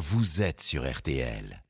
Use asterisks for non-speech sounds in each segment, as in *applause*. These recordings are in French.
vous êtes sur RTL.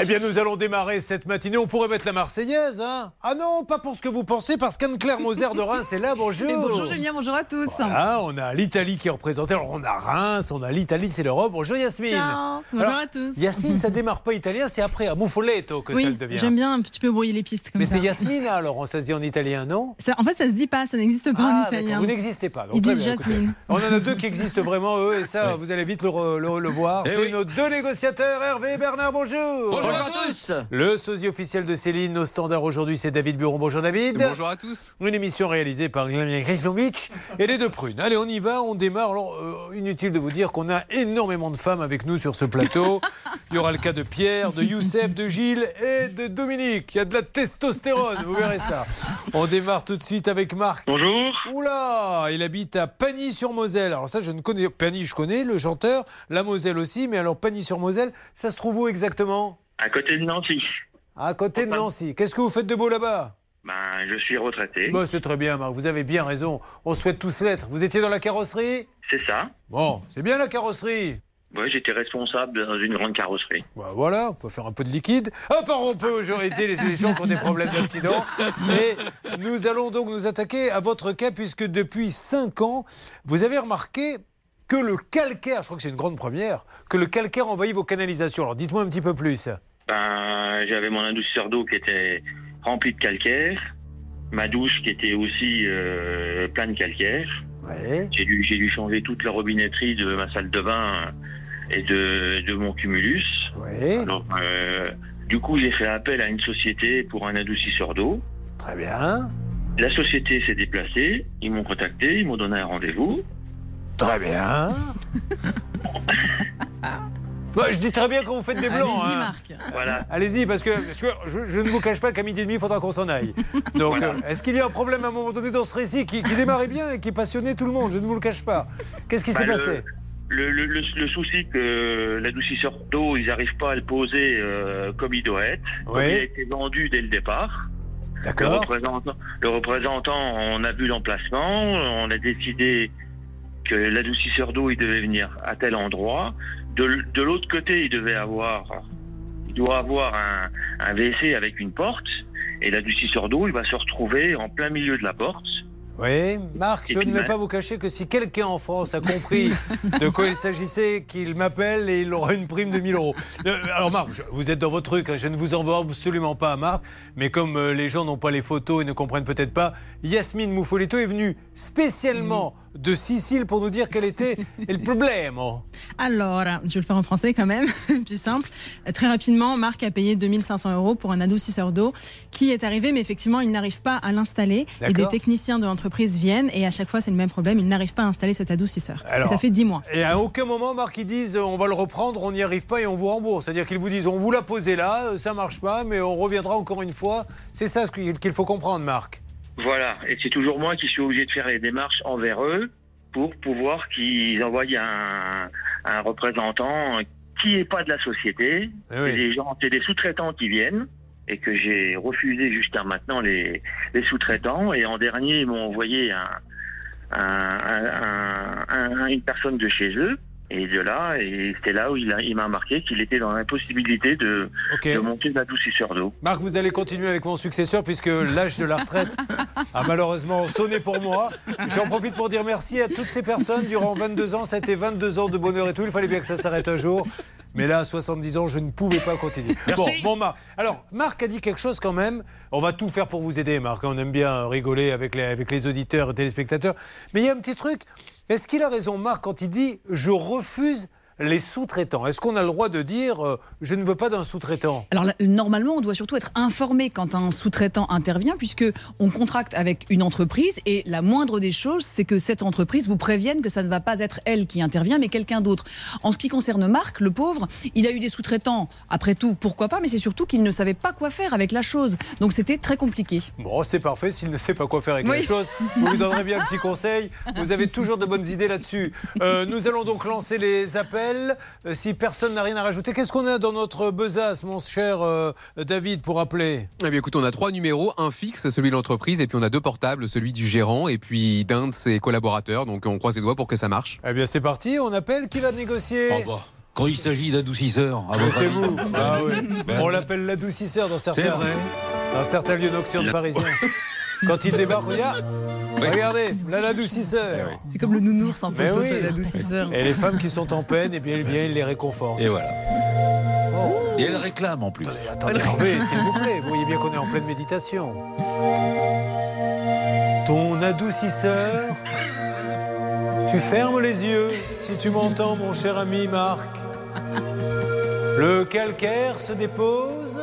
Eh bien, nous allons démarrer cette matinée. On pourrait mettre la Marseillaise, hein Ah non, pas pour ce que vous pensez, parce qu'Anne-Claire Moser de Reims est là. *laughs* Bonjour. Et bonjour Julien, bonjour à tous. Ah, on a l'Italie qui est représentée. Alors, on a Reims, on a l'Italie, c'est l'Europe. Bonjour Yasmine. Ciao. Bonjour Alors, à tous. Yasmine, ça démarre pas italien, c'est après à Muffoletto que ça le devient. j'aime bien un petit peu brouiller les pistes comme Mais ça. c'est Yasmine, alors, ça se dit en italien, non? Ça- en fait, ça se dit pas, ça n'existe pas en Ah, italien. Vous n'existez pas. donc Ils disent. Jasmine. On en a deux qui existent vraiment, eux, et ça, *laughs* vous allez vite le, re- le- le voir. Eh c'est oui. nos deux négociateurs, Hervé et Bernard, bonjour. Bonjour à tous Le sosie officiel de Céline, au standard aujourd'hui, c'est David Buron. Bonjour David. Bonjour à tous Une émission réalisée par Glenn Krislovic et les deux prunes. Allez, on y va, on démarre. Alors, euh, inutile de vous dire qu'on a énormément de femmes avec nous sur ce plateau. Il y aura le cas de Pierre, de Youssef, de Gilles et de Dominique. Il y a de la testostérone, vous verrez ça. On démarre tout de suite avec Marc. Bonjour. Oula, il habite à Pagny-sur-Moselle. Alors ça, je ne connais Pagny, je connais le chanteur, la Moselle aussi, mais alors Pagny-sur-Moselle, ça se trouve où exactement? À côté de Nancy. À côté de Nancy. Qu'est-ce que vous faites de beau là-bas? Ben, je suis retraité. Bah, c'est très bien, Marc. Vous avez bien raison. On souhaite tous l'être. Vous étiez dans la carrosserie? C'est ça. Bon, c'est bien la carrosserie. Ouais, j'étais responsable dans une grande carrosserie. Bah, voilà, on peut faire un peu de liquide. Ah, pardon, on peut, été les, les gens qui ont des problèmes d'accident. Et nous allons donc nous attaquer à votre cas, puisque depuis 5 ans, vous avez remarqué que le calcaire, je crois que c'est une grande première, que le calcaire envahit vos canalisations. Alors dites-moi un petit peu plus. Ben, j'avais mon adoucisseur d'eau qui était rempli de calcaire. Ma douche qui était aussi euh, pleine de calcaire. Ouais. J'ai dû, j'ai dû changer toute la robinetterie de ma salle de bain et de, de mon cumulus. Ouais. Alors, euh, du coup, j'ai fait appel à une société pour un adoucisseur d'eau. Très bien. La société s'est déplacée, ils m'ont contacté, ils m'ont donné un rendez-vous. Très bien. *laughs* Bah, je dis très bien quand vous faites des blancs. Allez-y, hein. Marc. Voilà. Allez-y, parce que je, ne vous cache pas qu'à midi et demi, il faudra qu'on s'en aille. Donc, Voilà. euh, est-ce qu'il y a un problème à un moment donné dans ce récit qui, qui démarrait bien et qui passionnait tout le monde? Je ne vous le cache pas. Qu'est-ce qui Bah, s'est le- passé? Le, le, le, le souci que l'adoucisseur d'eau, ils n'arrivent pas à le poser euh, comme il doit être. Comme il a été vendu dès le départ. Le D'accord. représentant, le représentant, on a vu l'emplacement, on a décidé que l'adoucisseur d'eau, il devait venir à tel endroit. De, l'autre côté, il devait avoir, il doit avoir un, un WC avec une porte. Et l'adoucisseur d'eau, il va se retrouver en plein milieu de la porte. Oui, Marc, je ne vais pas vous cacher que si quelqu'un en France a compris de quoi il s'agissait, qu'il m'appelle et il aura une prime de 1000 euros. Euh, Alors Marc, vous êtes dans votre truc, hein, je ne vous en veux absolument pas à Marc, mais comme euh, les gens n'ont pas les photos et ne comprennent peut-être pas, Yasmine Moufolito est venue spécialement de Sicile pour nous dire quel était *laughs* le problème. Alors, je vais le faire en français quand même, *laughs* plus simple. Euh, Très rapidement, Marc a payé 2500 euros pour un adoucisseur d'eau qui est arrivé, mais effectivement, il n'arrive pas à l'installer. Et des techniciens de l'entreprise viennent et à chaque fois, c'est le même problème. Ils n'arrivent pas à installer cet adoucisseur. Et ça fait 10 mois. Et à aucun moment, Marc, ils disent euh, on va le reprendre, on n'y arrive pas et on vous rembourse. C'est-à-dire qu'ils vous disent on vous l'a posé là, euh, ça marche pas, mais on reviendra encore une fois. C'est ça ce qu'il faut comprendre, Marc. Voilà, et c'est toujours moi qui suis obligé de faire les démarches envers eux pour pouvoir qu'ils envoient un, un représentant qui n'est pas de la société. Eh C'est oui. des gens, c'est des sous-traitants qui viennent et que j'ai refusé jusqu'à maintenant les, les sous-traitants. Et en dernier, ils m'ont envoyé un- un- un- une personne de chez eux. Et de là, et c'est là où il, a- il m'a marqué qu'il était dans l'impossibilité de, Ok. de monter l'adoucisseur d'eau. Marc, vous allez continuer avec mon successeur puisque l'âge de la retraite a malheureusement sonné pour moi. J'en profite pour dire merci à toutes ces personnes. Durant 22 ans, ça a été 22 ans de bonheur et tout. Il fallait bien que ça s'arrête un jour. Mais là, à 70 ans, je ne pouvais pas continuer. *laughs* Bon, bon, Marc. Alors, Marc a dit quelque chose quand même. On va tout faire pour vous aider, Marc. On aime bien rigoler avec les, avec les auditeurs et téléspectateurs. Mais il y a un petit truc. Est-ce qu'il a raison, Marc, quand il dit je refuse les sous-traitants Est-ce qu'on a le droit de dire euh, je ne veux pas d'un sous-traitant? Alors là, normalement, on doit surtout être informé quand un sous-traitant intervient, puisque on contracte avec une entreprise et la moindre des choses, c'est que cette entreprise vous prévienne que ça ne va pas être elle qui intervient, mais quelqu'un d'autre. En ce qui concerne Marc, le pauvre, il a eu des sous-traitants. Après tout, pourquoi pas? Mais c'est surtout qu'il ne savait pas quoi faire avec la chose. Donc c'était très compliqué. Bon, c'est parfait. S'il ne sait pas quoi faire avec Oui. la chose, vous lui donnerez bien un petit conseil. Vous avez toujours de bonnes idées là-dessus. Euh, nous allons donc lancer les appels. Euh, si personne n'a rien à rajouter, qu'est-ce qu'on a dans notre besace, mon cher euh, David, pour appeler? Eh bien, écoute, on a trois numéros, un fixe, celui de l'entreprise, et puis on a deux portables, celui du gérant et puis d'un de ses collaborateurs. Donc on croise les doigts pour que ça marche. Eh bien, c'est parti. On appelle. Qui va négocier? Oh, bah, Quand il s'agit votre C'est vous. Ah oui. Ben, On l'appelle l'adoucisseur dans certains, C'est vrai. dans certains lieux nocturnes parisiens. *laughs* Quand il débarque, regarde. Regardez, là l'adoucisseur. C'est comme le nounours en photo oui. sur les adoucisseurs. Et les femmes qui sont en peine, eh bien, il vient, il les réconforte. Et voilà. Oh. Et elle réclame en plus. Attendez, Hervé, s'il vous plaît, vous voyez bien qu'on est en pleine méditation. Ton adoucisseur, tu fermes les yeux si tu m'entends, mon cher ami Marc. Le calcaire se dépose,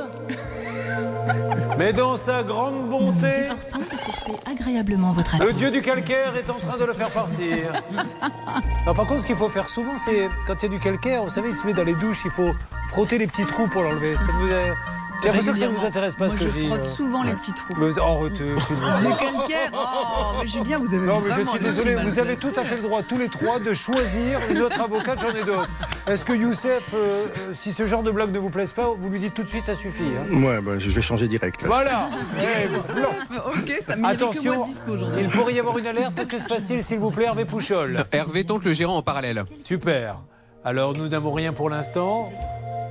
mais dans sa grande bonté, agréablement votre le dieu du calcaire est en train de le faire partir. *laughs* Non, par contre, ce qu'il faut faire souvent, c'est quand il y a du calcaire, vous savez, il se met dans les douches, il faut frotter les petits trous pour l'enlever. Ça vous a- J'ai l'impression que ça ne vous intéresse pas Moi, ce que je je frotte euh. souvent les petits trous. Mais arrêtez, s'il vous plaît. Le calcaire Oh, mais Julien, vous avez Non, mais je suis désolé, vous avez tout à fait le droit, tous les trois, de choisir une autre avocate, j'en ai d'autres. Est-ce que Youssef, euh, euh, si ce genre de blague ne vous plaise pas, vous lui dites tout de suite, ça suffit. hein. Ouais, bah, je vais changer direct. Là. Voilà *laughs* Eh. Ok, ça Attention, de dispo aujourd'hui. il pourrait y avoir une alerte. Que se passe-t-il, s'il vous plaît, Hervé Pouchol? Hervé tente le gérant en parallèle. Super. Alors, nous n'avons rien pour l'instant.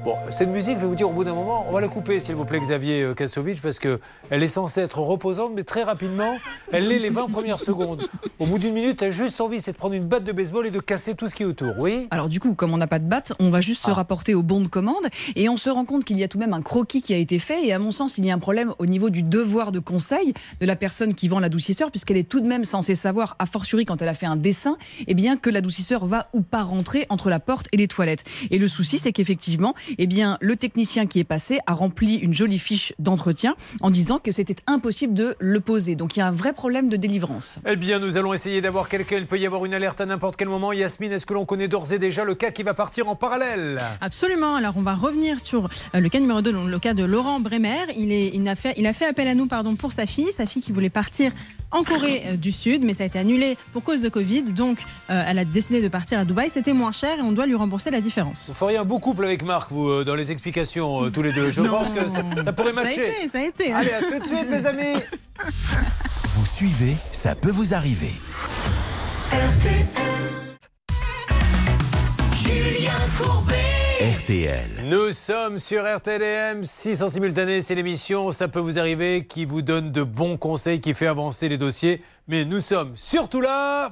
Bon, cette musique, je vais vous dire au bout d'un moment, on va la couper, s'il vous plaît, Xavier euh, Kasovic, parce qu'elle est censée être reposante, mais très rapidement, elle l'est les 20 premières secondes. Au bout d'une minute, elle a juste envie, c'est de prendre une batte de baseball et de casser tout ce qui est autour, oui? Alors du coup, comme on n'a pas de batte, on va juste se Ah. rapporter au bon de commande et on se rend compte qu'il y a tout de même un croquis qui a été fait et à mon sens, il y a un problème au niveau du devoir de conseil de la personne qui vend l'adoucisseur puisqu'elle est tout de même censée savoir, a fortiori quand elle a fait un dessin, eh bien que l'adoucisseur va ou pas rentrer entre la porte et les toilettes. Et le souci, c'est qu'effectivement, eh bien le technicien qui est passé a rempli une jolie fiche d'entretien en disant que c'était impossible de le poser. Donc il y a un vrai problème de délivrance. Eh bien, nous allons essayer d'avoir quelqu'un. Il peut y avoir une alerte à n'importe quel moment. Yasmine, est-ce que l'on connaît d'ores et déjà le cas qui va partir en parallèle? Absolument. Alors, on va revenir sur euh, le cas numéro 2, donc le cas de Laurent Bremer. Il, est, il, a fait, il a fait appel à nous pardon, pour sa fille, sa fille qui voulait partir en Corée euh, du Sud, mais ça a été annulé pour cause de Covid. Donc, euh, elle a décidé de partir à Dubaï. C'était moins cher et on doit lui rembourser la différence. Vous feriez un beau couple avec Marc, vous, euh, dans les explications, euh, tous les deux. Je Non. pense que ça, ça pourrait Ça a matcher. été, ça a été. hein. Allez, à tout de suite, mes amis. Vous suivez, ça peut vous arriver. RTL. Nous sommes sur RTLM, 6 en simultané, c'est l'émission Ça peut vous arriver qui vous donne de bons conseils, qui fait avancer les dossiers. Mais nous sommes surtout là.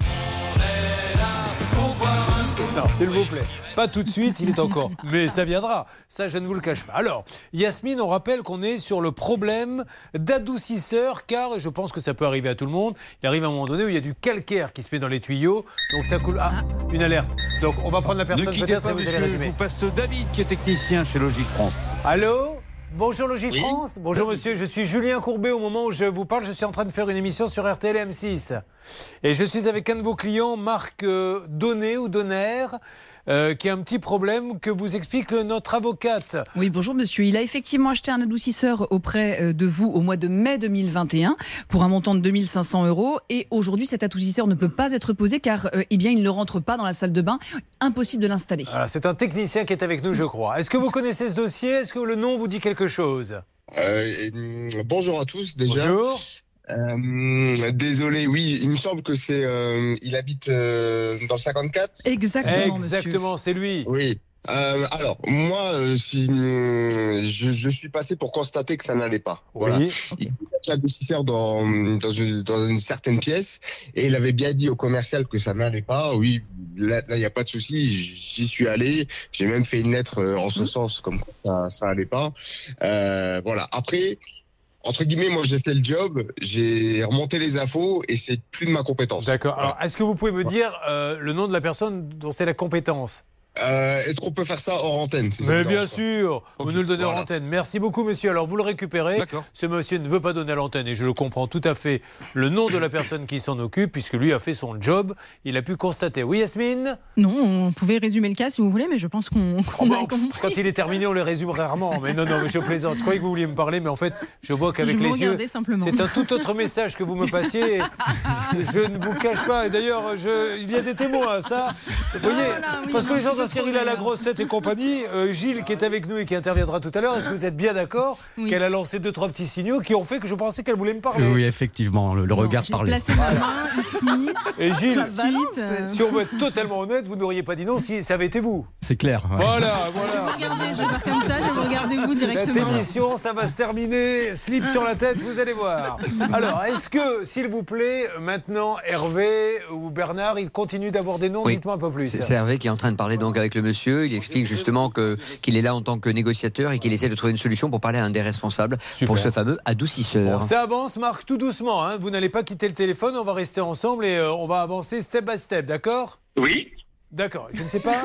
Non, s'il vous plaît. Pas tout de suite, il est encore. Mais ça viendra. Ça, je ne vous le cache pas. Alors, Yasmine, on rappelle qu'on est sur le problème d'adoucisseur, car je pense que ça peut arriver à tout le monde. Il arrive à un moment donné où il y a du calcaire qui se met dans les tuyaux. Donc ça coule. Ah, une alerte. Donc on va prendre la Ne personne quittez peut-être pas, vous allez monsieur. Je résumer. vous passe David qui est technicien chez Logique France. Allô? Bonjour Logifrance. Bonjour monsieur, je suis Julien Courbet. Au moment où je vous parle, je suis en train de faire une émission sur RTL M6. Et je suis avec un de vos clients, Marc euh, Donné ou Donner, euh, qui a un petit problème que vous explique notre avocate. Oui, bonjour monsieur. Il a effectivement acheté un adoucisseur auprès euh, de vous au mois de mai 2021 pour un montant de 2500 euros. Et aujourd'hui, cet adoucisseur ne peut pas être posé car euh, eh bien, il ne rentre pas dans la salle de bain. Impossible de l'installer. Voilà, c'est un technicien qui est avec nous, je crois. Est-ce que vous connaissez ce dossier? Est-ce que le nom vous dit quelque chose? Euh, hum, bonjour à tous déjà. Bonjour. Euh, désolé, oui, il me semble que c'est. euh, il habite euh, dans le 54. Exactement. Exactement, c'est lui. Oui. Euh, alors, moi, euh, si, je, je suis passé pour constater que ça n'allait pas. Voilà. Oui. Il y a dans, dans, une, dans une certaine pièce et il avait bien dit au commercial que ça n'allait pas. Oui, là, il n'y a pas de souci. J'y suis allé. J'ai même fait une lettre en ce sens comme quoi ça, ça allait pas. Euh, voilà. Après, entre guillemets, moi j'ai fait le job, j'ai remonté les infos et c'est plus de ma compétence. D'accord. Alors, est-ce que vous pouvez me dire euh, le nom de la personne dont c'est la compétence? Euh, Est-ce qu'on peut faire ça hors antenne si Mais bien sûr, vous nous le donnez en voilà. antenne. Merci beaucoup, monsieur. Alors, vous le récupérez. D'accord. Ce monsieur ne veut pas donner à l'antenne et je le comprends tout à fait. Le nom de la *laughs* personne qui s'en occupe, puisque lui a fait son job, il a pu constater. Oui, Yasmine? Non, on pouvait résumer le cas si vous voulez, mais je pense qu'on Oh, a bah. Quand il est terminé, on les résume rarement. Mais non, non, mais je plaisante. Je croyais que vous vouliez me parler, mais en fait, je vois qu'avec les vous yeux. C'est un tout autre message que vous me passiez. *laughs* Je ne vous cache pas. Et d'ailleurs, il y a des témoins, ça. Vous voyez, Voilà, oui, parce que les gens je parce qu'il a la grosse tête et compagnie. Euh, Gilles, qui est avec nous et qui interviendra tout à l'heure, est-ce que vous êtes bien d'accord Oui. qu'elle a lancé deux, trois petits signaux qui ont fait que je pensais qu'elle voulait me parler Oui, effectivement, le, le regard parlait. placé ma main *laughs* ici. Et Gilles, Tout de suite. si on veut être totalement honnête, vous n'auriez pas dit non si ça avait été vous. C'est clair. ouais. Voilà, voilà. Regardez, je vais faire comme ça, je vais vous regarder vous Cette directement. émission, ça va se terminer. Slip sur la tête, vous allez voir. Alors, est-ce que, s'il vous plaît, maintenant, Hervé ou Bernard, ils continuent d'avoir des noms? Oui. Dites-moi un peu plus. C'est c'est Hervé qui est en train de parler donc avec le monsieur. Il explique justement que qu'il est là en tant que négociateur et qu'il essaie de trouver une solution pour parler à un des responsables Super. pour ce fameux adoucisseur. Bon, ça avance, Marc, tout doucement. hein. Vous n'allez pas quitter le téléphone, on va rester ensemble et euh, on va avancer step by step, d'accord? Oui. D'accord. Je ne sais pas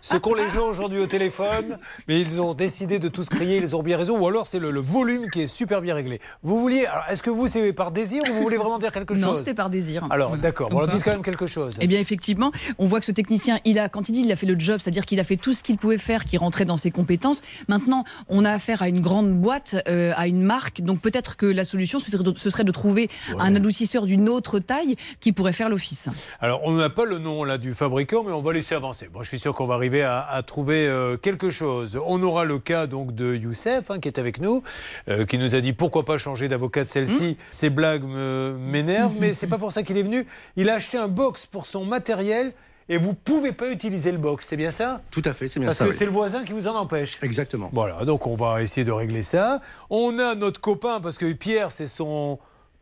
ce qu'ont les gens aujourd'hui au téléphone, mais ils ont décidé de tous crier, ils ont bien raison, ou alors c'est le, le volume qui est super bien réglé. Vous vouliez, alors est-ce que vous c'est par désir ou vous voulez vraiment dire quelque Non, chose c'était par désir. Alors d'accord, bon, alors dites quand même quelque chose. Eh bien, effectivement, on voit que ce technicien, il a, quand il dit il a fait le job, c'est-à-dire qu'il a fait tout ce qu'il pouvait faire, qui rentrait dans ses compétences. Maintenant, on a affaire à une grande boîte, euh, à une marque, donc peut-être que la solution ce serait de, ce serait de trouver un adoucisseur d'une autre taille qui pourrait faire l'office. Alors, on n'a pas le nom là du fabricant, mais on va laisser avancer. Bon, je suis sûr qu'on va arriver à, à trouver euh, quelque chose. On aura le cas donc de Youssef, hein, qui est avec nous, euh, qui nous a dit pourquoi pas changer d'avocat de celle-ci. Ces blagues m'énervent, mais c'est pas pour ça qu'il est venu. Il a acheté un box pour son matériel. Et vous pouvez pas utiliser le box, c'est bien ça? Tout à fait, c'est bien Parce ça. que oui. c'est le voisin qui vous en empêche. Exactement. Voilà, donc on va essayer de régler ça. On a notre copain, parce que Pierre, c'est son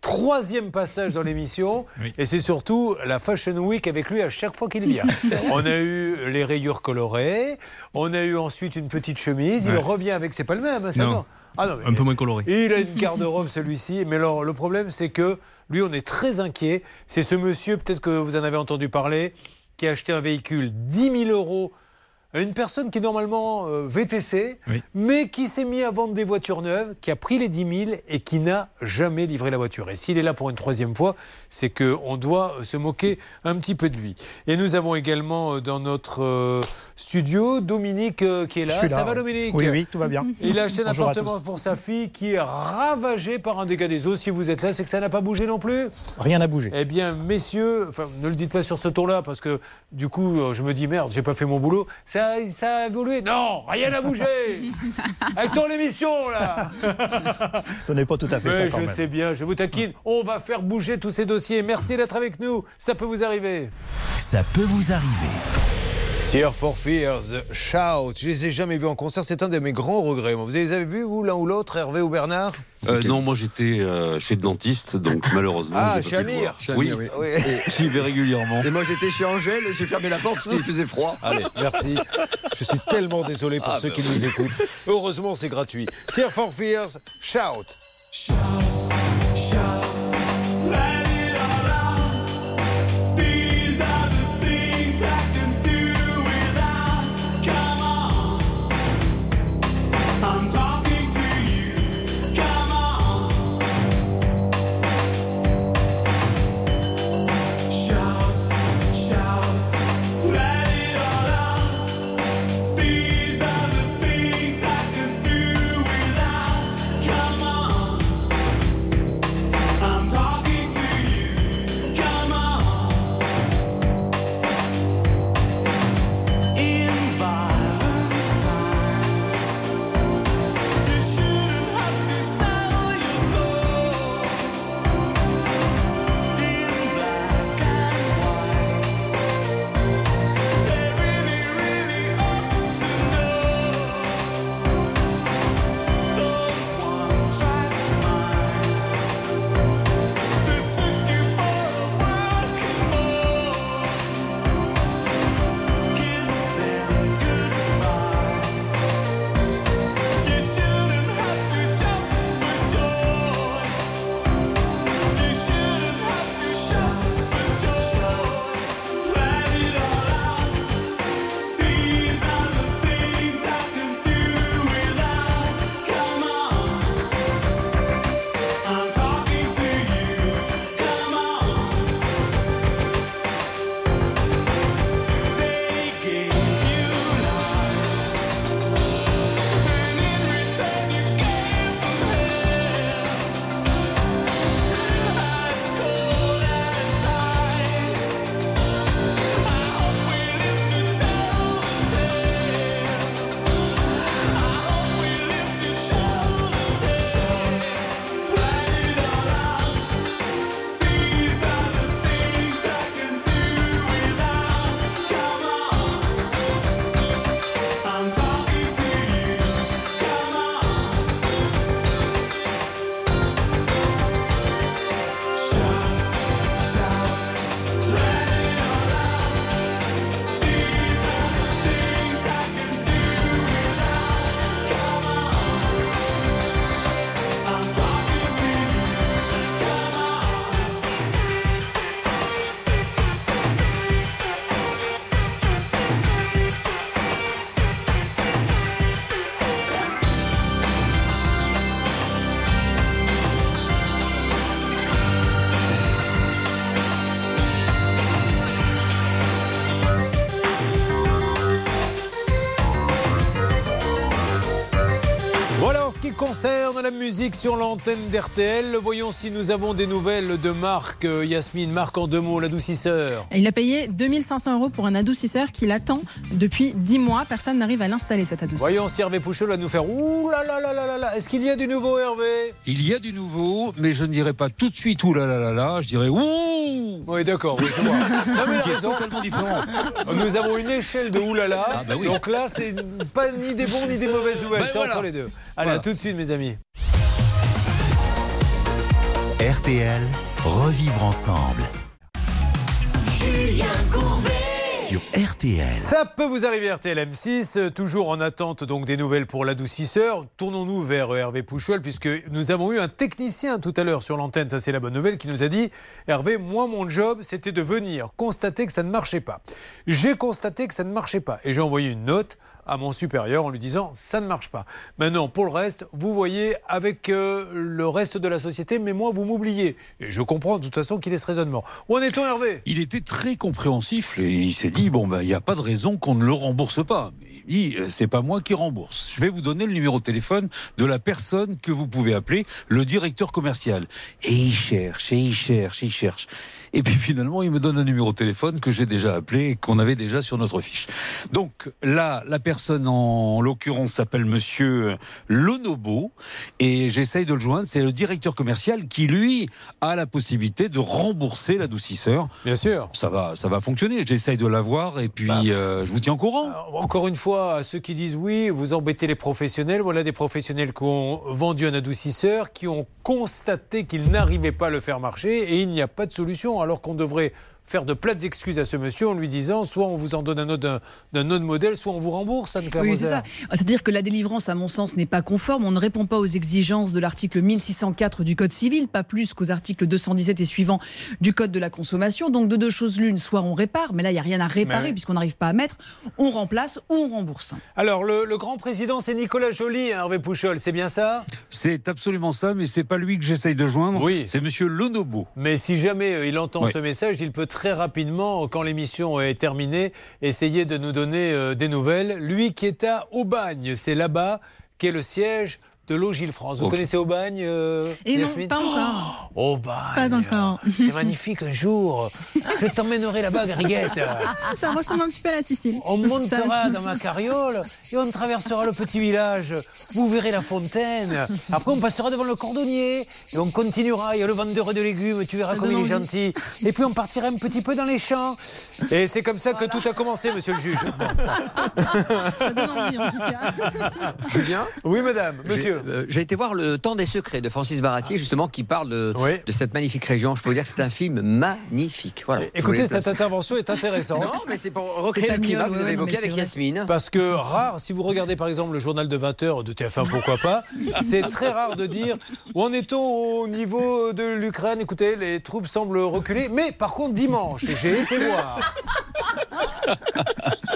troisième passage dans l'émission. Oui. Et c'est surtout la Fashion Week avec lui à chaque fois qu'il vient. *laughs* on a eu les rayures colorées, on a eu ensuite une petite chemise. Il revient avec, c'est pas le même, hein, ça Non. non Ah non, Un peu moins coloré. il a une garde-robe celui-ci, mais alors le problème c'est que lui on est très inquiet. C'est ce monsieur, peut-être que vous en avez entendu parler, qui a acheté un véhicule 10 000 euros une personne qui est normalement euh, VTC, Oui. mais qui s'est mis à vendre des voitures neuves, qui a pris les 10 000 et qui n'a jamais livré la voiture. Et s'il est là pour une troisième fois, c'est qu'on doit euh, se moquer un petit peu de lui. Et nous avons également euh, dans notre euh, studio Dominique euh, qui est là. Je suis là, Ça va ouais. Dominique Oui, oui, tout va bien. *laughs* il a acheté un Bonjour appartement pour sa fille qui est ravagé par un dégât des eaux. Si vous êtes là, c'est que ça n'a pas bougé non plus Rien n'a bougé. Eh bien, messieurs, enfin, ne le dites pas sur ce ton-là parce que du coup, euh, je me dis merde, j'ai pas fait mon boulot. Ça, ça a évolué Non, rien n'a bougé *laughs* Avec ton émission, là *laughs* Ce n'est pas tout à fait ça quand je même. sais bien, je vous taquine. On va faire bouger tous ces dossiers. Merci d'être avec nous. Ça peut vous arriver. Ça peut vous arriver. Tear for Fears, Shout. Je les ai jamais vus en concert. C'est un de mes grands regrets. Vous les avez vus, vous, l'un ou l'autre, Hervé ou Bernard? Euh, Non, moi j'étais euh, chez le dentiste, donc *laughs* malheureusement. Ah, j'ai chez Amir. Oui, oui. Et j'y vais régulièrement. Et moi j'étais chez Angèle, j'ai fermé la porte parce qu'il *laughs* faisait froid. Allez, merci. Je suis tellement désolé pour Ah, ceux bah qui nous écoutent. Heureusement, c'est gratuit. Tear for Fears, shout. These concerne la musique sur l'antenne d'RTL. Voyons si nous avons des nouvelles de Marc. Euh, Yasmine, Marc en deux mots, l'adoucisseur. Il a payé 2500 euros pour un adoucisseur qu'il attend depuis 10 mois. Personne n'arrive à l'installer, cet adoucisseur. Voyons si Hervé Pouchol va nous faire Ouh là là là là là là. Est-ce qu'il y a du nouveau, Hervé? Il y a du nouveau, mais je ne dirais pas tout de suite ouh là là là là, je dirais ouh Oui, d'accord, oui, je vois. *laughs* Non, mais totalement différent. *laughs* Nous avons une échelle de oulala. Ah, bah oui. Donc là, c'est pas ni des bons ni des mauvaises nouvelles. Ben c'est voilà. entre les deux. Allez, Voilà. à tout de suite, mes amis. RTL, revivre ensemble. Sur RTL. Ça peut vous arriver RTL M6, euh, toujours en attente donc des nouvelles pour l'adoucisseur. Tournons-nous vers euh, Hervé Pouchol puisque nous avons eu un technicien tout à l'heure sur l'antenne, ça c'est la bonne nouvelle, qui nous a dit Hervé, moi mon job c'était de venir constater que ça ne marchait pas. J'ai constaté que ça ne marchait pas et j'ai envoyé une note à mon supérieur en lui disant ça ne marche pas. Maintenant, pour le reste, vous voyez avec euh, le reste de la société, mais moi, vous m'oubliez. Et je comprends de toute façon qu'il ait ce raisonnement. Où en est-on, Hervé? Il était très compréhensif et il s'est dit bon ben il n'y a pas de raison qu'on ne le rembourse pas. Il dit euh, c'est pas moi qui rembourse. Je vais vous donner le numéro de téléphone de la personne que vous pouvez appeler le directeur commercial. Et il cherche et il cherche, il cherche. Et puis finalement il me donne un numéro de téléphone que j'ai déjà appelé et qu'on avait déjà sur notre fiche. Donc là la personne en l'occurrence s'appelle Monsieur Lonobo et j'essaye de le joindre. C'est le directeur commercial qui lui a la possibilité de rembourser l'adoucisseur. Bien sûr. Ça va, ça va fonctionner. J'essaye de l'avoir et puis euh, je vous tiens au courant. Encore une fois, ceux qui disent oui, vous embêtez les professionnels, voilà des professionnels qui ont vendu un adoucisseur, qui ont constaté qu'ils n'arrivaient pas à le faire marcher et il n'y a pas de solution, alors qu'on devrait faire de plates excuses à ce monsieur en lui disant soit on vous en donne un autre d'un- d'un autre modèle, soit on vous rembourse, Anne-Claire Oui, c'est ça. C'est-à-dire que la délivrance, à mon sens, n'est pas conforme. On ne répond pas aux exigences de l'article 1604 du Code civil, pas plus qu'aux articles 217 et suivants du Code de la consommation. Donc, de deux choses l'une, soit on répare, mais là, il n'y a rien à réparer oui. puisqu'on n'arrive pas à mettre, on remplace ou on rembourse. Alors, le, le grand président, c'est Nicolas Joly, hein, Hervé Pouchol, c'est bien ça? C'est absolument ça, mais c'est pas lui que j'essaye de joindre. Oui. C'est Monsieur Lonobo. Mais si jamais euh, il entend Oui. ce message, il peut très rapidement, quand l'émission est terminée, essayer de nous donner euh, des nouvelles. Lui qui est à Aubagne, c'est là-bas qu'est le siège de Logile France. Vous connaissez Aubagne euh, Et non, pas encore. Aubagne. Pas encore. *laughs* C'est magnifique un jour. Je t'emmènerai là-bas, Gariguette. Ah, *laughs* ça ressemble un petit peu à la Sicile. On montera dans ma carriole et on traversera le petit village. Vous verrez la fontaine. Après, on passera devant le cordonnier et on continuera. Il y a le vendeur de légumes, tu verras comme il est gentil. Et puis, on partira un petit peu dans les champs. Et c'est comme ça que tout a commencé, monsieur le juge. *laughs* Ça donne envie, en tout cas. Julien? Oui, madame, J'ai euh, j'ai été voir Le Temps des Secrets de Francis Baratier, justement, qui parle de, Oui. de cette magnifique région. Je peux vous dire que c'est un film magnifique. Voilà. Écoutez, cette intervention est intéressante. Non, mais c'est pour recréer le climat que vous avez évoqué avec vrai. Yasmine. Parce que rare, si vous regardez par exemple le journal de 20h de TF1, pourquoi pas, c'est très rare de dire où en est-on au niveau de l'Ukraine? Écoutez, les troupes semblent reculer. Mais par contre, dimanche, j'ai été voir.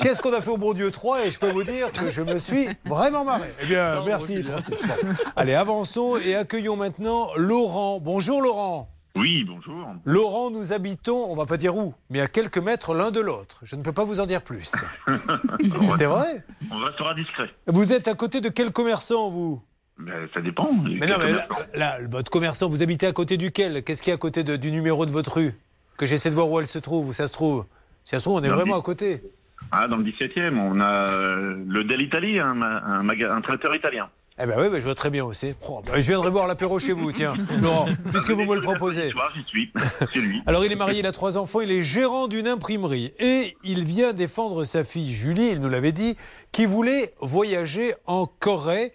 Qu'est-ce qu'on a fait au bon Dieu 3 Et je peux vous dire que je me suis vraiment marré. Eh bien, merci Francis. Bon. Allez, avançons et accueillons maintenant Laurent. Bonjour Laurent. Oui, bonjour. Laurent, nous habitons, on va pas dire où, mais à quelques mètres l'un de l'autre. Je ne peux pas vous en dire plus. *laughs* C'est vrai On restera discret. Vous êtes à côté de quel commerçant, vous? Mais ça dépend. Mais non, mais là, là, votre commerçant, vous habitez à côté duquel? Qu'est-ce qu'il y a à côté de- du numéro de votre rue? Que j'essaie de voir où elle se trouve, où ça se trouve. Si ça se trouve, on est vraiment à côté. Ah, dans le 17e, on a euh, le Del Italy, un, un, traiteur italien. Eh ben oui, ben je vois très bien aussi. Oh, ben je viendrai boire l'apéro chez vous, tiens, *laughs* Laurent, puisque vous me le proposez. Ce soir, j'y suis. C'est lui. Alors il est marié, il a trois enfants, il est gérant d'une imprimerie et il vient défendre sa fille Julie, il nous l'avait dit, qui voulait voyager en Corée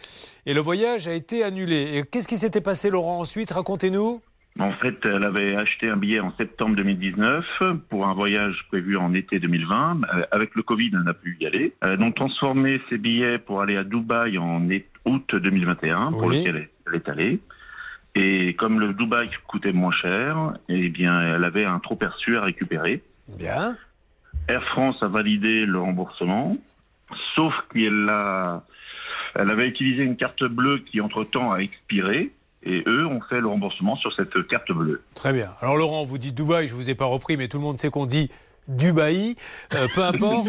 et le voyage a été annulé. Et qu'est-ce qui s'était passé Laurent ensuite? Racontez-nous. En fait, elle avait acheté un billet en septembre 2019 pour un voyage prévu en été 2020. Euh, Avec le Covid, elle n'a pu y aller. Elle a donc transformé ses billets pour aller à Dubaï en août 2021, pour Oui. lequel elle est allée. Et comme le Dubaï coûtait moins cher, eh bien, elle avait un trop perçu à récupérer. Bien. Air France a validé le remboursement, sauf qu'elle a, elle avait utilisé une carte bleue qui entre-temps a expiré, et eux ont fait le remboursement sur cette carte bleue. Très bien. Alors Laurent, vous dites Dubaï, je vous ai pas repris, mais tout le monde sait qu'on dit Dubaï, euh, peu *laughs* importe.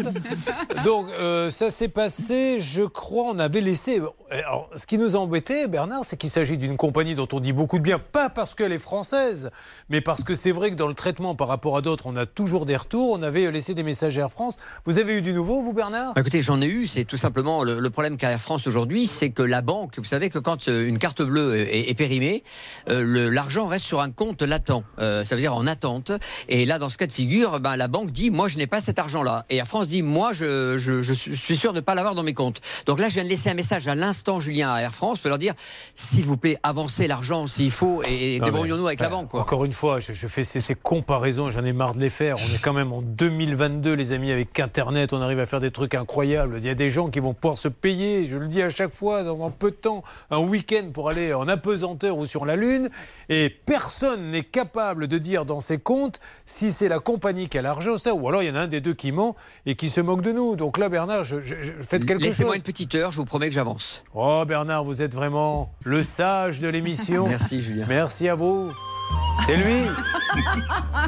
Donc euh, ça s'est passé, je crois, on avait laissé. Alors, ce qui nous a embêté, Bernard, c'est qu'il s'agit d'une compagnie dont on dit beaucoup de bien, pas parce qu'elle est française, mais parce que c'est vrai que dans le traitement par rapport à d'autres, on a toujours des retours. On avait laissé des messages à Air France. Vous avez eu du nouveau, vous, Bernard? Bah, Écoutez, j'en ai eu. C'est tout simplement le, le problème qu'a Air France aujourd'hui, c'est que la banque, vous savez que quand euh, une carte bleue est, est périmée, euh, l'argent reste sur un compte latent. Euh, ça veut dire en attente. Et là, dans ce cas de figure, ben, la banque dit moi, je n'ai pas cet argent-là. Et Air France dit moi, je, je, je suis sûr de ne pas l'avoir dans mes comptes. Donc là, je viens de laisser un message à l'instant, Julien, à Air France, pour leur dire s'il vous plaît, avancez l'argent s'il faut et, débrouillons-nous avec la banque. Quoi. Encore une fois, je, je fais ces, ces comparaisons, j'en ai marre de les faire. On est quand même en 2022, les amis, avec Internet, on arrive à faire des trucs incroyables. Il y a des gens qui vont pouvoir se payer, je le dis à chaque fois, dans un peu de temps, un week-end pour aller en apesanteur ou sur la Lune. Et personne n'est capable de dire dans ses comptes si c'est la compagnie qui a l'argent, ou alors il y en a un des deux qui ment et qui se moque de nous. Donc là, Bernard, je, je- je- faites quelque chose. Laissez-moi une petite heure, je vous promets que j'avance. Oh Bernard, vous êtes vraiment le sage de l'émission. *laughs* Merci, Julien. Merci à vous. C'est lui.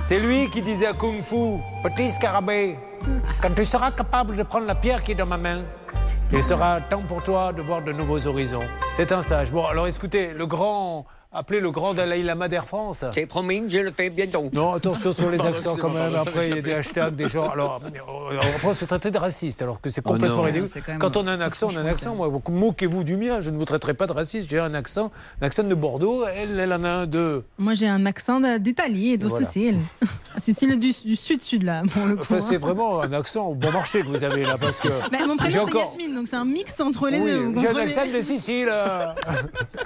C'est lui qui disait à Kung Fu, petit scarabée, quand tu seras capable de prendre la pierre qui est dans ma main, il sera temps pour toi de voir de nouveaux horizons. C'est un sage. Bon, alors écoutez, le grand, appelez le grand Dalai Lama d'Air France. C'est promis, je le fais bientôt. Non, attention sur les accents quand même. Après, il y a des hashtags, des gens. Alors, euh, en France, se traiter de raciste, alors que c'est Oh complètement ridicule. Quand on a un accent, on a un accent. Moi, vous- moquez-vous du mien. Je ne vous traiterai pas de raciste. J'ai un accent, un accent de Bordeaux. Elle, elle en a un de. Moi, j'ai un accent d'Italie et de Voilà. Sicile. *laughs* Sicile du, du sud-sud, là, pour le coup. Enfin, c'est hein. vraiment un accent au bon marché que vous avez là, parce que. Bah, mon prénom, c'est Yasmine, donc c'est un mix entre les Oui, deux. j'ai un accent de Sicile. *laughs*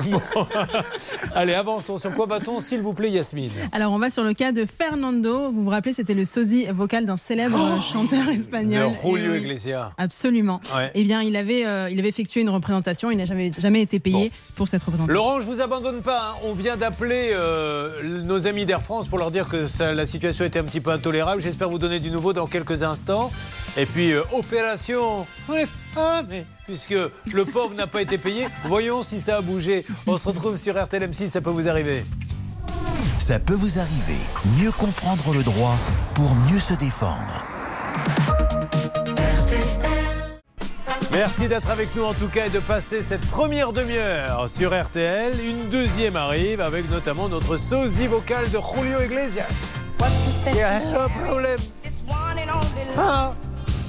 *laughs* Allez, avançons. Sur quoi va-t-on, s'il vous plaît, Yasmine Alors, on va sur le cas de Fernando. Vous vous rappelez, c'était le sosie vocal d'un célèbre euh, chanteur espagnol. De Julio Iglesias. Absolument. Ouais. Eh bien, il avait, euh, il avait effectué une représentation. Il n'a jamais, jamais été payé pour cette représentation. Laurent, je vous abandonne pas. hein. On vient d'appeler euh, nos amis d'Air France pour leur dire que ça- la situation était un petit peu intolérable. J'espère vous donner du nouveau dans quelques instants. Et puis, euh, opération. On est famés, puisque le pauvre n'a pas été payé. Voyons si ça a bougé. On se retrouve sur RTL M6, ça peut vous arriver. Ça peut vous arriver. Mieux comprendre le droit pour mieux se défendre. Merci d'être avec nous en tout cas et de passer cette première demi-heure sur RTL. Une deuxième arrive avec notamment notre sosie vocal de Julio Iglesias. Yes, no problem. Ah,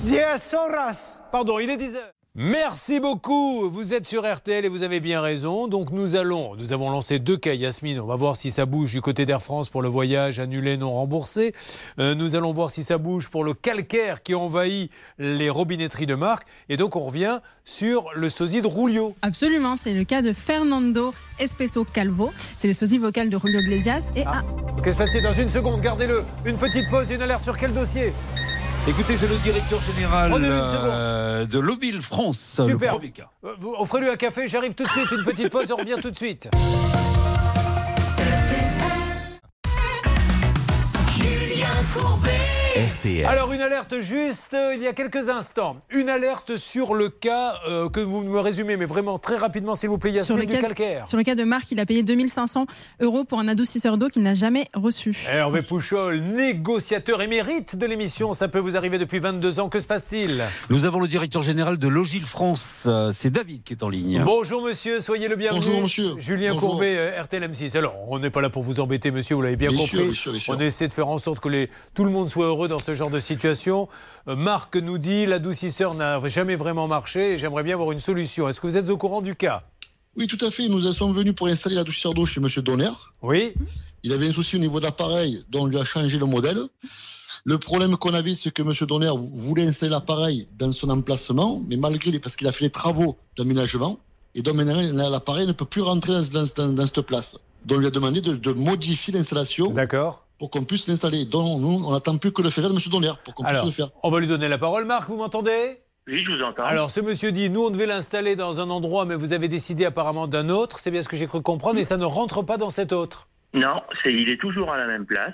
yes, horas. Pardon, il est 10 heures. Merci beaucoup. Vous êtes sur RTL et vous avez bien raison. Donc nous allons, nous avons lancé deux cas, Yasmine. On va voir si ça bouge du côté d'Air France pour le voyage annulé non remboursé. Euh, nous allons voir si ça bouge pour le calcaire qui envahit les robinetteries de marque. Et donc on revient sur le sosie de Rulio. Absolument, c'est le cas de Fernando Espeso Calvo. C'est le sosie vocal de Julio Iglesias. Et ah, Qu'est-ce qui se passe Dans une seconde, gardez-le. Une petite pause et une alerte sur quel dossier? Écoutez, j'ai le directeur général euh, de Lobile France. Super. premier cas. Euh, vous- Offrez-lui un café, j'arrive tout de suite. Une petite pause, on revient tout de suite. Julien Courbet. RTL. Alors une alerte juste euh, il y a quelques instants. Une alerte sur le cas euh, que vous me résumez, mais vraiment très rapidement s'il vous plaît, sur, le du cas, calcaire. sur le cas de Marc, il a payé 2500 euros pour un adoucisseur d'eau qu'il n'a jamais reçu. Hervé Pouchol, négociateur émérite de l'émission, ça peut vous arriver depuis 22 ans, que se passe-t-il? Nous avons le directeur général de Logile France. Euh, C'est David qui est en ligne. Bonjour monsieur, soyez le bienvenu. Bonjour, monsieur. Julien Bonjour. Courbet, euh, RTL M6. Alors, on n'est pas là pour vous embêter monsieur, vous l'avez bien, Bien compris. sûr, bien sûr, bien sûr. On essaie de faire en sorte que les, tout le monde soit heureux dans ce genre de situation. Euh, Marc nous dit l'adoucisseur n'a jamais vraiment marché et j'aimerais bien avoir une solution. Est-ce que vous êtes au courant du cas? Oui, tout à fait. Nous sommes venus pour installer la douceur d'eau chez Monsieur Donner. Oui. Il avait un souci au niveau de l'appareil, dont on lui a changé le modèle. Le problème qu'on avait, c'est que Monsieur Donner voulait installer l'appareil dans son emplacement, mais malgré les, parce qu'il a fait les travaux d'aménagement, et donc maintenant l'appareil ne peut plus rentrer dans, dans- dans- dans cette place. Donc on lui a demandé de, de modifier l'installation. D'accord. Pour qu'on puisse l'installer. Donc nous, on n'attend plus que le faire de Monsieur Donner pour qu'on puisse le faire. on va lui donner la parole. Marc, vous m'entendez? Oui, je vous entends. Alors, ce monsieur dit, nous, on devait l'installer dans un endroit, mais vous avez décidé apparemment d'un autre. C'est bien ce que j'ai cru comprendre, et ça ne rentre pas dans cet autre. Non, c'est, il est toujours à la même place.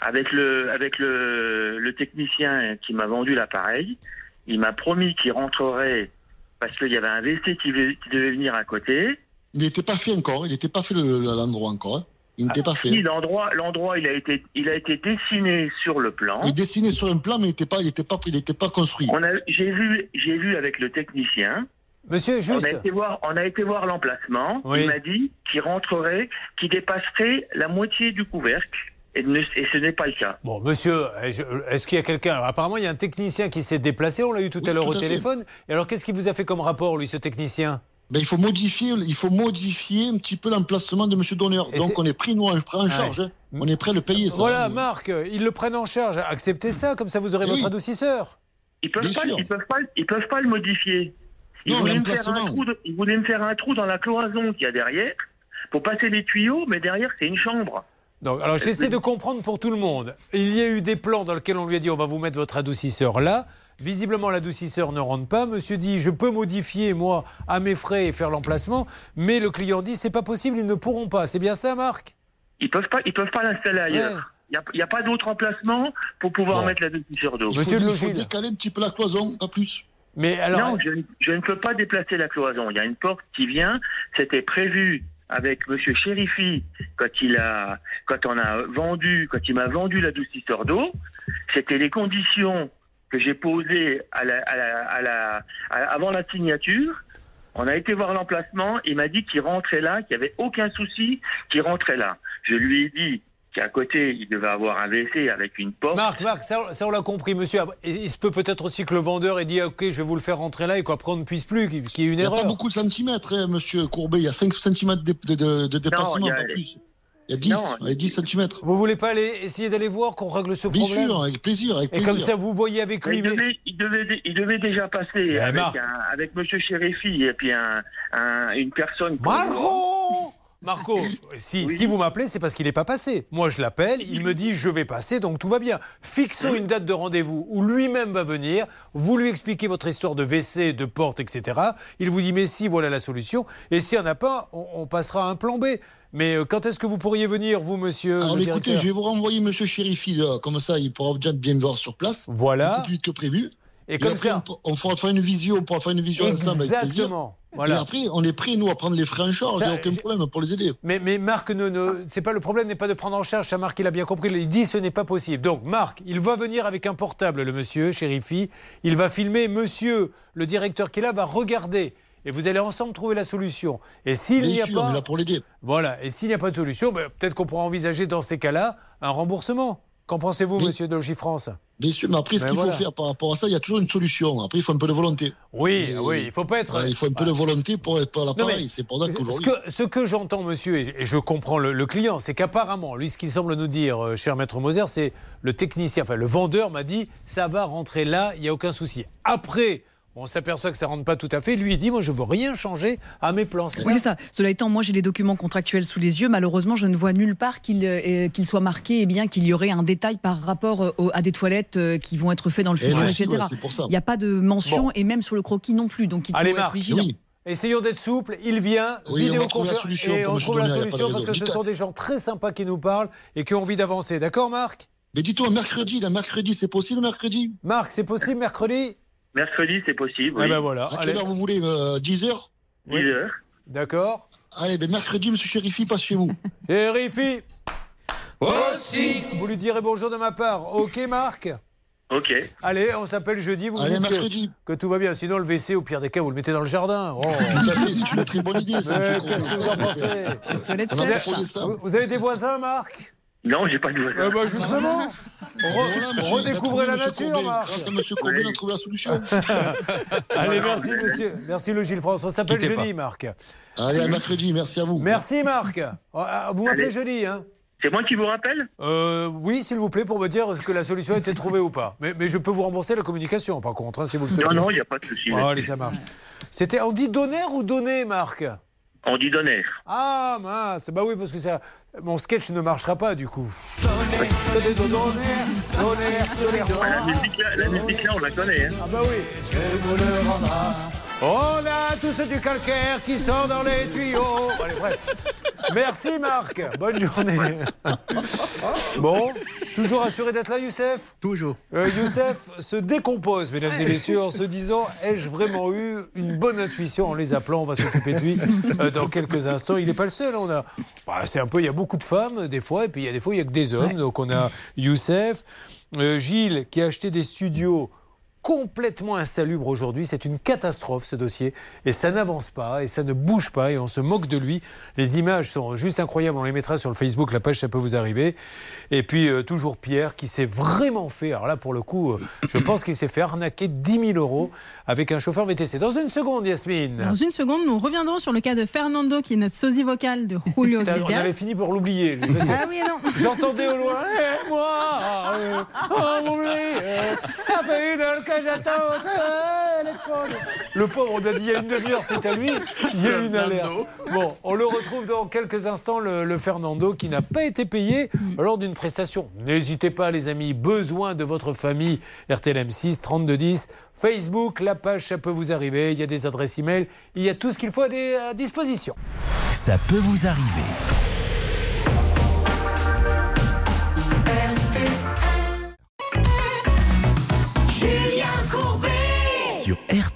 Avec le, avec le, le technicien qui m'a vendu l'appareil, il m'a promis qu'il rentrerait parce qu'il y avait un WC qui, devait- qui devait venir à côté. Il n'était pas fait encore, il n'était pas fait le- le- l'endroit encore. hein. Il n'était pas Si, fait. l'endroit, l'endroit, il a été, il a été dessiné sur le plan. Il est dessiné sur un plan, mais il n'était pas, il était pas, il était pas construit. On a, j'ai vu, j'ai vu avec le technicien. Monsieur, On juste. a été voir, on a été voir l'emplacement. Oui. Il m'a dit qu'il rentrerait, qu'il dépasserait la moitié du couvercle. Et, ne- et ce n'est pas le cas. Bon, monsieur, eh, est-ce qu'il y a quelqu'un? Alors, Apparemment, il y a un technicien qui s'est déplacé, on l'a eu tout à l'heure au fait. téléphone. Et alors, qu'est-ce qu'il vous a fait comme rapport, lui, ce technicien? Ben, il faut modifier, il faut modifier un petit peu l'emplacement de Monsieur Donneur. Et Donc on est pris, nous, on prend en Ouais. charge. hein. On est prêt à le payer. Ça. Voilà, Marc, ils le prennent en charge. Acceptez ça, comme ça vous aurez Oui. votre adoucisseur. Ils peuvent pas, ils peuvent pas, ils peuvent pas le modifier. Ils Non, voulaient, me faire un trou de- ils voulaient me faire un trou dans la cloison qu'il y a derrière pour passer les tuyaux, mais derrière c'est une chambre. Donc, alors j'essaie de comprendre pour tout le monde. Il y a eu des plans dans lesquels on lui a dit on va vous mettre votre adoucisseur là. Visiblement, l'adoucisseur ne rentre pas. Monsieur dit je peux modifier moi à mes frais et faire l'emplacement, mais le client dit c'est pas possible, ils ne pourront pas. C'est bien ça, Marc? Ils peuvent pas, ils peuvent pas l'installer ailleurs. Il n'y a, pas d'autre emplacement pour pouvoir Bon. mettre la sur d'eau. Il faut, il faut décaler un petit peu la cloison, pas plus. Mais alors, non, je, ne- je ne peux pas déplacer la cloison. Il y a une porte qui vient. C'était prévu avec Monsieur Chérifi quand il a, quand on a vendu, quand il m'a vendu l'adoucisseur d'eau. C'était les conditions que j'ai posées à la, à la- à la- à- avant la signature. On a été voir l'emplacement. Il m'a dit qu'il rentrait là, qu'il n'y avait aucun souci, qu'il rentrait là. Je lui ai dit qu'à côté, il devait avoir un WC avec une porte. Marc, Marc, ça, ça, on l'a compris, monsieur. Et Il se peut peut-être aussi que le vendeur ait dit ah, ok, je vais vous le faire rentrer là et qu'après on ne puisse plus, qu'il y ait une Il n'y a pas erreur. beaucoup de centimètres, hein, monsieur Courbet. Il y a 5 centimètres de, de, de- de déplacement, il y a- pas plus. Il y a 10, Non, il y a 10 centimètres. Vous voulez pas aller essayer d'aller voir qu'on règle ce Bien problème? sûr, avec plaisir, avec Et plaisir. comme ça, vous voyez avec lui. il, mais- devait, il, devait, dé- il devait déjà passer avec, Marc. un, avec Monsieur Chérifi et puis un, un- une personne. Marco Marco, *laughs* si, si vous m'appelez, c'est parce qu'il n'est pas passé. Moi, je l'appelle, il me dit je vais passer, donc tout va bien. Fixons une date de rendez-vous où lui-même va venir, vous lui expliquez votre histoire de WC, de porte, etc. Il vous dit mais si, voilà la solution. Et s'il n'y en a pas, on, on passera à un plan B. Mais euh, quand est-ce que vous pourriez venir, vous, monsieur Alors le écoutez, je vais vous renvoyer monsieur Chérifi, là, comme ça il pourra déjà bien me voir sur place. Voilà. Plus vite que prévu. Et comme après, ça- on, on fera faire une visio, on pourra faire une visio ensemble avec plaisir. Exactement. Voilà. Et après, on est prêt, nous, à prendre les frais en charge, il n'y a aucun problème pour les aider. Mais, mais Marc, ne, ne- c'est pas le problème n'est pas de prendre en charge. Ça, Marc, il a bien compris. Il dit ce n'est pas possible. Donc, Marc, il va venir avec un portable, le monsieur, Chérifi. Il va filmer. Monsieur, le directeur qui est là, va regarder. Et vous allez ensemble trouver la solution. Et s'il n'y a sûr, on est pas. là pour l'aider. Voilà. Et s'il n'y a pas de solution, ben, peut-être qu'on pourra envisager dans ces cas-là un remboursement. Qu'en pensez-vous, monsieur de Logifrance? Bien sûr, mais après, ce Ben qu'il voilà. faut faire par rapport à ça, il y a toujours une solution. Après, il faut un peu de volonté. Oui, oui, il faut pas être. Il faut un peu de volonté pour être Non, l'appareil. mais C'est pour ça Ce qu'aujourd'hui. que, ce que j'entends, monsieur, et et je comprends le, le client, c'est qu'apparemment, lui, ce qu'il semble nous dire, euh, cher maître Moser, c'est le technicien, enfin le vendeur m'a dit, ça va rentrer là, il n'y a aucun souci. Après, on s'aperçoit que ça rentre pas tout à fait. Lui, il dit, moi, je veux rien changer à mes plans. Oui, c'est ça. Cela étant, moi, j'ai les documents contractuels sous les yeux. Malheureusement, je ne vois nulle part qu'il euh, soit marqué eh bien qu'il y aurait un détail par rapport euh, au- à des toilettes euh, qui vont être faites dans le Eh futur, etc. ouais. Il n'y a pas de mention Bon. et même sur le croquis non plus. Donc, il faut Allez, être Marc, vigilant. Oui. Essayons d'être souple. Il vient, Oui, vidéoconférence, et on trouve la solution parce que ce sont des gens très sympas qui nous parlent et qui ont envie d'avancer. D'accord, Marc? Mais dis-toi, mercredi, la mercredi, c'est possible, mercredi? Marc, c'est possible mercredi? Mercredi, c'est possible. Eh Oui. ben voilà. À Allez, quelle heure vous voulez euh, 10 heures 10 heures. d'accord. Allez, ben mercredi, monsieur Chérifi passe chez vous. Shérifi *laughs* Aussi Vous lui direz bonjour de ma part. Ok, Marc Ok. Allez, on s'appelle jeudi. Vous Allez, que- mercredi. que, tout va bien. Sinon, le WC, au pire des cas, vous le mettez dans le jardin. Oh. Tout à fait, c'est une très bonne idée. Qu'est-ce que vous en pensez vous, vous avez des voisins, Marc Non, j'ai pas de voisin. Eh ben, Justement *laughs* Redécouvrez la nature. Marc. Grâce à monsieur Courbet, on a trouvé la solution. *laughs* Allez, merci, monsieur. Merci, le Gilles France. On s'appelle jeudi, Marc. Allez, à mercredi, merci à vous. Merci, Marc. Ah, Vous m'appelez jeudi, hein C'est moi qui vous rappelle? Euh, oui, s'il vous plaît, pour me dire est-ce que la solution a été trouvée ou pas. Mais, mais je peux vous rembourser la communication, par contre, hein, si vous le souhaitez. Non, non, il n'y a pas de souci. Oh, allez, ça marche. C'était, on dit donner ou donner, Marc? On dit donner. Ah mince, bah oui, parce que ça, mon sketch ne marchera pas du coup. Donner, donner, donner, donner, donner, La musique, là, la musique là, on la connaît. Hein. Ah bah oui. On a tous du calcaire qui sort dans les tuyaux. Allez, bref. Merci Marc. Bonne journée. Bon, toujours assuré d'être là, Youssef? Toujours. Euh, Youssef se décompose, mesdames et messieurs, en se disant Ai-je vraiment eu une bonne intuition en les appelant? On va s'occuper de lui euh, dans quelques instants. Il n'est pas le seul. On a, bah, c'est un peu, il y a beaucoup de femmes des fois, et puis il y a des fois il y a que des hommes. Donc on a Youssef, Euh, Gilles qui a acheté des studios complètement insalubre aujourd'hui. C'est une catastrophe ce dossier et ça n'avance pas et ça ne bouge pas et on se moque de lui. Les images sont juste incroyables. On les mettra sur le Facebook, la page, ça peut vous arriver. Et puis euh, toujours Pierre qui s'est vraiment fait. Alors là, pour le coup, euh, je pense qu'il s'est fait arnaquer 10 000 euros avec un chauffeur VTC. Dans une seconde, Yasmine. Dans une seconde, nous reviendrons sur le cas de Fernando, qui est notre sosie vocal de Julio Putain, On Iglesias. avait fini pour l'oublier. Ah oui, non. J'entendais au loin, Eh, moi, m'oublie, euh, ça fait une heure que j'attends *laughs* au téléphone. Le pauvre, on a dit il y a une demi-heure, c'est à lui. Il y a une alerte. Bon, on le retrouve dans quelques instants, le, le Fernando, qui n'a pas été payé lors d'une prestation. N'hésitez pas, les amis, besoin de votre famille. RTL M6, 3210. Facebook, la page, ça peut vous arriver. Il y a des adresses e-mail. Il y a tout ce qu'il faut à, des- à disposition. Ça peut vous arriver.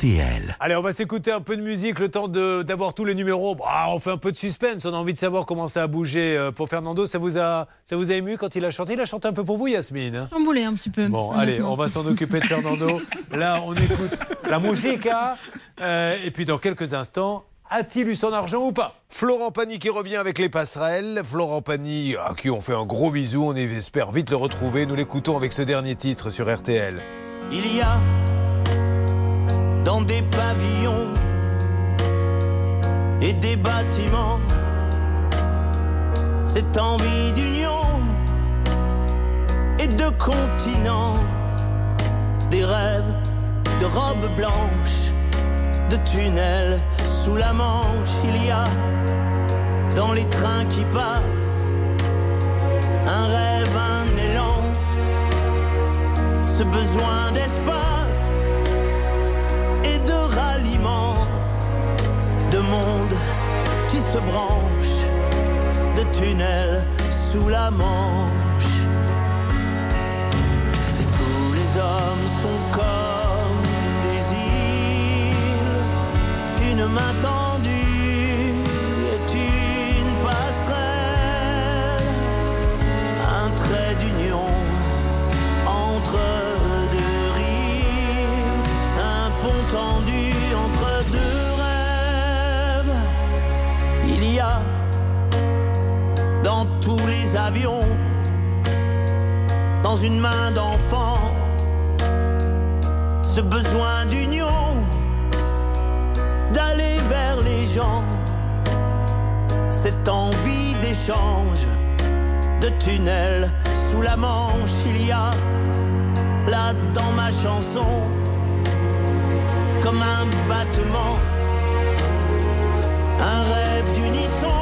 RTL. Allez, on va s'écouter un peu de musique, le temps de- d'avoir tous les numéros. Bah, on fait un peu de suspense, on a envie de savoir comment ça a bougé euh, pour Fernando. Ça vous a, ça vous a ému quand il a chanté? Il a chanté un peu pour vous, Yasmine hein? Chamboulé un petit peu. Bon, allez, on va s'en occuper de Fernando. Là, on écoute la musique. hein. Euh, et puis, dans quelques instants, a-t-il eu son argent ou pas? Florent Pagny qui revient avec les passerelles. Florent Pagny, à qui on fait un gros bisou. On espère vite le retrouver. Nous l'écoutons avec ce dernier titre sur RTL. Il y a dans des pavillons et des bâtiments cette envie d'union et de continent, des rêves de robes blanches, de tunnels sous la Manche. Il y a dans les trains qui passent un rêve, un élan ce besoin d'espace se branche, de tunnels sous la Manche. Si tous les hommes sont comme des îles, une main tendue dans une main d'enfant, ce besoin d'union, d'aller vers les gens, cette envie d'échange de tunnels sous la manche. Il y a là dans ma chanson comme un battement, un rêve d'unisson,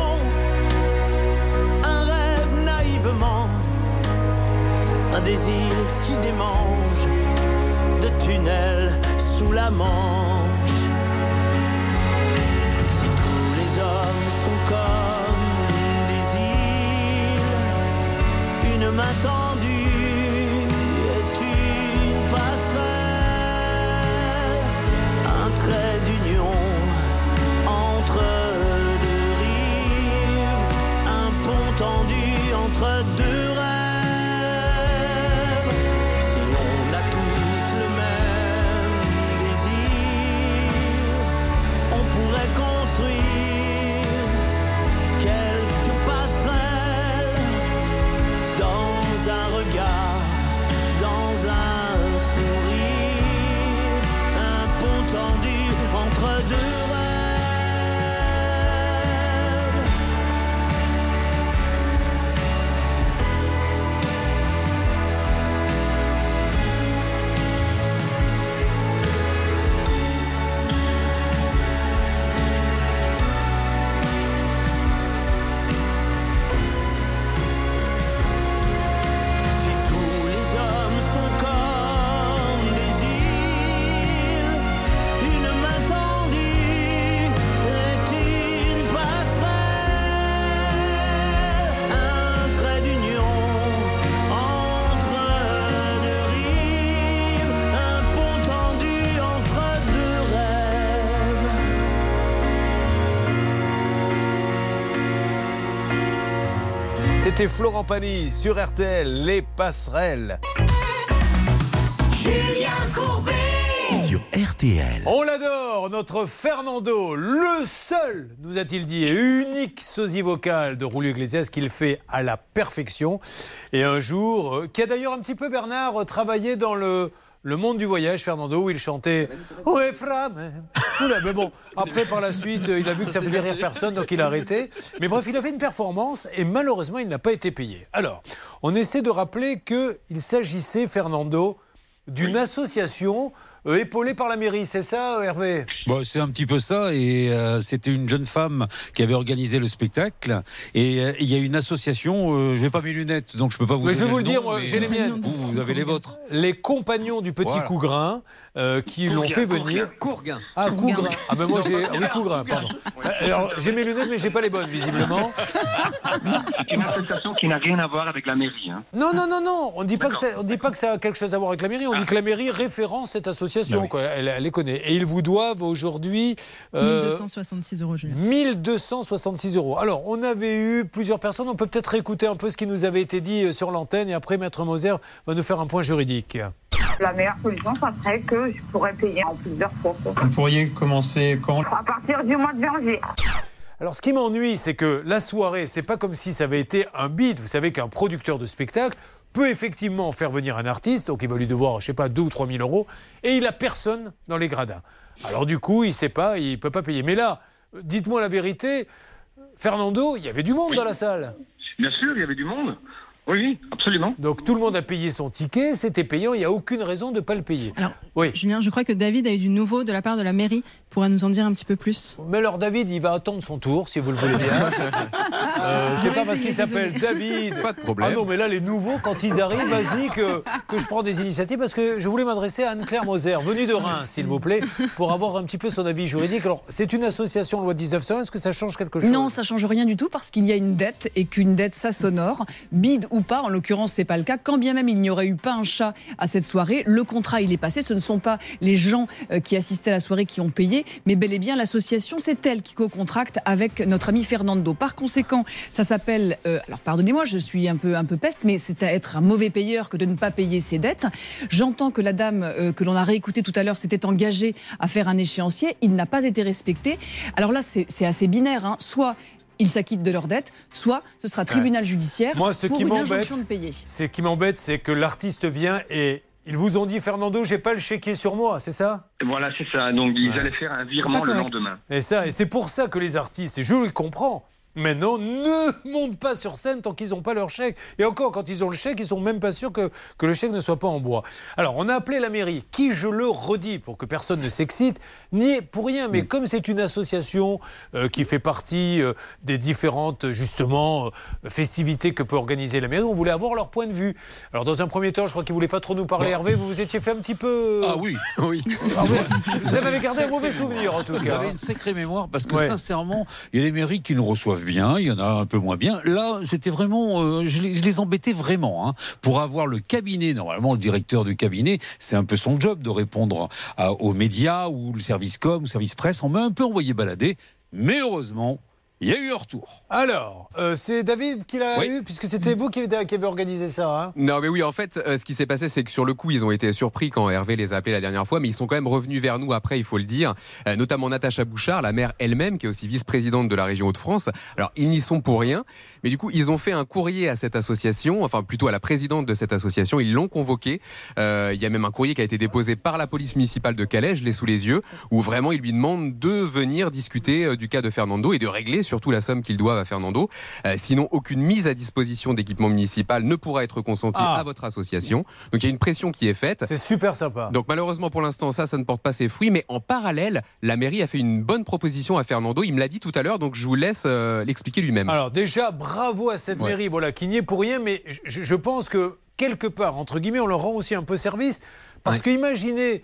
C'était Florent Pagny sur RTL, les passerelles. Julien Courbet Sur RTL. On l'adore, notre Fernando, le seul, nous a-t-il dit, et unique sosie vocal de Julio Iglesias qu'il fait à la perfection. Et un jour, euh, qui a d'ailleurs un petit peu, Bernard, travaillé dans le, le monde du voyage, Fernando, où il chantait Ouais, frame Oula, Mais bon, après, par la suite, il a vu que ça faisait rire personne, donc il a arrêté. Mais bref, il a fait une performance et malheureusement, il n'a pas été payé. Alors, on essaie de rappeler qu'il s'agissait, Fernando, d'une association euh, épaulée par la mairie. C'est ça, Hervé? Bon, c'est un petit peu ça, et euh, c'était une jeune femme qui avait organisé le spectacle. Et euh, il y a une association, euh, je n'ai pas mes lunettes, donc je peux pas vous Mais je vais vous le dire, nom, moi, mais, j'ai les euh, miennes. Vous, vous avez les vôtres. Les compagnons du petit Voilà. Cougrain euh, qui l'ont Courguin, fait venir. Courguin. Ah, Cougrain. Ah, ben moi j'ai. ah oui, Cougrain, pardon. Alors, j'ai mes lunettes, mais j'ai pas les bonnes, visiblement. C'est une association qui n'a rien à voir avec la mairie. hein. Non, non, non, non. On dit pas que ça, on dit pas que ça a quelque chose à voir avec la mairie. On dit que la mairie référence cette association. quoi. Elle, elle les connaît. Et ils vous doivent aujourd'hui. euh, 1266 euros, Julien. 1266 euros. Alors, on avait eu plusieurs personnes. On peut peut-être réécouter un peu ce qui nous avait été dit euh, sur l'antenne. Et après, Maître Moser va nous faire un point juridique. La meilleure solution, ça serait que je pourrais payer en plusieurs fois. quoi. Vous pourriez commencer quand? À partir du mois de janvier. Alors, ce qui m'ennuie, c'est que la soirée, c'est pas comme si ça avait été un bid. Vous savez qu'un producteur de spectacle peut effectivement faire venir un artiste, donc il va lui devoir, je sais pas, 2 ou 3 000 euros, et il a personne dans les gradins. Alors, du coup, il sait pas, il peut pas payer. Mais là, dites-moi la vérité, Fernando, il y avait du monde dans la salle. Bien sûr, il y avait du monde. Oui, absolument. Donc tout le monde a payé son ticket, c'était payant, il n'y a aucune raison de ne pas le payer. oui. Julien, je crois que David a eu du nouveau de la part de la mairie. Pourra nous en dire un petit peu plus Mais alors David, il va attendre son tour, si vous le voulez bien. *laughs* Euh, c'est pas parce qu'il s'appelle David. Pas de problème. Ah non, mais là, les nouveaux, quand ils arrivent, vas-y que, que je prends des initiatives parce que je voulais m'adresser à Anne-Claire Moser, venue de Reims, s'il vous plaît, pour avoir un petit peu son avis juridique. Alors, c'est une association loi 1900, est-ce que ça change quelque chose? Non, ça change rien du tout parce qu'il y a une dette et qu'une dette ça s'honore. Bide ou pas, en l'occurrence c'est pas le cas. Quand bien même il n'y aurait eu pas un chat à cette soirée, le contrat il est passé. Ce ne sont pas les gens euh, qui assistaient à la soirée qui ont payé, mais bel et bien l'association. C'est elle qui co-contracte avec notre ami Fernando. Par conséquent, ça s'appelle. euh, alors pardonnez-moi, je suis un peu un peu peste, mais c'est à être un mauvais payeur que de ne pas payer ses dettes. J'entends que la dame euh, que l'on a réécoutée tout à l'heure s'était engagée à faire un échéancier. Il n'a pas été respecté. Alors là, c'est assez binaire. hein. Soit ils s'acquittent de leurs dettes, soit ce sera tribunal judiciaire Moi, ce pour qui une m'embête, injonction de payer. Ce qui m'embête, c'est que l'artiste vient et ils vous ont dit, Fernando, j'ai pas le chéquier sur moi, c'est ça? Voilà, c'est ça. Donc, ils Ouais. allaient faire un virement le correct. lendemain. Et ça, et c'est pour ça que les artistes, et je le comprends, maintenant ne montent pas sur scène tant qu'ils n'ont pas leur chèque. Et encore, quand ils ont le chèque, ils sont même pas sûrs que, que le chèque ne soit pas en bois. Alors, on a appelé la mairie, qui, je le redis, pour que personne ne s'excite, n'y est pour rien. Mais comme c'est une association euh, qui fait partie euh, des différentes, justement, euh, festivités que peut organiser la mairie, on voulait avoir leur point de vue. Alors, dans un premier temps, je crois qu'ils ne voulaient pas trop nous parler. Hervé, vous vous étiez fait un petit peu... Ah oui, *laughs* oui. Ah. Vous avez gardé un mauvais souvenir, en tout Vous cas. avez une sacrée mémoire parce que Ouais. sincèrement, il y a des mairies qui nous reçoivent bien, il y en a un peu moins bien. Là, c'était vraiment, euh, je, les, embêtais vraiment hein, pour avoir le cabinet. Normalement, le directeur du cabinet, c'est un peu son job de répondre aux médias ou le service com, ou service presse. On m'a un peu envoyé balader, mais heureusement, il y a eu un retour. Alors, euh, c'est David qui l'a Oui. eu, puisque c'était vous qui avez, qui avez organisé ça. hein Non, mais oui, en fait, euh, ce qui s'est passé, c'est que sur le coup, ils ont été surpris quand Hervé les a appelés la dernière fois, mais ils sont quand même revenus vers nous après, il faut le dire, Euh, notamment Natacha Bouchard, la maire elle-même, qui est aussi vice-présidente de la région Hauts-de-France. Alors, ils n'y sont pour rien, mais du coup, ils ont fait un courrier à cette association, enfin plutôt à la présidente de cette association, ils l'ont convoquée. Euh, Il y a même un courrier qui a été déposé par la police municipale de Calais, je l'ai sous les yeux, où vraiment ils lui demandent de venir discuter euh, du cas de Fernando et de régler surtout la somme qu'ils doivent à Fernando. Euh, sinon, aucune mise à disposition d'équipement municipal ne pourra être consentie Ah. à votre association. Donc il y a une pression qui est faite. C'est super sympa. Donc malheureusement pour l'instant ça, ça ne porte pas ses fruits. Mais en parallèle, la mairie a fait une bonne proposition à Fernando. Il me l'a dit tout à l'heure, donc je vous laisse euh, l'expliquer lui-même. Alors déjà, bravo à cette Ouais. mairie, voilà, qui n'y est pour rien, mais je, je pense que quelque part, entre guillemets, on leur rend aussi un peu service, parce que imaginez.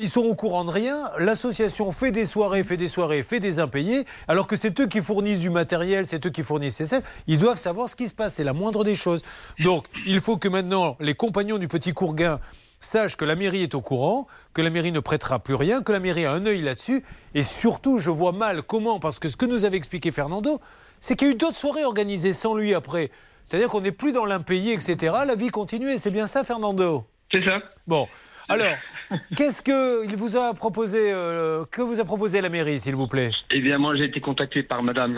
Ils sont au courant de rien. L'association fait des soirées, fait des soirées, fait des impayés, alors que c'est eux qui fournissent du matériel, c'est eux qui fournissent ces scènes. Ils doivent savoir ce qui se passe, c'est la moindre des choses. Donc, il faut que maintenant les compagnons du petit Courguin sachent que la mairie est au courant, que la mairie ne prêtera plus rien, que la mairie a un œil là-dessus. Et surtout, je vois mal comment, parce que ce que nous avait expliqué Fernando, c'est qu'il y a eu d'autres soirées organisées sans lui après. C'est-à-dire qu'on n'est plus dans l'impayé, etc. La vie continue, c'est bien ça, Fernando? C'est ça. Bon, alors, *laughs* qu'est-ce que il vous a proposé euh, Que vous a proposé la mairie, s'il vous plaît? Eh bien, moi, j'ai été contacté par Madame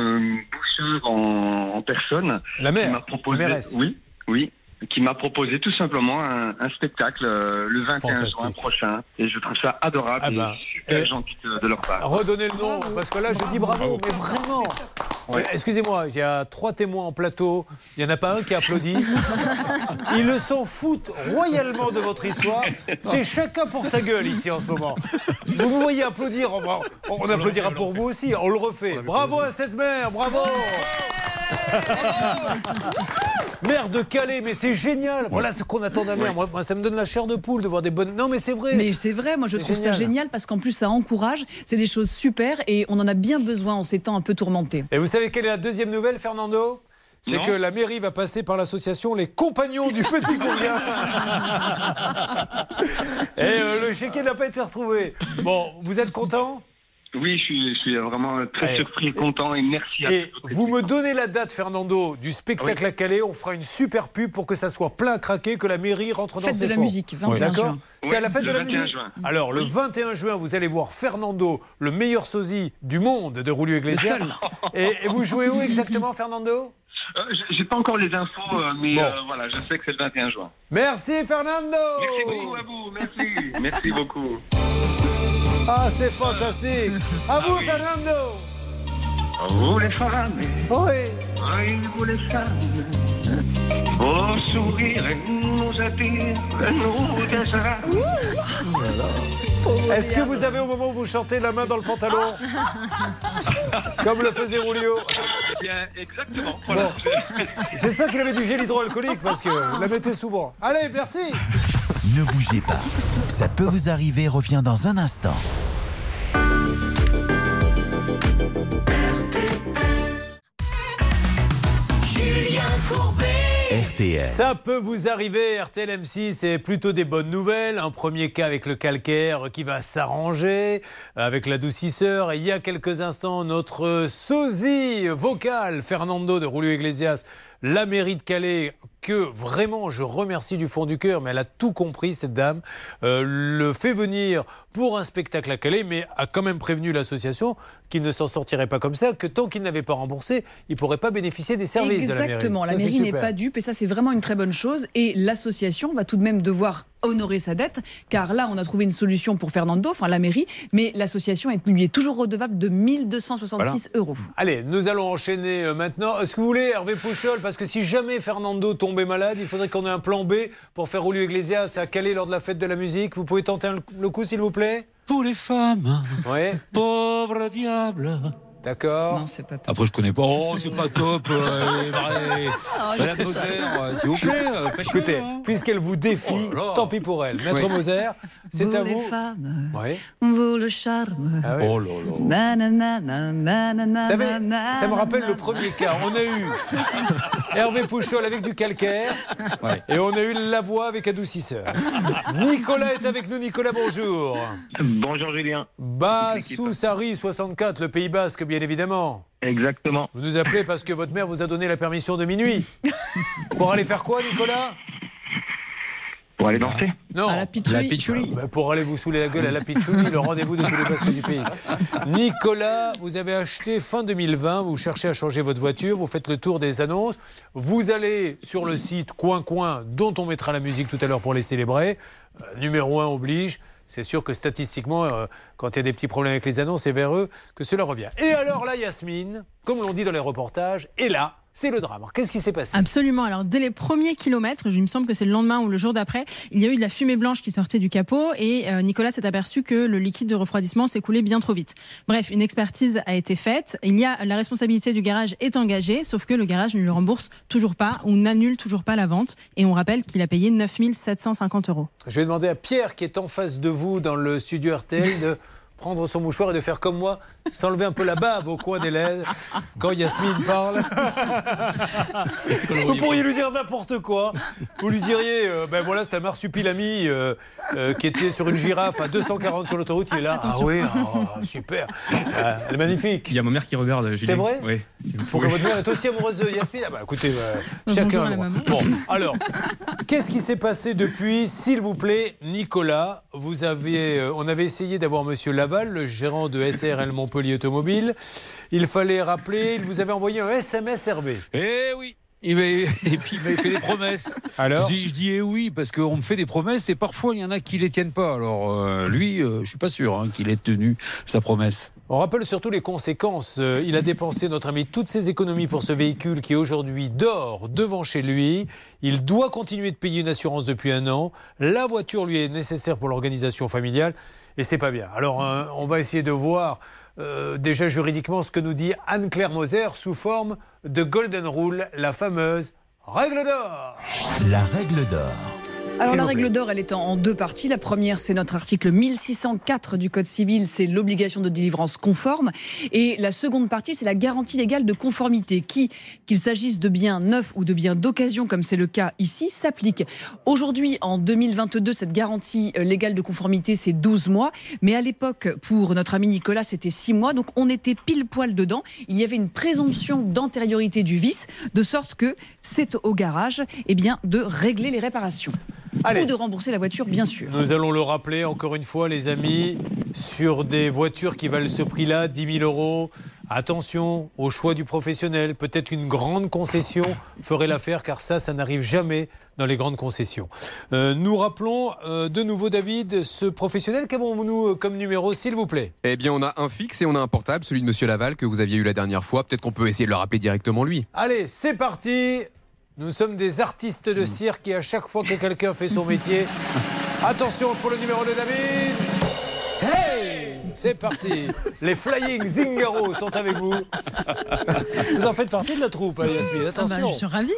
Bouchard en, en personne. La maire, proposé, la mairesse. Oui, oui. Qui m'a proposé tout simplement un, un spectacle euh, le 21 Fantastique. juin prochain. Et je trouve ça adorable Ah et bah, super et- gentil de, de leur part. Redonnez le nom, parce que là, je dis bravo, mais vraiment. Ouais. Excusez-moi, il y a trois témoins en plateau. Il n'y en a pas un qui applaudit. Ils le s'en foutent royalement de votre histoire. C'est chacun pour sa gueule ici en ce moment. Vous me voyez applaudir, on, va- on applaudira pour vous aussi. On le refait. Bravo à cette mère, bravo. Mère de Calais, mais c'est génial. Voilà ce qu'on attend d'un maire. Moi, moi, ça me donne la chair de poule de voir des bonnes. Non, mais c'est vrai. Mais c'est vrai, moi je trouve ça génial. parce qu'en plus ça encourage, c'est des choses super et on en a bien besoin en ces temps un peu tourmentés. Et vous savez quelle est la deuxième nouvelle, Fernando? C'est que la mairie va passer par l'association Les Compagnons du Petit Courien. *laughs* Et euh, le chéquier n'a pas été retrouvé. Bon, vous êtes content? Oui, je suis, je suis vraiment très surpris content et merci à Et vous me donnez la date, Fernando, du spectacle à Calais. On fera une super pub pour que ça soit plein à craquer, que la mairie rentre dans Fête ses de la fonds. musique, 21 D'accord juin. C'est Oui, à la fête le de la 21 musique. juin. Alors, le 21 juin, vous allez voir Fernando, le meilleur sosie du monde de Roulieu Iglesias. Et, et vous jouez où exactement, Fernando? Euh, j'ai- J'ai pas encore les infos, euh, mais Bon. euh, voilà, je sais que c'est le 21 juin. Merci, Fernando Merci beaucoup à vous, merci. *laughs* merci beaucoup. Ah, c'est fantastique À vous, Fernando Vous les femmes, Oui oui, vous les femmes, vos sourires nous attirent, nous. Est-ce que vous avez au moment où vous chantez la main dans le pantalon *laughs* Comme le faisait Roulio bien, exactement. Voilà. Bon. J'espère qu'il avait du gel hydroalcoolique parce que vous la mettez souvent. Allez, merci Ne bougez pas. Ça peut vous arriver revient dans un instant. RTL. Ça peut vous arriver, RTL M6, c'est plutôt des bonnes nouvelles. Un premier cas avec le calcaire qui va s'arranger, avec l'adoucisseur. Et il y a quelques instants, notre sosie vocal, Fernando de Julio Iglesias, la mairie de Calais, que vraiment je remercie du fond du cœur, mais elle a tout compris, cette dame, euh, le fait venir pour un spectacle à Calais, mais a quand même prévenu l'association qu'il ne s'en sortirait pas comme ça, que tant qu'il n'avait pas remboursé, il ne pourrait pas bénéficier des services de la mairie. Exactement, la mairie n'est pas dupe et ça c'est vraiment une très bonne chose. Et l'association va tout de même devoir honorer sa dette, car là on a trouvé une solution pour Fernando, enfin la mairie, mais l'association est- lui est toujours redevable de 1266 euros. Allez, nous allons enchaîner euh, maintenant. Est-ce que vous voulez Hervé Pouchol Parce que si jamais Fernando tombait malade, il faudrait qu'on ait un plan B pour faire Julio Iglesias à Calais lors de la fête de la musique. Vous pouvez tenter le coup, s'il vous plaît? Pour les femmes, Oui. pauvre diable. D'accord. Non, c'est pas top. Après, je connais pas. Oh, c'est pas top. euh, *laughs* les vrais- Madame Moser, s'il vous plaît, euh, faites-le, Écoutez, hein. puisqu'elle vous défie, Oh tant pis pour elle. Maître Oui. Moser, c'est vous à les vous. femmes, Oui. vous le charme. Ah oui. Oh là là. Nanana, nanana, Vous savez, nanana, ça me rappelle le premier cas. On a eu *laughs* Hervé Pouchol avec du calcaire Ouais. et on a eu la voix avec adoucisseur. *laughs* Nicolas est avec nous. Nicolas, bonjour. Bonjour Julien. Bassoussari 64, le Pays Basque, bien évidemment. Exactement. Vous nous appelez parce que votre mère vous a donné la permission de minuit. *laughs* Pour aller faire quoi, Nicolas? Pour aller danser? Non. À la pitchouli. La pitchouli. Bah, pour aller vous saouler la gueule à la Pichouli, le rendez-vous de tous les Basques du pays. Nicolas, vous avez acheté fin 2020, vous cherchez à changer votre voiture, vous faites le tour des annonces, vous allez sur le site Coin Coin, dont on mettra la musique tout à l'heure pour les célébrer. Euh, numéro 1 oblige. C'est sûr que statistiquement, euh, quand il y a des petits problèmes avec les annonces, c'est vers eux que cela revient. Et alors là, Yasmine, comme l'on dit dans les reportages, et là, c'est le drame. Qu'est-ce qui s'est passé Absolument. Alors, dès les premiers kilomètres, il me semble que c'est le lendemain ou le jour d'après, il y a eu de la fumée blanche qui sortait du capot et euh, Nicolas s'est aperçu que le liquide de refroidissement s'écoulait bien trop vite. Bref, une expertise a été faite. Il y a la responsabilité du garage est engagée, sauf que le garage ne lui rembourse toujours pas ou n'annule toujours pas la vente. Et on rappelle qu'il a payé 9 750 euros. Je vais demander à Pierre, qui est en face de vous dans le studio RTL, de prendre son mouchoir et de faire comme moi, s'enlever un peu la bave au coin des lèvres quand Yasmine parle. Vous pourriez lui dire n'importe quoi. Vous lui diriez, euh, ben voilà, c'est un marsupilami euh, euh, qui était sur une girafe à 240 sur l'autoroute. Il est là. Ah oui, oh, super. Euh, elle est magnifique. Il y a ma mère qui regarde. C'est vrai Oui. Faut que votre mère est aussi amoureuse de Yasmine. Ah bah écoutez, euh, chacun. le. Bon, alors, qu'est-ce qui s'est passé depuis S'il vous plaît, Nicolas, vous avez, euh, on avait essayé d'avoir Monsieur Laval, le gérant de SRL Montpellier Automobile. Il fallait rappeler, il vous avait envoyé un SMS Hervé. Eh oui il m'a- *laughs* et puis il m'avait fait des promesses. Alors je dis, je dis eh oui parce qu'on me fait des promesses et parfois il y en a qui les tiennent pas. Alors euh, lui, euh, je suis pas sûr hein, qu'il ait tenu sa promesse. On rappelle surtout les conséquences. Euh, Il a dépensé, notre ami, toutes ses économies pour ce véhicule qui aujourd'hui dort devant chez lui. Il doit continuer de payer une assurance depuis un an. La voiture lui est nécessaire pour l'organisation familiale et c'est pas bien. Alors euh, on va essayer de voir euh, déjà juridiquement ce que nous dit Anne-Claire Moser sous forme de Golden Rule, la fameuse règle d'or. La règle d'or. Alors la règle d'or, elle est en en deux parties. La première, c'est notre article 1604 du Code civil, c'est l'obligation de délivrance conforme. Et la seconde partie, c'est la garantie légale de conformité, qui, qu'il s'agisse de biens neufs ou de biens d'occasion, comme c'est le cas ici, s'applique. Aujourd'hui, en 2022, cette garantie euh, légale de conformité, c'est 12 mois. Mais à l'époque, pour notre ami Nicolas, c'était 6 mois. Donc on était pile poil dedans. Il y avait une présomption d'antériorité du vice, de sorte que c'est au garage eh bien, de régler les réparations. Allez. Ou de rembourser la voiture, bien sûr. Nous allons le rappeler encore une fois, les amis, sur des voitures qui valent ce prix-là, 10 000 euros. Attention au choix du professionnel. Peut-être une grande concession ferait l'affaire, car ça, ça n'arrive jamais dans les grandes concessions. Euh, nous rappelons euh, de nouveau, David, ce professionnel. Qu'avons-nous euh, comme numéro, s'il vous plaît? Eh bien, on a un fixe et on a un portable, celui de Monsieur Laval que vous aviez eu la dernière fois. Peut-être qu'on peut essayer de le rappeler directement lui. Allez, c'est parti. Nous sommes des artistes de cirque et à chaque fois que quelqu'un fait son métier, attention pour le numéro de David. Hey C'est parti. Les Flying Zingaro sont avec vous. Vous en faites partie de la troupe, hein, Yasmine. Ah bah, Attention. je suis ravie.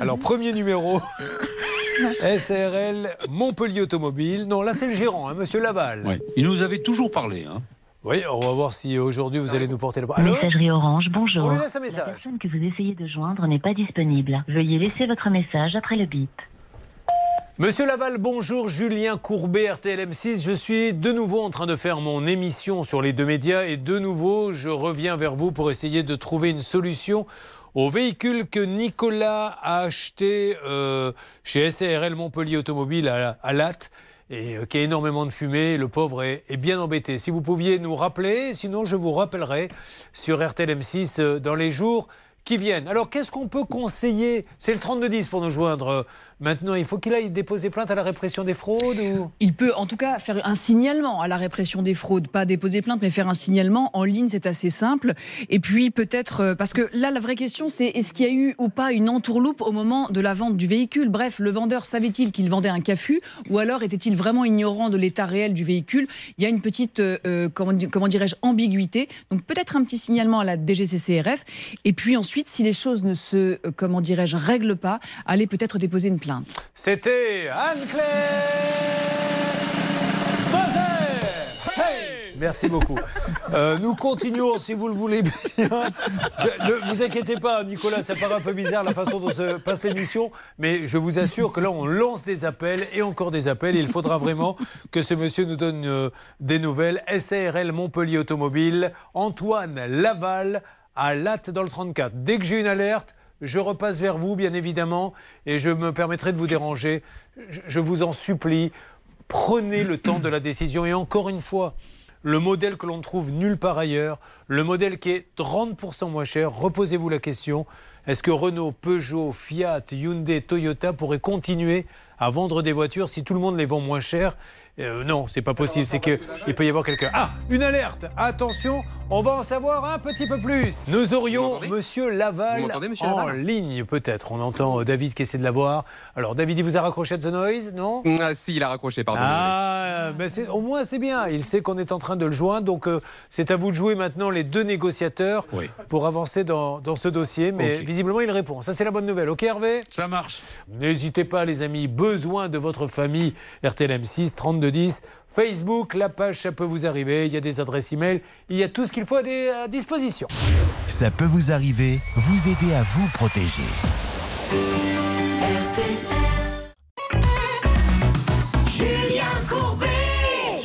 Alors, premier numéro. SRL Montpellier Automobile. Non, là, c'est le gérant, hein, monsieur Laval. Ouais. Il nous avait toujours parlé. Hein. Oui, on va voir si aujourd'hui vous allez nous porter le bras. Messagerie Orange, bonjour. On lui laisse un La message. personne que vous essayez de joindre n'est pas disponible. Veuillez laisser votre message après le bip. Monsieur Laval, bonjour. Julien Courbet, RTLM6. Je suis de nouveau en train de faire mon émission sur les deux médias et de nouveau, je reviens vers vous pour essayer de trouver une solution au véhicule que Nicolas a acheté euh, chez SARL Montpellier Automobile à, à Latte et euh, qui a énormément de fumée. Le pauvre est, bien embêté. Si vous pouviez nous rappeler, sinon je vous rappellerai sur RTLM6 euh, dans les jours qui viennent. Alors qu'est-ce qu'on peut conseiller? C'est le 3210 pour nous joindre. Maintenant, il faut qu'il aille déposer plainte à la répression des fraudes ou... Il peut en tout cas faire un signalement à la répression des fraudes, pas déposer plainte, mais faire un signalement en ligne, c'est assez simple. Et puis peut-être, euh, parce que là, la vraie question, c'est est-ce qu'il y a eu ou pas une entourloupe au moment de la vente du véhicule? Bref, le vendeur savait-il qu'il vendait un CAFU ou alors était-il vraiment ignorant de l'état réel du véhicule? Il y a une petite, euh, euh, comment, di- comment dirais-je, ambiguïté. Donc peut-être un petit signalement à la DGCCRF. Et puis ensuite, si les choses ne se, comment dirais-je, règlent pas, allez peut-être déposer une plainte. C'était Anne-Claire Merci beaucoup. Euh, nous continuons, si vous le voulez bien. Ne vous inquiétez pas, Nicolas, ça paraît un peu bizarre la façon dont se passe l'émission, mais je vous assure que là, on lance des appels et encore des appels. Il faudra vraiment que ce monsieur nous donne euh, des nouvelles. SARL Montpellier Automobile, Antoine Laval à Latte dans le 34. Dès que j'ai une alerte, je repasse vers vous, bien évidemment, et je me permettrai de vous déranger. Je, vous en supplie, prenez le temps de la décision. Et encore une fois, le modèle que l'on trouve nulle part ailleurs, le modèle qui est 30% moins cher, reposez-vous la question, est-ce que Renault, Peugeot, Fiat, Hyundai, Toyota pourraient continuer à vendre des voitures si tout le monde les vend moins cher? Euh, Non, c'est pas possible, c'est qu'il peut y avoir quelqu'un. Ah, une alerte Attention, on va en savoir un petit peu plus. Nous aurions Monsieur Laval monsieur en Laval ligne, peut-être. On entend euh, David qui essaie de l'avoir. Alors, David, il vous a raccroché de The Noise, non? Ah si, il a raccroché, pardon. ah, ben c'est- au moins c'est bien. Il sait qu'on est en train de le joindre. Donc euh, c'est à vous de jouer maintenant les deux négociateurs pour avancer dans, dans ce dossier. Mais visiblement il répond. Ça c'est la bonne nouvelle. Ok Hervé? Ça marche. N'hésitez pas les amis. besoin de votre famille, RTLM6, 3210. Facebook, la page, ça peut vous arriver. Il y a des adresses e-mail. Il y a tout ce qu'il faut à, des- à disposition. Ça peut vous arriver, vous aider à vous protéger.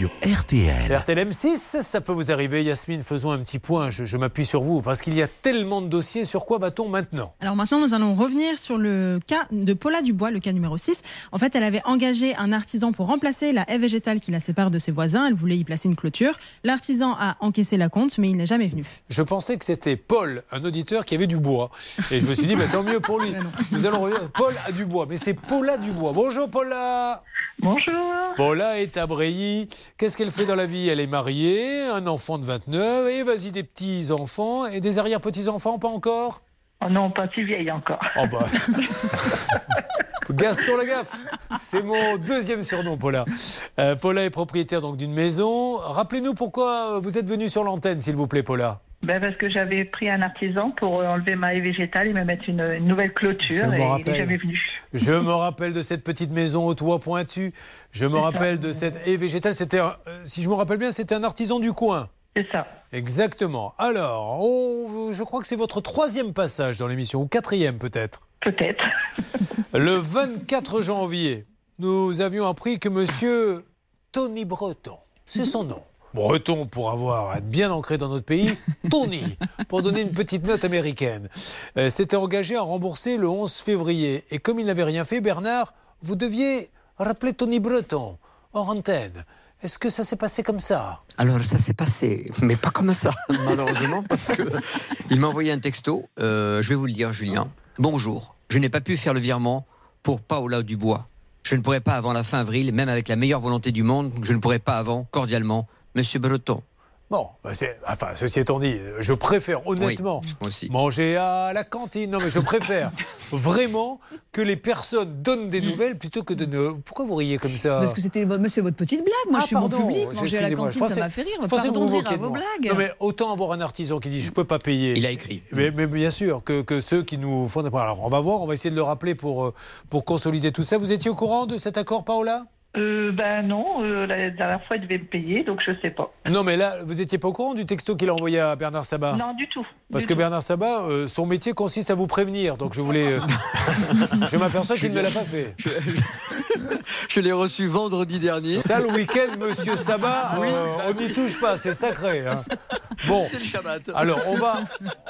Sur RTL. RTLM6, ça peut vous arriver. Yasmine, faisons un petit point. Je, je m'appuie sur vous parce qu'il y a tellement de dossiers. Sur quoi va-t-on maintenant? Alors maintenant, nous allons revenir sur le cas de Paula Dubois, le cas numéro 6. En fait, elle avait engagé un artisan pour remplacer la haie végétale qui la sépare de ses voisins. Elle voulait y placer une clôture. L'artisan a encaissé la compte, mais il n'est jamais venu. Je pensais que c'était Paul, un auditeur qui avait du bois. Et je me suis dit, mais tant mieux pour lui. *laughs* Nous allons revenir. Paul a du bois, mais c'est Paula Dubois. Bonjour Paula. Bonjour. Paula est à Bréilly. Qu'est-ce qu'elle fait dans la vie? Elle est mariée, un enfant de 29, et vas-y des petits-enfants et des arrière-petits-enfants, pas encore? Oh non, pas si vieille encore. Oh bah. *laughs* Gaston Lagaffe, c'est mon deuxième surnom, Paula. Euh, Paula est propriétaire donc d'une maison. Rappelez-nous pourquoi vous êtes venu sur l'antenne, s'il vous plaît, Paula. Ben parce que j'avais pris un artisan pour enlever ma haie végétale et me mettre une, une nouvelle clôture Je et rappelle. n'est jamais venu. Je me rappelle de cette petite maison au toit pointu. Je me rappelle de cette haie végétale. C'était, euh, si je me rappelle bien, c'était un artisan du coin. C'est ça. Exactement. Alors, on- je crois que c'est votre troisième passage dans l'émission, ou quatrième peut-être. Peut-être. *laughs* Le 24 janvier, nous avions appris que monsieur Tony Breton, c'est son nom. Breton pour avoir être bien ancré dans notre pays, *laughs* Tony, pour donner une petite note américaine, euh, s'était engagé à rembourser le 11 février. Et comme il n'avait rien fait, Bernard, vous deviez rappeler Tony Breton hors antenne. Est-ce que ça s'est passé comme ça? Alors ça s'est passé, mais pas comme ça, *laughs* malheureusement, parce que il m'a envoyé un texto. euh, je vais vous le dire, Julien. Bonjour. Je n'ai pas pu faire le virement pour Paola Dubois. Je ne pourrai pas avant la fin avril, même avec la meilleure volonté du monde. Je ne pourrai pas avant, cordialement, Monsieur Breton. Bon, bah, enfin, ceci étant dit, je préfère honnêtement Oui, moi aussi. manger à la cantine. Non, mais je préfère *laughs* vraiment que les personnes donnent des nouvelles plutôt que de ne. Pourquoi vous riez comme ça? Parce que c'était monsieur votre petite blague. Moi, Ah, je suis bon pardon, public. Manger à la cantine, pensais- ça m'a fait rire. je pensais que Pardon vous de rire moquiez à de vos blagues. Non, mais autant avoir un artisan qui dit je peux pas payer. Il a écrit. Mais, mais bien sûr que, que ceux qui nous font. Alors on va voir, on va essayer de le rappeler pour, euh, pour consolider tout ça. Vous étiez au courant de cet accord, Paola? Euh, ben non, euh, la dernière fois, il devait me payer, donc je sais pas. Non, mais là, vous étiez pas au courant du texto qu'il a envoyé à Bernard Sabat Non, du tout. Parce du que tout. Bernard Sabat, euh, son métier consiste à vous prévenir. Donc je voulais. euh, *laughs* je m'aperçois qu'il ne l'a pas fait. Je *laughs* l'ai reçu vendredi dernier. Ça, le week-end, monsieur Sabat, Oui. euh, on n'y touche pas, c'est sacré. hein. Bon. C'est le Shabbat. Alors, on va,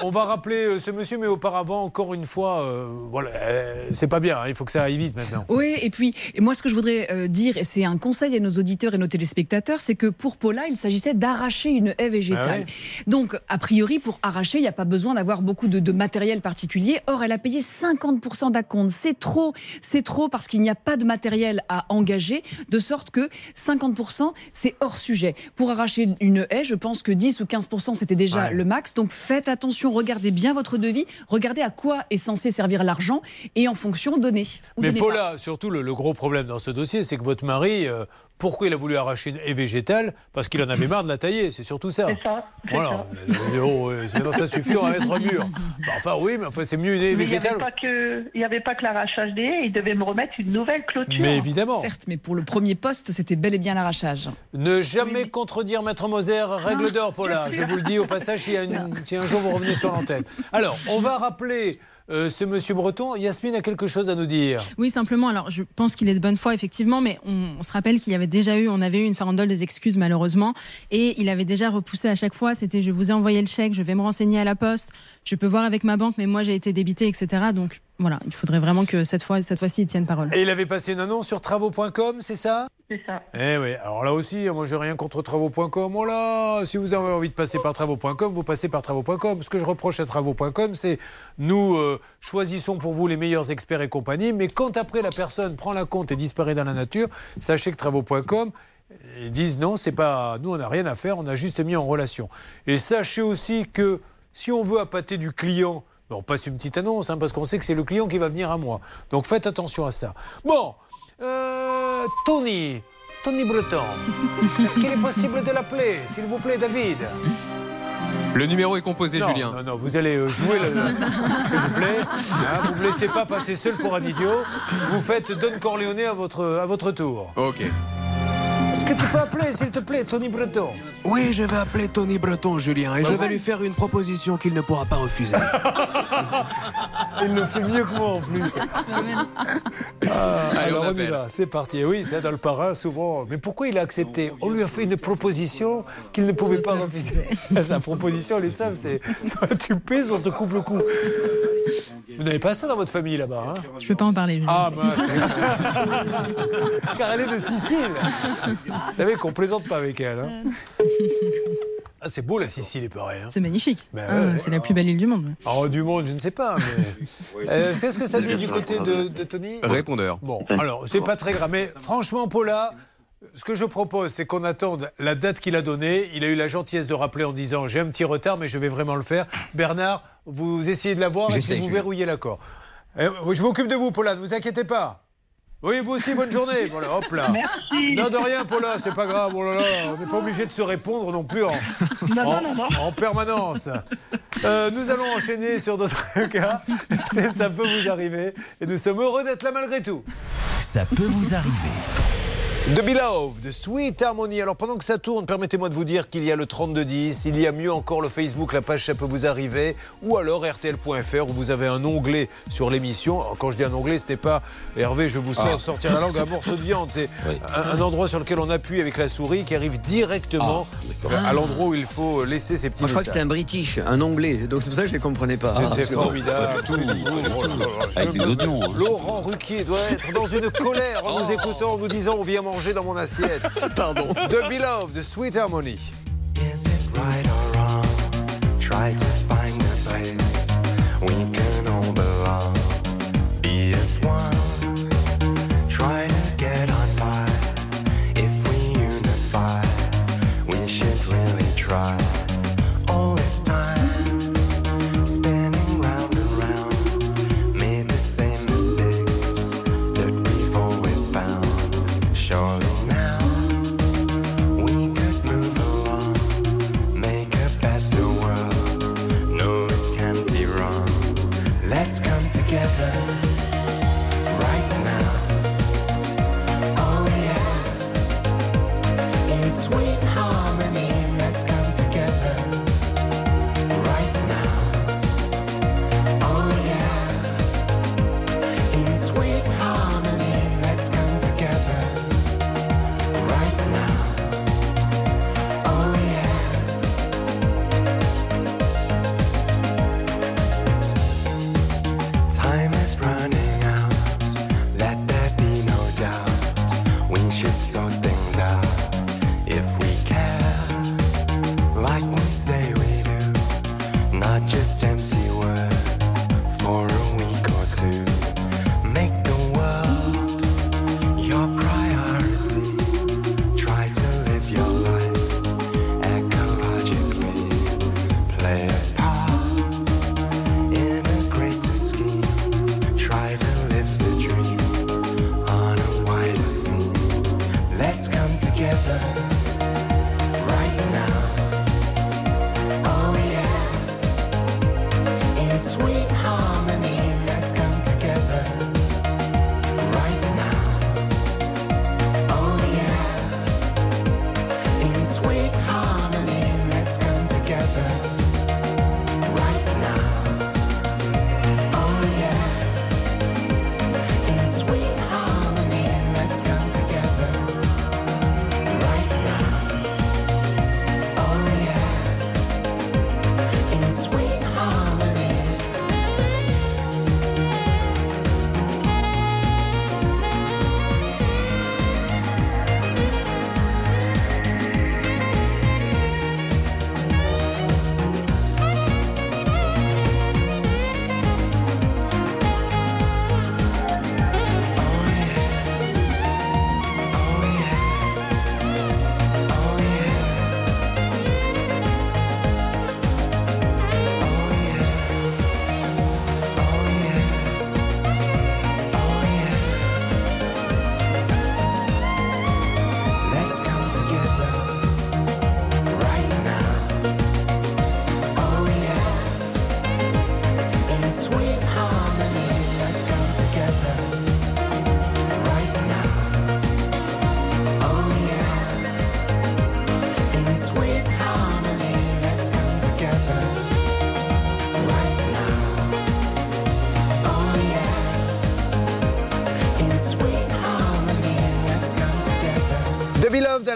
on va rappeler euh, ce monsieur, mais auparavant, encore une fois, euh, voilà, euh, c'est pas bien, hein, il faut que ça aille vite maintenant. Oui, et puis et moi ce que je voudrais euh, dire, et c'est un conseil à nos auditeurs et nos téléspectateurs, c'est que pour Paula, il s'agissait d'arracher une haie végétale. Ah Donc, a priori, pour arracher, il n'y a pas besoin d'avoir beaucoup de, de matériel particulier. Or, elle a payé 50% d'acompte. C'est trop, c'est trop parce qu'il n'y a pas de matériel à engager, de sorte que 50%, c'est hors sujet. Pour arracher une haie, je pense que 10 ou 15%, c'était déjà Ouais. le max. Donc, faites attention, regardez bien votre devis, regardez à quoi est censé servir l'argent et en fonction, donnez. Mais donnez pas. Paula, surtout, le, le gros problème dans ce dossier, c'est que votre mari, euh, pourquoi il a voulu arracher une haie végétale Parce qu'il en avait marre de la tailler, c'est surtout ça. C'est ça. Voilà, ça. Oh, ça suffit, on va mettre un mur. Bah, enfin, oui, mais enfin, c'est mieux une haie Mais il n'y avait végétale. pas que, il y avait pas que l'arrachage des haies, il devait me remettre une nouvelle clôture. Mais évidemment. Certes, mais pour le premier poste, c'était bel et bien l'arrachage. Ne jamais contredire Maître Moser, règle d'or, Paula. Je vous le dis au passage une- si un jour vous revenez sur l'antenne. Alors, on va rappeler euh, ce monsieur Breton. Yasmine a quelque chose à nous dire. Oui, simplement, alors je pense qu'il est de bonne foi, effectivement, mais on, on se rappelle qu'il y avait déjà eu, on avait eu une farandole des excuses, malheureusement, et il avait déjà repoussé à chaque fois, c'était je vous ai envoyé le chèque, je vais me renseigner à la poste, je peux voir avec ma banque, mais moi j'ai été débité, etc. Donc voilà, il faudrait vraiment que cette fois, cette fois-ci, il tienne parole. Et il avait passé une annonce sur travaux.com, c'est ça? C'est ça. Eh oui, alors là aussi, moi j'ai rien contre travaux.com. Oh là, si vous avez envie de passer par travaux.com, vous passez par travaux.com. Ce que je reproche à travaux.com, c'est nous euh, choisissons pour vous les meilleurs experts et compagnie, mais quand après la personne prend la compte et disparaît dans la nature, sachez que travaux.com ils disent non, c'est pas nous on n'a rien à faire, on a juste mis en relation. Et sachez aussi que si on veut appâter du client, ben, on passe une petite annonce hein, parce qu'on sait que c'est le client qui va venir à moi. Donc faites attention à ça. Bon, euh, Tony, Tony Breton, *laughs* est-ce qu'il est possible de l'appeler, s'il vous plaît, David? Le numéro est composé, non, Julien. Non, non, vous allez euh, jouer, le- *laughs* s'il vous plaît. Hein, vous ne me laissez pas passer seul pour un idiot. Vous faites Don Corleone à votre, à votre tour. Ok. Est-ce que tu peux appeler, s'il te plaît, Tony Breton? Oui, je vais appeler Tony Breton, Julien, et je vais lui faire une proposition qu'il ne pourra pas refuser. *laughs* Il le fait mieux que moi en plus. *laughs* Ah, Allez, alors on on, y va, c'est parti. Oui, c'est dans le parrain souvent. Mais pourquoi il a accepté On lui a fait une proposition qu'il ne pouvait pas refuser. *laughs* La proposition, elle est simple, c'est *laughs* soit tu soit on te coupe le cou. Vous n'avez pas ça dans votre famille là-bas, hein Je peux pas en parler. Ah mince Car elle est de Sicile Vous savez qu'on plaisante pas avec elle. hein. Ah, c'est beau la Sicile, il paraît. hein. C'est magnifique. Ben Ah, ouais. c'est la plus belle île du monde. Oh, du monde, je ne sais pas. Mais... *laughs* Euh, Qu'est-ce que ça dit du côté de, de Tony? Répondeur. Bon, alors, c'est pas très grave. Mais franchement, Paula, ce que je propose, c'est qu'on attende la date qu'il a donnée. Il a eu la gentillesse de rappeler en disant J'ai un petit retard, mais je vais vraiment le faire. Bernard, vous essayez de la voir et puis vous verrouillez l'accord. Euh, oui, je m'occupe de vous, Paula, ne vous inquiétez pas. Oui, vous aussi, bonne journée. *laughs* Voilà, hop là. Merci. Non, de rien, Paula, c'est pas grave. Oh là là, on n'est pas obligé de se répondre non plus en, *laughs* Non, en- non, non, non. en permanence. Euh, nous allons enchaîner sur d'autres *laughs* cas. C'est- Ça peut vous arriver. Et nous sommes heureux d'être là malgré tout. Ça peut vous arriver. The Beloved, de Sweet Harmony. Alors pendant que ça tourne, permettez-moi de vous dire qu'il y a le 3210, il y a mieux encore le Facebook, la page Ça peut vous arriver, ou alors RTL.fr où vous avez un onglet sur l'émission. Quand je dis un onglet, c'était pas Hervé, je vous sens Ah. sortir la langue, un morceau de viande. C'est Oui. un, un endroit sur lequel on appuie avec la souris qui arrive directement à l'endroit où il faut laisser ses petits Moi, je crois que c'était un british, un anglais, donc c'est pour ça que je ne les comprenais pas. C'est- Ah, formidable. tout. Oh Avec des oignons. hein. Laurent Ruquier doit être dans une colère en nous écoutant, en nous disant on vient manger dans mon assiette. *laughs* Pardon. The Beloved, de Sweet Harmony. Is it right or wrong? Try to find a place we can all belong. Be as one. Try to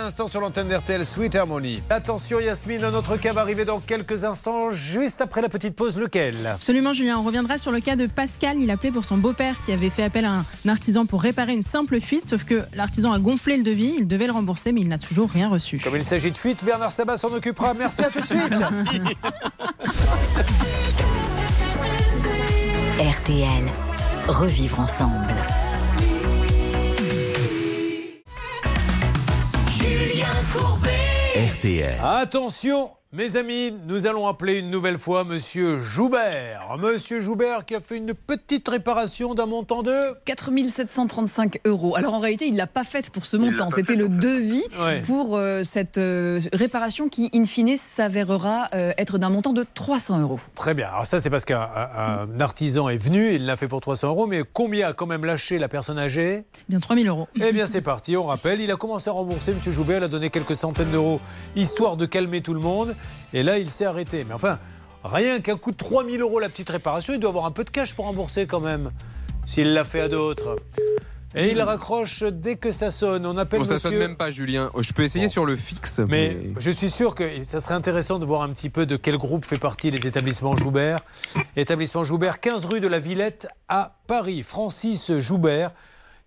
l'instant sur l'antenne d'RTL Sweet Harmony. Attention Yasmine, un autre cas va arriver dans quelques instants, juste après la petite pause. Lequel? Absolument, Julien. On reviendra sur le cas de Pascal. Il appelait pour son beau-père qui avait fait appel à un artisan pour réparer une simple fuite. Sauf que l'artisan a gonflé le devis. Il devait le rembourser, mais il n'a toujours rien reçu. Comme il s'agit de fuite, Bernard Sabat s'en occupera. Merci à tout de suite. *laughs* RTL. Revivre ensemble. Attention, mes amis, nous allons appeler une nouvelle fois Monsieur Joubert. Monsieur Joubert qui a fait une petite réparation d'un montant de 4735 euros. Alors en réalité, il ne l'a pas faite pour ce montant. C'était le devis Ouais. pour euh, cette euh, réparation qui, in fine, s'avérera euh, être d'un montant de 300 euros. Très bien. Alors ça, c'est parce qu'un un- un artisan est venu, il l'a fait pour 300 euros, mais combien a quand même lâché la personne âgée? Bien 3000 euros. Eh bien, c'est parti, on rappelle. Il a commencé à rembourser, Monsieur Joubert, il a donné quelques centaines d'euros, histoire de calmer tout le monde. Et là, il s'est arrêté. Mais enfin, rien qu'un coût de 3000 euros la petite réparation, il doit avoir un peu de cash pour rembourser quand même, s'il l'a fait à d'autres. Et il raccroche dès que ça sonne. On appelle Bon, ça monsieur... sonne même pas, Julien. Oh, Je peux essayer sur le fixe. Mais je suis sûr que ça serait intéressant de voir un petit peu de quel groupe fait partie les établissements Joubert. Établissement Joubert, 15 rue de la Villette à Paris. Francis Joubert.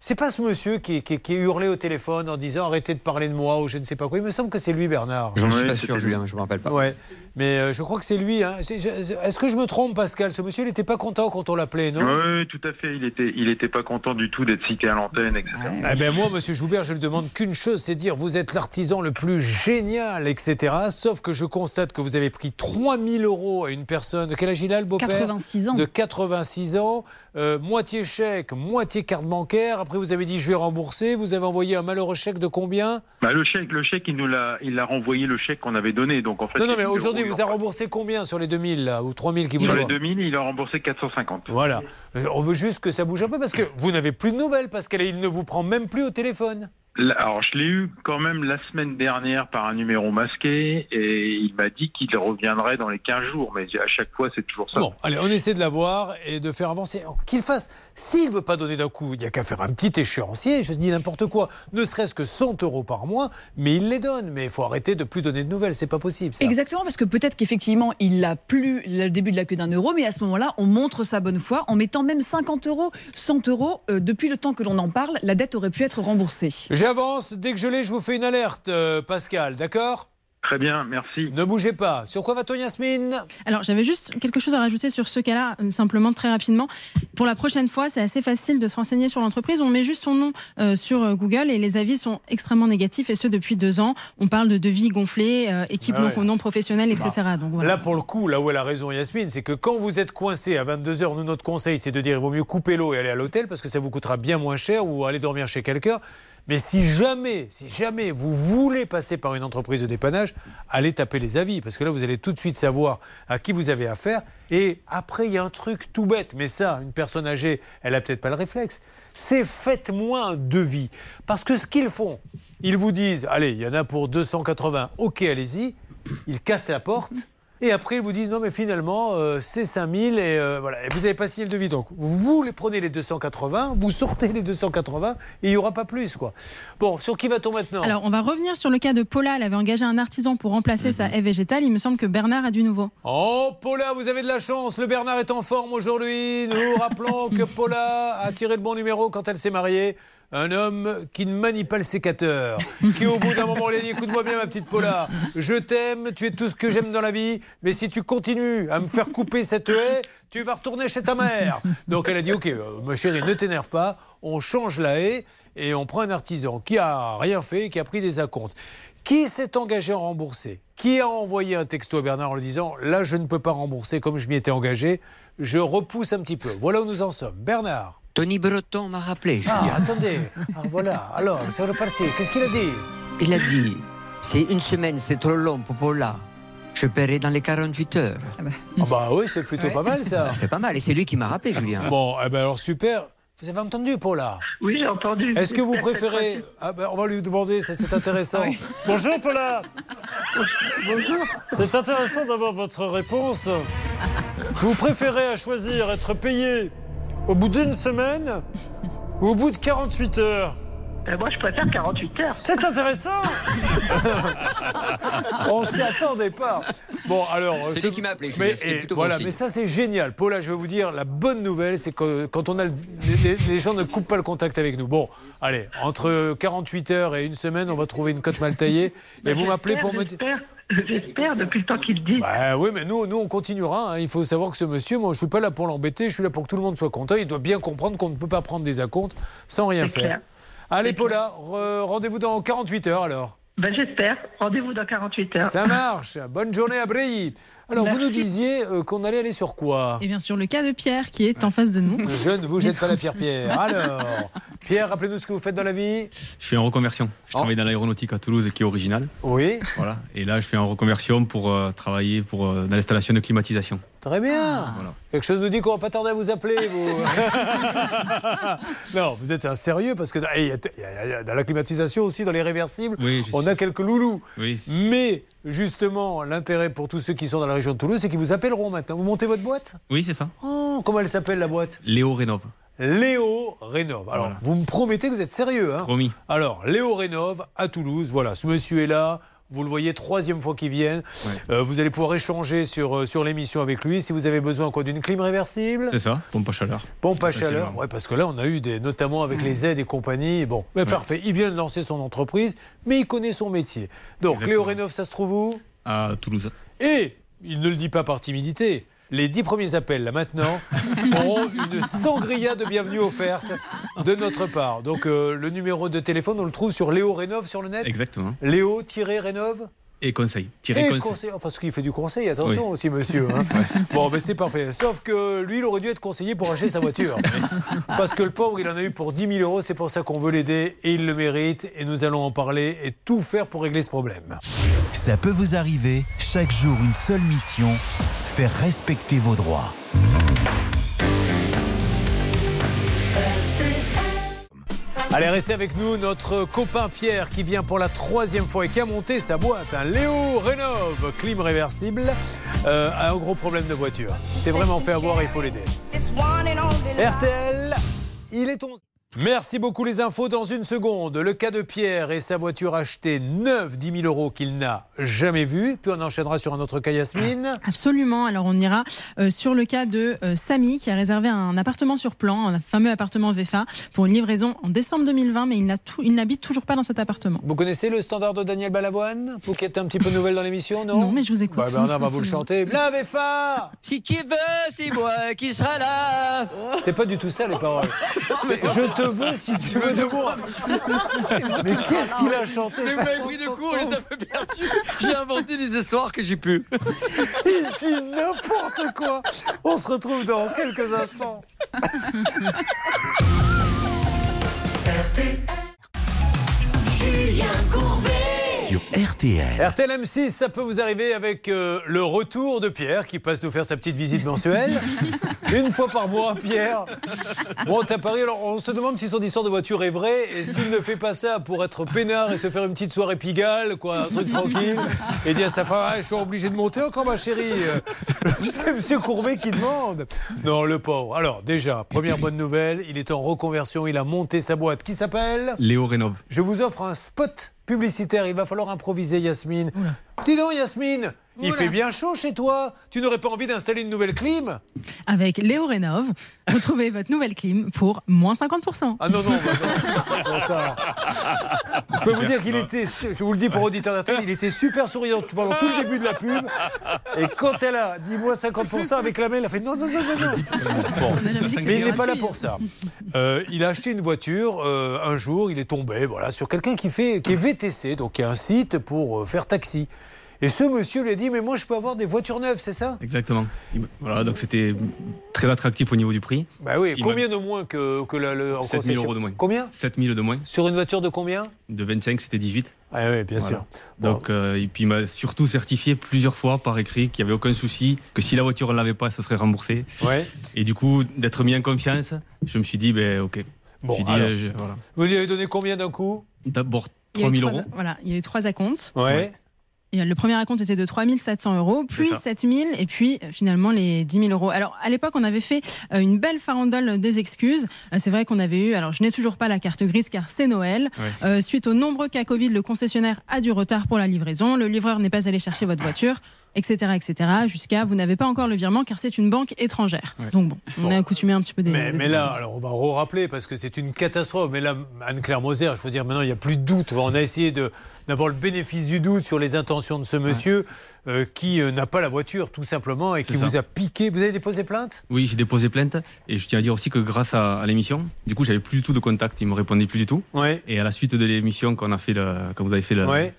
C'est pas ce monsieur qui, qui, qui hurlait au téléphone en disant arrêtez de parler de moi ou je ne sais pas quoi. Il me semble que c'est lui, Bernard. J'en suis pas sûr, Julien, je me rappelle pas. Ouais, mais euh, je crois que c'est lui. hein. Est-ce que je me trompe, Pascal? Ce monsieur, il n'était pas content quand on l'appelait, non? Oui, tout à fait. Il était, il était pas content du tout d'être cité à l'antenne, etc. Eh ben moi, Monsieur Joubert, je ne demande qu'une chose, c'est dire vous êtes l'artisan le plus génial, etc. Sauf que je constate que vous avez pris 3000 euros à une personne. De quel âge il a, le beau-père? 86 ans. De 86 ans, euh, moitié chèque, moitié carte bancaire. Après, vous avez dit je vais rembourser. Vous avez envoyé un malheureux chèque de combien Bah, le chèque, le chèque, il nous l'a, il a renvoyé le chèque qu'on avait donné. Donc en fait. Non, non, mais 1000 aujourd'hui, vous avez remboursé combien sur les 2000 là, ou 3000 qui vous Sur les restent 2000, il a remboursé 450. Voilà. Euh, On veut juste que ça bouge un peu parce que vous n'avez plus de nouvelles, Pascal, et il ne vous prend même plus au téléphone. Alors, je l'ai eu quand même la semaine dernière par un numéro masqué et il m'a dit qu'il reviendrait dans les 15 jours. Mais à chaque fois, c'est toujours ça. Bon, allez, on essaie de l'avoir et de faire avancer. Qu'il fasse. S'il veut pas donner d'un coup, il n'y a qu'à faire un petit échéancier. Je dis n'importe quoi. Ne serait-ce que 100 euros par mois, mais il les donne. Mais il faut arrêter de plus donner de nouvelles. C'est pas possible. Ça. Exactement, parce que peut-être qu'effectivement, il n'a plus le début de la queue d'un euro, mais à ce moment-là, on montre sa bonne foi en mettant même 50 euros, 100 euros. Euh, depuis le temps que l'on en parle, la dette aurait pu être remboursée. J'avance. Dès que je l'ai, je vous fais une alerte, euh, Pascal. D'accord? Très bien, merci. Ne bougez pas. Sur quoi va-t-on, Yasmine? Alors, j'avais juste quelque chose à rajouter sur ce cas-là, euh, simplement très rapidement. Pour la prochaine fois, c'est assez facile de se renseigner sur l'entreprise. On met juste son nom euh, sur euh, Google et les avis sont extrêmement négatifs, et ce depuis deux ans. On parle de devis gonflés, euh, équipe Ah non, ouais. non professionnelle, etc. Bah, Donc, voilà. Là, pour le coup, là où elle a raison, Yasmine, c'est que quand vous êtes coincé à 22h, nous, notre conseil, c'est de dire il vaut mieux couper l'eau et aller à l'hôtel parce que ça vous coûtera bien moins cher ou aller dormir chez quelqu'un. Mais si jamais, si jamais vous voulez passer par une entreprise de dépannage, allez taper les avis parce que là, vous allez tout de suite savoir à qui vous avez affaire. Et après, il y a un truc tout bête, mais ça, une personne âgée, elle a peut-être pas le réflexe. C'est faites-moi un devis. Parce que ce qu'ils font, ils vous disent, allez, il y en a pour 280, ok, allez-y. Ils cassent la porte. Et après, ils vous disent non, mais finalement, euh, c'est 5000 et euh, voilà. Et vous n'avez pas signé le devis. Donc, vous les prenez les 280, vous sortez les 280 et il n'y aura pas plus, quoi. Bon, sur qui va-t-on maintenant? Alors, on va revenir sur le cas de Paula. Elle avait engagé un artisan pour remplacer sa haie végétale. Il me semble que Bernard a du nouveau. Oh, Paula, vous avez de la chance. Le Bernard est en forme aujourd'hui. Nous rappelons *laughs* que Paula a tiré le bon numéro quand elle s'est mariée. Un homme qui ne manie pas le sécateur, *laughs* qui au bout d'un moment lui a dit écoute-moi bien ma petite Paula, je t'aime, tu es tout ce que j'aime dans la vie, mais si tu continues à me faire couper cette haie, tu vas retourner chez ta mère. Donc elle a dit ok, euh, ma chérie, ne t'énerve pas, on change la haie et on prend un artisan qui a rien fait, qui a pris des acomptes. Qui s'est engagé à rembourser? Qui a envoyé un texto à Bernard en lui disant Là, je ne peux pas rembourser comme je m'y étais engagé, je repousse un petit peu. Voilà où nous en sommes. Bernard Tony Breton m'a rappelé. Ah, attendez Ah, Voilà, alors, c'est reparti. Qu'est-ce qu'il a dit? Il a dit c'est une semaine, c'est trop long pour Paula. Je paierai dans les 48 heures. Ah bah oui, c'est plutôt pas mal ça. C'est pas mal, et c'est lui qui m'a rappelé, Julien. Bon, eh ben alors super. Vous avez entendu, Paula? Oui, j'ai entendu. Est-ce que vous préférez. Ah ben, on va lui demander, ça c'est intéressant. Bonjour Paula Bonjour C'est intéressant d'avoir votre réponse. Vous préférez à choisir être payé au bout d'une semaine ou au bout de 48 heures? Ben, moi, je préfère 48 heures. C'est intéressant *laughs* On s'y attendait pas. Bon, alors. C'est ce- lui qui m'a appelé, Mais, et voilà, bon mais ça, c'est génial. Paula, je vais vous dire, la bonne nouvelle, c'est que quand on a. le- les, les- gens ne coupent pas le contact avec nous. Bon, allez, entre 48 heures et une semaine, on va trouver une cote mal taillée. Et Ben, vous m'appelez pour me dire. *laughs* J'espère, depuis le temps qu'il dit. Bah oui, mais nous, nous on continuera. hein. Il faut savoir que ce monsieur, moi, je suis pas là pour l'embêter. Je suis là pour que tout le monde soit content. Il doit bien comprendre qu'on ne peut pas prendre des acomptes sans rien faire. clair. Allez, Paula, re- rendez-vous dans 48 heures alors. Ben, j'espère. Rendez-vous dans 48 heures. Ça marche. Bonne journée à Bréilly. Alors, vous nous disiez euh, qu'on allait aller sur quoi? Et bien sûr, le cas de Pierre qui est en face de nous. Je ne vous jette pas la pierre, Pierre. *laughs* Alors, Pierre, rappelez-nous ce que vous faites dans la vie. Je suis en reconversion. Je travaille dans l'aéronautique à Toulouse qui est original. Oui. Voilà. Et là, je fais en reconversion pour euh, travailler pour, euh, dans l'installation de climatisation. Très bien. Voilà. Quelque chose nous dit qu'on va pas tarder à vous appeler, vous. *laughs* non, vous êtes un sérieux parce que hey, il y a- y a- il y a- dans la climatisation aussi, dans les réversibles, Oui, on sais. a quelques loulous. Oui. Mais justement, l'intérêt pour tous ceux qui sont dans la région de Toulouse, c'est qu'ils vous appelleront maintenant. Vous montez votre boîte? Oui, c'est ça. Oh, comment elle s'appelle la boîte? Léo Rénov. Léo Rénov. Alors, Voilà. vous me promettez que vous êtes sérieux, hein? Promis. Alors, Léo Rénov à Toulouse. Voilà, ce monsieur est là. Vous le voyez, troisième fois qu'il vient. Euh, vous allez pouvoir échanger sur, euh, sur l'émission avec lui. Si vous avez besoin quoi, d'une clim réversible, C'est ça, pompe à chaleur. pompe à chaleur. Ouais, parce que là, on a eu des, notamment avec les aides et compagnie. Bon, mais parfait. Il vient de lancer son entreprise, mais il connaît son métier. Donc, Exactement. Léo Rénov, ça se trouve où? À Toulouse. Et il ne le dit pas par timidité. Les dix premiers appels, là maintenant, *laughs* auront une sangria de bienvenue offerte de notre part. Donc euh, le numéro de téléphone, on le trouve sur Léo Rénov sur le net Exactement. Léo-Rénov Et conseil. Tiré et conseil. conseil. Parce qu'il fait du conseil, attention Oui. aussi, monsieur. hein. *laughs* Bon, mais c'est parfait. Sauf que lui, il aurait dû être conseillé pour acheter sa voiture. *laughs* Parce que le pauvre, il en a eu pour 10 000 euros. C'est pour ça qu'on veut l'aider et il le mérite. Et nous allons en parler et tout faire pour régler ce problème. Ça peut vous arriver, chaque jour une seule mission, faire respecter vos droits. Allez, restez avec nous, notre copain Pierre qui vient pour la troisième fois et qui a monté sa boîte, un Léo Rénov, clim réversible, euh, a un gros problème de voiture. C'est vraiment fait avoir et il faut l'aider. RTL, il est 11. Merci beaucoup les infos dans une seconde. Le cas de Pierre et sa voiture achetée neuve, 10 000 euros qu'il n'a jamais vue. Puis on enchaînera sur un autre cas Yasmine. Absolument. Alors on ira euh, sur le cas de euh, Samy qui a réservé un appartement sur plan, un fameux appartement VFA, pour une livraison en décembre 2020, mais il n'a tout- il n'habite toujours pas dans cet appartement. Vous connaissez le standard de Daniel Balavoine? Vous qui êtes un petit peu nouvelle dans l'émission, non? Non, mais je vous écoute. Bah, Bernard va vous le chanter. *laughs* La VFA Si tu veux, c'est moi qui sera là. C'est pas du tout ça les paroles. *laughs* Je te veux si tu veux de moi. Mais qu'est-ce qu'il a chanté Mais vous ça m'avez pris de court, j'étais un peu perdu. J'ai inventé des histoires que j'ai pu. *laughs* Il dit n'importe quoi. On se retrouve dans quelques instants. Julien Courbet. Sur RTL. RTL M6, ça peut vous arriver avec euh, le retour de Pierre qui passe nous faire sa petite visite mensuelle. *laughs* Une fois par mois, Pierre. Bon, à Paris, alors on se demande si son histoire de voiture est vraie et s'il ne fait pas ça pour être peinard et se faire une petite soirée pigale, quoi, un truc tranquille, et dire à sa femme, Ah, je suis obligé de monter encore, ma chérie. *laughs* C'est Monsieur Courbet qui demande. Non, le pauvre. Alors, déjà, première bonne nouvelle, il est en reconversion, il a monté sa boîte qui s'appelle Léo Rénov. je vous offre un spot publicitaire. Il va falloir improviser, Yasmine. Dis donc, Yasmine, il Oula. fait bien chaud chez toi. Tu n'aurais pas envie d'installer une nouvelle clim Avec Léo Rénov, vous trouvez votre nouvelle clim pour moins 50%. Ah non, non, bah non. *laughs* Bon, ça. Je peux vous dire qu'il était, je vous le dis pour auditeur d'RTL, il était super souriant pendant tout le début de la pub. Et quand elle a dit moi 50% avec la main, elle a fait non, non, non, non, non. Bon. Mais il n'est pas là pour ça. Euh, il a acheté une voiture euh, un jour, il est tombé voilà, sur quelqu'un qui, fait, qui est VTC, donc qui a un site pour euh, faire taxi. Et ce monsieur lui a dit Mais moi, je peux avoir des voitures neuves, c'est ça? Exactement. Il- Voilà, donc c'était très attractif au niveau du prix. Bah oui, Il combien de moins que, que la, le, en 7 000 concession euros de moins. Combien? 7 000 de moins. Sur une voiture de combien? De 25, c'était 18. Ah oui, bien sûr. Donc, euh, et puis il m'a surtout certifié plusieurs fois par écrit qu'il n'y avait aucun souci, que si la voiture ne l'avait pas, ça serait remboursé. Ouais. Et du coup, d'être mis en confiance, je me suis dit, ben ok. Bon, J'ai dit, alors. euh, je- voilà. Vous lui avez donné combien d'un coup? D'abord Il y a 3 eu 000 trois- euros. Voilà, il y a eu trois acomptes. Ouais. Et le premier acompte était de 3700 euros, puis ça. 7000 et puis euh, finalement les 10 000 euros. Alors à l'époque, on avait fait euh, une belle farandole des excuses. Euh, C'est vrai qu'on avait eu, alors je n'ai toujours pas la carte grise car c'est Noël. Euh, suite aux nombreux cas Covid, le concessionnaire a du retard pour la livraison. Le livreur n'est pas allé chercher votre voiture, etc., etc. Jusqu'à vous n'avez pas encore le virement car c'est une banque étrangère. Donc bon, on a accoutumé un petit peu des. Mais, des mais là, alors on va re-rappeler parce que c'est une catastrophe. Mais là, Anne-Claire Moser, je veux dire, maintenant, il n'y a plus de doute. On a essayé de- d'avoir le bénéfice du doute sur les intentions de ce monsieur euh, qui euh, n'a pas la voiture, tout simplement, et qui ça. vous a piqué. Vous avez déposé plainte? Oui, j'ai déposé plainte et je tiens à dire aussi que grâce à, à l'émission, du coup, j'avais plus du tout de contact. Il me répondait plus du tout. Ouais. Et à la suite de l'émission qu'on a fait, le, quand vous avez fait le, Ouais.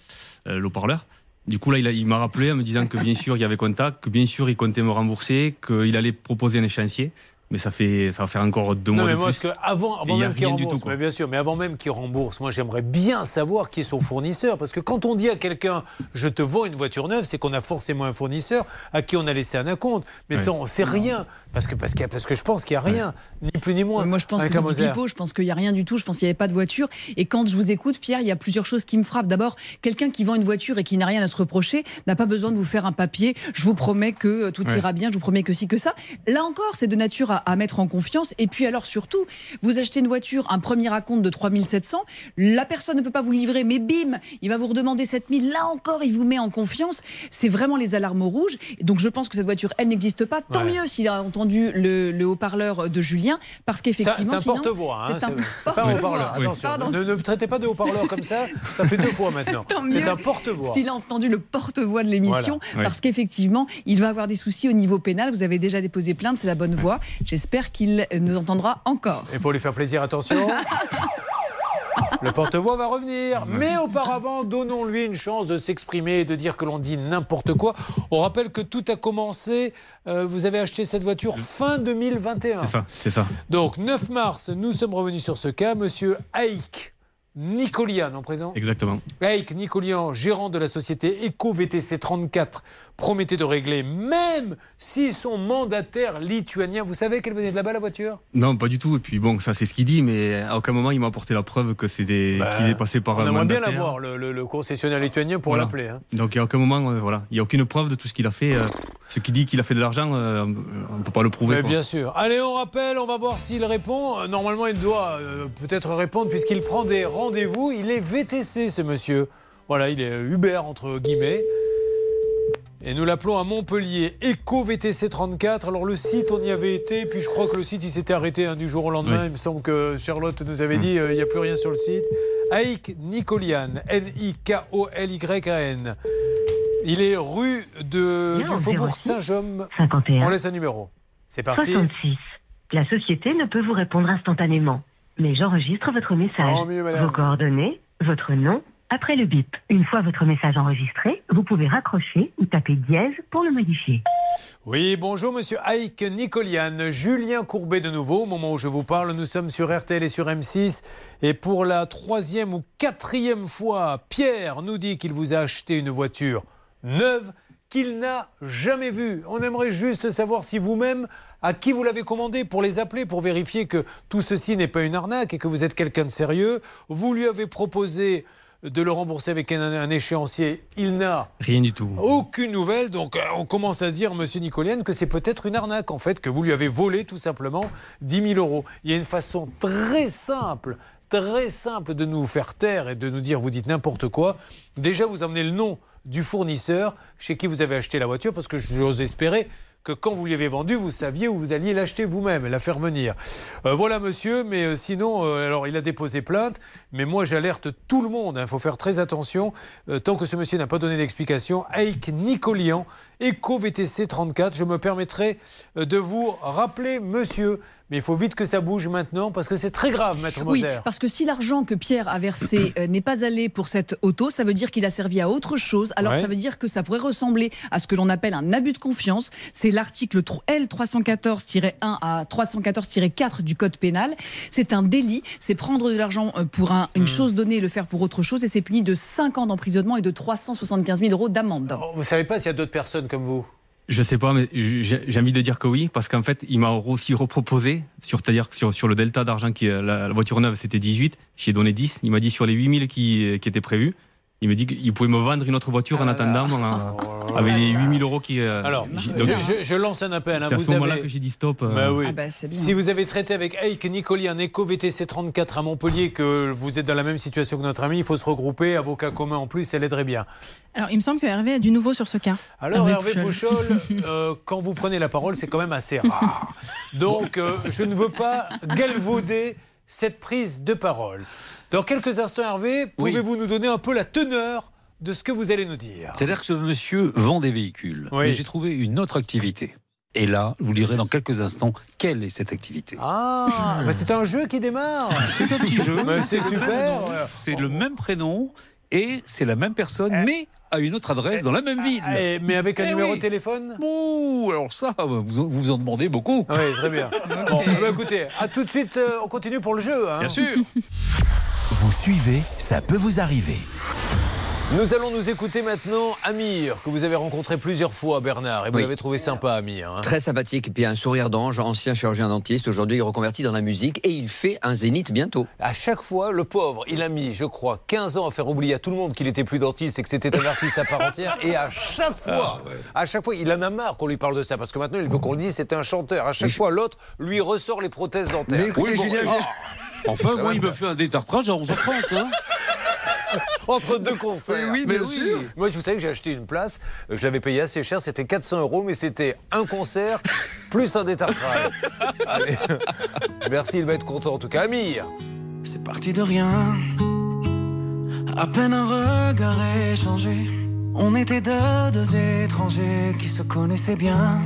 euh, l'eau-parleur, du coup là, il, m'a rappelé en me disant que bien sûr il y avait contact, que bien sûr il comptait me rembourser, qu'il allait proposer un échéancier. Mais ça fait, ça va faire encore deux Non, mois mais de moi, plus. parce que avant, même qu'il rembourse, mais bien sûr, mais avant même qu'il rembourse, moi, j'aimerais bien savoir qui est son fournisseur. Parce que quand on dit à quelqu'un, je te vends une voiture neuve, c'est qu'on a forcément un fournisseur à qui on a laissé un acompte. Mais Ouais. ça, on sait rien. Parce que, parce, qu'il y a- parce que je pense qu'il n'y a rien, ni plus ni moins. Moi, je pense pipeau. Je pense qu'il n'y a rien du tout. Je pense qu'il n'y avait pas de voiture. Et quand je vous écoute, Pierre, il y a plusieurs choses qui me frappent. D'abord, quelqu'un qui vend une voiture et qui n'a rien à se reprocher n'a pas besoin de vous faire un papier. Je vous promets que euh, tout Ouais. ira bien. Je vous promets que si, que ça. Là encore, c'est de nature à, à mettre en confiance. Et puis alors, surtout, vous achetez une voiture, un premier acompte de 3700. La personne ne peut pas vous livrer, mais bim, il va vous redemander 7000. Là encore, il vous met en confiance. C'est vraiment les alarmes au rouge. Et donc, je pense que cette voiture, elle n'existe pas. Tant Ouais. mieux s'il a entendu le, le haut-parleur de Julien, parce qu'effectivement, C'est un porte-voix. Hein, c'est un porte-voix. haut-parleur. Oui. Ne, ne me traitez pas de haut-parleur comme ça. Ça fait deux fois maintenant. *laughs* Tant C'est un porte-voix. S'il a entendu le porte-voix de l'émission, Voilà. parce qu'effectivement, il va avoir des soucis au niveau pénal. Vous avez déjà déposé plainte, c'est la bonne voie. J'espère qu'il nous entendra encore. Et pour lui faire plaisir, attention. *laughs* Le porte-voix va revenir. Mais auparavant, donnons-lui une chance de s'exprimer et de dire que l'on dit n'importe quoi. On rappelle que tout a commencé. euh, vous avez acheté cette voiture fin 2021. C'est ça, c'est ça. Donc, 9 mars, nous sommes revenus sur ce cas. Monsieur Haïk Nicolian en présent. Exactement. Haïk Nicolian, gérant de la société Eco VTC 34, promettait de régler, même si son mandataire lituanien, vous savez qu'elle venait de là-bas la voiture? Non, pas du tout. Et puis bon, ça c'est ce qu'il dit, mais à aucun moment il m'a apporté la preuve que c'était qu'il est passé par Bah, On un aimerait bien mandataire. l'avoir, le, le- le concessionnaire lituanien, pour Voilà. l'appeler. hein. Donc il n'y a aucun moment, euh, voilà, il n'y a aucune preuve de tout ce qu'il a fait. euh, ce qu'il dit qu'il a fait de l'argent, euh, on ne peut pas le prouver. Mais quoi. bien sûr. Allez, on rappelle, on va voir s'il répond. Normalement, il doit euh, peut-être répondre puisqu'il prend des rendez-vous. Il est VTC, ce monsieur. Voilà, il est Uber, entre guillemets. Et nous l'appelons à Montpellier, Eco VTC 34. Alors le site, on y avait été, puis je crois que le site, il s'était arrêté hein, du jour au lendemain. Oui. Il me semble que Charlotte nous avait dit, euh, il n'y a plus rien sur le site. Aïk Nicolian, N-I-K-O-L-Y-A-N. Il est rue de, du Faubourg Saint-Jean. 51. On laisse un numéro. C'est parti. 66. La société ne peut vous répondre instantanément, mais j'enregistre votre message. Tant mieux, madame. Vos coordonnées, votre nom, après le bip. Une fois votre message enregistré, vous pouvez raccrocher ou taper dièse pour le modifier. Oui, bonjour Monsieur Haïk Nicolian, Julien Courbet de nouveau. Au moment où je vous parle, nous sommes sur RTL et sur M6. Et pour la troisième ou quatrième fois, Pierre nous dit qu'il vous a acheté une voiture neuve qu'il n'a jamais vue. On aimerait juste savoir si vous-même, à qui vous l'avez commandé pour les appeler, pour vérifier que tout ceci n'est pas une arnaque et que vous êtes quelqu'un de sérieux. Vous lui avez proposé de le rembourser avec un, un échéancier. Il n'a Rien du tout. aucune nouvelle, donc euh, on commence à se dire, monsieur Nicolienne, que c'est peut-être une arnaque, en fait, que vous lui avez volé tout simplement 10 000 euros. Il y a une façon très simple, très simple de nous faire taire et de nous dire, vous dites n'importe quoi. Déjà, vous amenez le nom du fournisseur chez qui vous avez acheté la voiture, parce que j'ose espérer que quand vous lui avez vendu, vous saviez où vous alliez l'acheter vous-même la faire venir. Euh, voilà, monsieur, mais euh, sinon, euh, alors il a déposé plainte, mais moi j'alerte tout le monde, il faut faire très attention, tant que ce monsieur n'a pas donné d'explication. Aïk Nicolian, Eco VTC 34, je me permettrai euh, de vous rappeler, monsieur, mais il faut vite que ça bouge maintenant, parce que c'est très grave, maître Oui, Moser. parce que si l'argent que Pierre a versé euh, n'est pas allé pour cette auto, ça veut dire qu'il a servi à autre chose. Alors Ouais. ça veut dire que ça pourrait ressembler à ce que l'on appelle un abus de confiance. C'est l'article tr- L314-1 à 314-4 du Code pénal. C'est un délit, c'est prendre de l'argent euh, pour un- Hmm. une chose donnée et le faire pour autre chose, et c'est puni de 5 ans d'emprisonnement et de 375 000 euros d'amende. Vous savez pas s'il y a d'autres personnes comme vous Je sais pas, mais j'ai envie de dire que oui, parce qu'en fait, il m'a aussi reproposé, c'est-à-dire sur, sur le delta d'argent, qui la, la voiture neuve, c'était 18, j'ai donné 10. Il m'a dit sur les 8000 qui, qui étaient prévus, Il me dit qu'il pouvait me vendre une autre voiture en attendant, hein, avec les 8000 euros qui. euh, Alors, je, donc, je- je lance un appel. hein. C'est à ce moment-là avez- que j'ai dit stop. euh. Bah oui. Ah bah, bien. si vous avez traité avec Eik Nicoli un éco VTC 34 à Montpellier, que vous êtes dans la même situation que notre ami, il faut se regrouper, avocat commun en plus, elle aiderait bien. Alors, il me semble que Hervé a du nouveau sur ce cas. Alors Hervé Pouchol, *laughs* euh, quand vous prenez la parole, c'est quand même assez rare. Donc euh, je ne veux pas galvauder cette prise de parole. Dans quelques instants, Hervé, pouvez-vous nous donner un peu la teneur de ce que vous allez nous dire C'est-à-dire que ce monsieur vend des véhicules. Oui. Mais j'ai trouvé une autre activité. Et là, je vous dirai dans quelques instants quelle est cette activité. Ah, *laughs* bah, c'est un jeu qui démarre. C'est un petit jeu. Mais c'est super. C'est le même prénom et c'est la même personne, mais à une autre adresse dans la même ville. Eh, mais avec un Eh numéro oui. de téléphone Ouh, alors ça, vous vous vous en demandez beaucoup. Oui, très bien. *laughs* Bon, bah, écoutez, à tout de suite, euh, on continue pour le jeu. hein. Bien sûr. Vous suivez, ça peut vous arriver. Nous allons nous écouter maintenant Amir, que vous avez rencontré plusieurs fois, Bernard, et vous Oui. l'avez trouvé sympa, Amir. hein. Très sympathique, et puis un sourire d'ange, ancien chirurgien dentiste. Aujourd'hui, reconverti dans la musique et il fait un zénith bientôt. À chaque fois, le pauvre, il a mis, je crois, 15 ans à faire oublier à tout le monde qu'il était plus dentiste et que c'était un artiste à part *laughs* entière. Et à chaque fois, à chaque fois, il en a marre qu'on lui parle de ça parce que maintenant, il veut qu'on le dise, c'est un chanteur. À chaque fois, l'autre lui ressort les prothèses dentaires. Mais écoutez, Oui, bon, Julien, oh, Enfin, moi, il me fait un détartrage à 11h30. hein. *laughs* Entre deux concerts. Oui, oui, Mais bien sûr. Moi, vous savez que j'ai acheté une place. euh, Je l'avais payé assez cher. C'était 400 euros, mais c'était un concert plus un détartrage. *laughs* Allez. Merci, il va être content en tout cas. Amir. C'est parti de rien. À peine un regard échangé. On était deux, deux étrangers qui se connaissaient bien.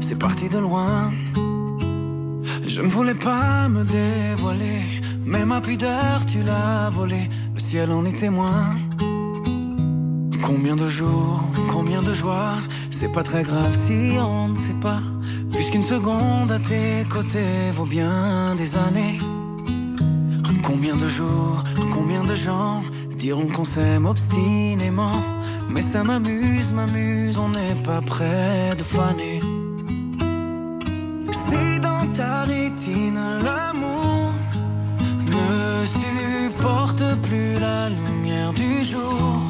C'est parti de loin. Je ne voulais pas me dévoiler. Mais ma pudeur, tu l'as volée. Le ciel en est témoin. Combien de jours, combien de joies, c'est pas très grave si on ne sait pas. Puisqu'une seconde à tes côtés vaut bien des années. Combien de jours, combien de gens diront qu'on s'aime obstinément. Mais ça m'amuse, m'amuse, on n'est pas près de faner. Ta rétine l'amour ne supporte plus la lumière du jour,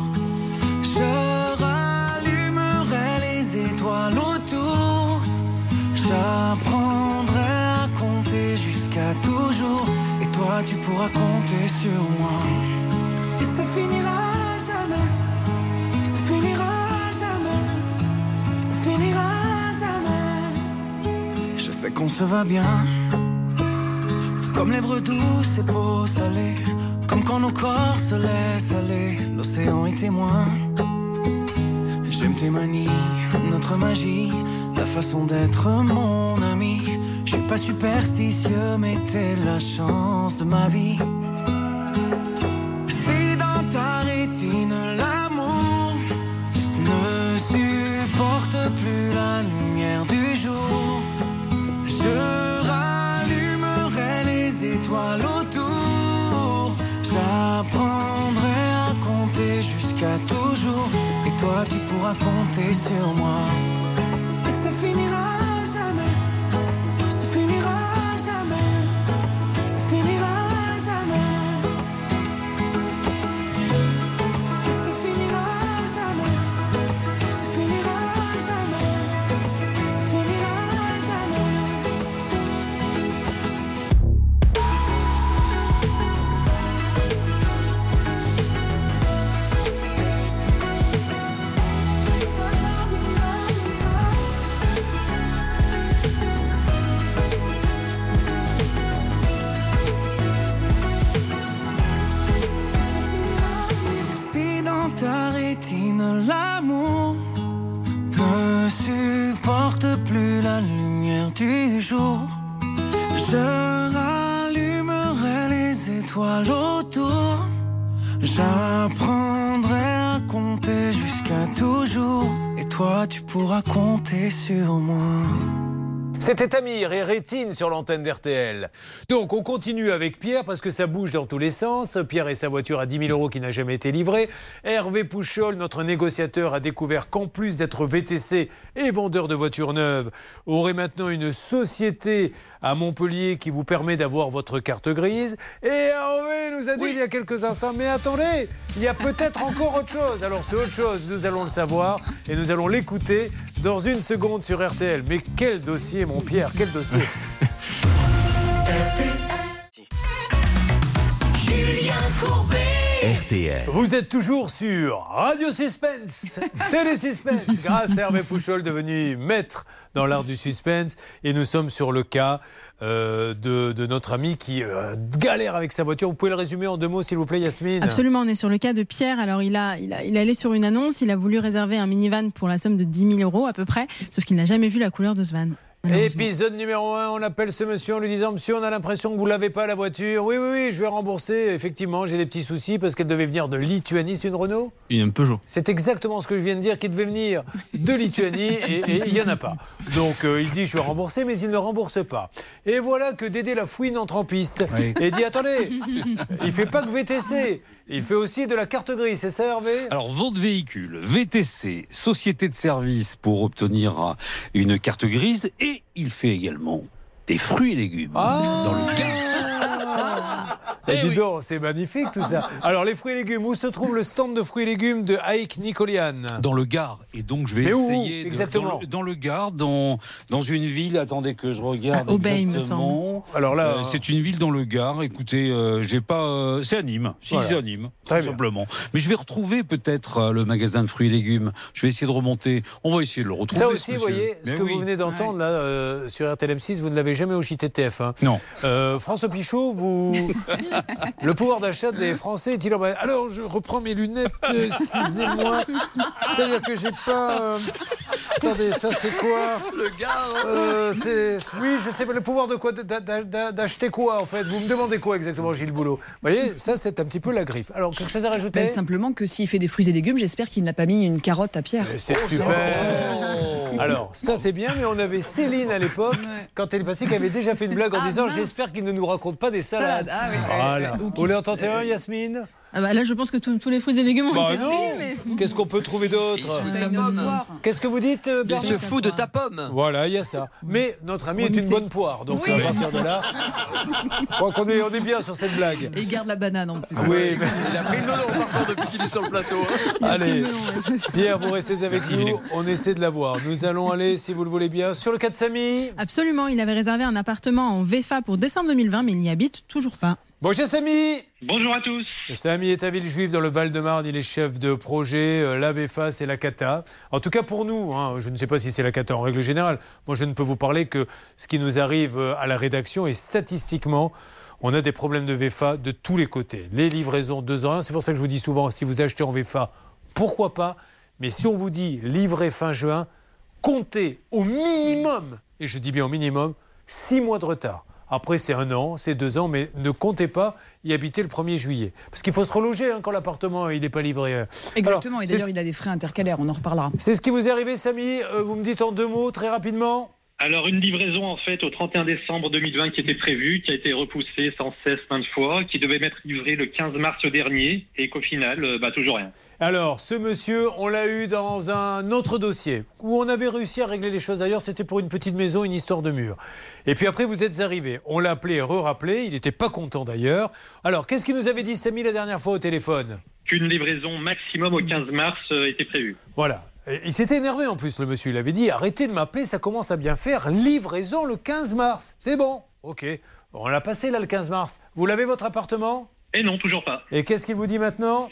je rallumerai les étoiles autour. J'apprendrai à compter jusqu'à toujours. Et toi, tu pourras compter sur moi. Et ça finira jamais. Sais qu'on se va bien. Comme lèvres douces et peau salée. Comme quand nos corps se laissent aller. L'océan est témoin. J'aime tes manies, notre magie, ta façon d'être mon ami. Je suis pas superstitieux, mais t'es la chance de ma vie. Si dans ta rétine toujours. Et toi, tu pourras compter sur moi. L'amour ne supporte plus la lumière du jour, je rallumerai les étoiles autour. J'apprendrai à compter jusqu'à toujours. Et toi, tu pourras compter sur moi. C'était Amir et Rétine sur l'antenne d'RTL. Donc on continue avec Pierre parce que ça bouge dans tous les sens. Pierre et sa voiture à 10 000 euros qui n'a jamais été livrée. Hervé Pouchol, notre négociateur, a découvert qu'en plus d'être VTC et vendeur de voitures neuves, aurait maintenant une société à Montpellier qui vous permet d'avoir votre carte grise. Et Hervé nous a dit il y a quelques instants, mais attendez, il y a peut-être encore autre chose. Alors c'est autre chose, nous allons le savoir et nous allons l'écouter dans une seconde sur RTL. Mais quel dossier, mon Pierre, quel dossier *laughs* Julien Courbet. RTL. Vous êtes toujours sur Radio Suspense, Télé Suspense, *laughs* grâce à Hervé Pouchol, devenu maître dans l'art du suspense. Et nous sommes sur le cas euh, de, de notre ami qui euh, galère avec sa voiture. Vous pouvez le résumer en deux mots, s'il vous plaît, Yasmine? Absolument, on est sur le cas de Pierre. Alors, il a, il a, il est allé sur une annonce, il a voulu réserver un minivan pour la somme de 10 000 euros à peu près, sauf qu'il n'a jamais vu la couleur de ce van. Épisode numéro 1, on appelle ce monsieur en lui disant Monsieur, on a l'impression que vous l'avez pas la voiture. Oui, oui, oui, je vais rembourser. Effectivement, j'ai des petits soucis parce qu'elle devait venir de Lituanie. C'est une Renault? Il y a un Peugeot. C'est exactement ce que je viens de dire, qu'il devait venir de Lituanie *laughs* et et il n'y en a pas. Donc euh, il dit Je vais rembourser, mais il ne rembourse pas. Et voilà que Dédé la fouine entre en piste Oui. et dit Attendez, il fait pas que VTC, il fait aussi de la carte grise, c'est ça, Hervé? Alors, vente véhicule, VTC, société de service pour obtenir euh, une carte grise et il fait également des fruits et légumes dans le Eh, dis donc, c'est magnifique tout ça. Alors, les fruits et légumes, où se trouve le stand de fruits et légumes de Haïk Nicolian Dans le Gard. Et donc, je vais Mais où essayer. de- exactement dans, le, dans le Gard, dans, dans une ville. Attendez que je regarde. Il me exactement. Alors là, Euh, c'est une ville dans le Gard. Écoutez, euh, j'ai pas. euh, c'est à Nîmes. Si, Voilà. c'est à Nîmes. Très tout bien. simplement. Mais je vais retrouver peut-être euh, le magasin de fruits et légumes. Je vais essayer de remonter. On va essayer de le retrouver. Ça aussi, vous voyez, ce Mais que oui. vous venez d'entendre là euh, sur RTLM6, vous ne l'avez jamais au JTTF. Hein. Non. Euh, François Pichot, vous... *laughs* *laughs* le pouvoir d'achat des Français est-il en bas? Alors, je reprends mes lunettes, euh, excusez-moi. C'est-à-dire que j'ai pas... euh, Attendez, ça c'est quoi? Le gars. Euh, c'est... Oui, je sais pas, le pouvoir de quoi D'a- d'a- d'a- D'acheter quoi, en fait? Vous me demandez quoi exactement, Gilles Boulot? Vous voyez, ça c'est un petit peu la griffe. Alors, quelque chose à rajouter? Ben, simplement que s'il fait des fruits et légumes, j'espère qu'il n'a pas mis une carotte à Pierre. C'est super. Alors, ça c'est bien, mais on avait Céline à l'époque, quand elle est passée, qui avait déjà fait une blague en Ah, disant. J'espère qu'il ne nous raconte pas des salades. Salade, ah oui. Voilà. Ou Vous voulez en tenter un, Yasmine Ah bah là, je pense que tous tous les fruits et légumes ont Bah mais- Qu'est-ce qu'on peut trouver d'autre. Qu'est-ce que vous dites, euh, Il se fout de ta pomme. Voilà, il y a ça. Mais notre ami est une bonne poire, donc Oui. à partir de là, je crois qu'on est, on est bien sur cette blague. Et il garde la banane en plus. Oui, mais- Il a pris le melon par contre depuis qu'il est sur le plateau. hein. Allez, Pierre, vous restez avec nous. On essaie de la voir. Nous allons aller, si vous le voulez bien, sur le cas de Samy. Absolument, il avait réservé un appartement en VFA pour décembre 2020, mais il n'y habite toujours pas. Bonjour Samy Bonjour à tous. Samy est à Villejuif dans le Val-de-Marne, il est chef de projet, euh, la VFA c'est la cata. En tout cas pour nous, hein, je ne sais pas si c'est la cata en règle générale, moi je ne peux vous parler que ce qui nous arrive euh, à la rédaction et statistiquement, on a des problèmes de VFA de tous les côtés. Les livraisons 2 en 1, c'est pour ça que je vous dis souvent, si vous achetez en VFA, pourquoi pas, mais si on vous dit livrer fin juin, comptez au minimum, et je dis bien au minimum, 6 mois de retard. Après, c'est un an, c'est deux ans, mais ne comptez pas y habiter le 1er juillet. Parce qu'il faut se reloger hein, quand l'appartement il n'est pas livré. Exactement, Alors, et d'ailleurs, il a des frais intercalaires, on en reparlera. C'est ce qui vous est arrivé, Samy Euh, Vous me dites en deux mots, très rapidement Alors, une livraison en fait au 31 décembre 2020 qui était prévue, qui a été repoussée sans cesse plein de fois, qui devait m'être livrée le 15 mars dernier, et qu'au final, euh, bah, toujours rien. Alors, ce monsieur, on l'a eu dans un autre dossier où on avait réussi à régler les choses. D'ailleurs, c'était pour une petite maison, une histoire de mur. Et puis après, vous êtes arrivé. On l'a appelé, re-rappelé. Il n'était pas content d'ailleurs. Alors, qu'est-ce qu'il nous avait dit, Samy, la dernière fois au téléphone? Qu'une livraison maximum au 15 mars euh, était prévue. Voilà. Il s'était énervé en plus, le monsieur. Il avait dit arrêtez de m'appeler, ça commence à bien faire. Livraison le 15 mars. C'est bon. Ok. On l'a passé là le 15 mars. Vous l'avez votre appartement? Et non, toujours pas. Et qu'est-ce qu'il vous dit maintenant?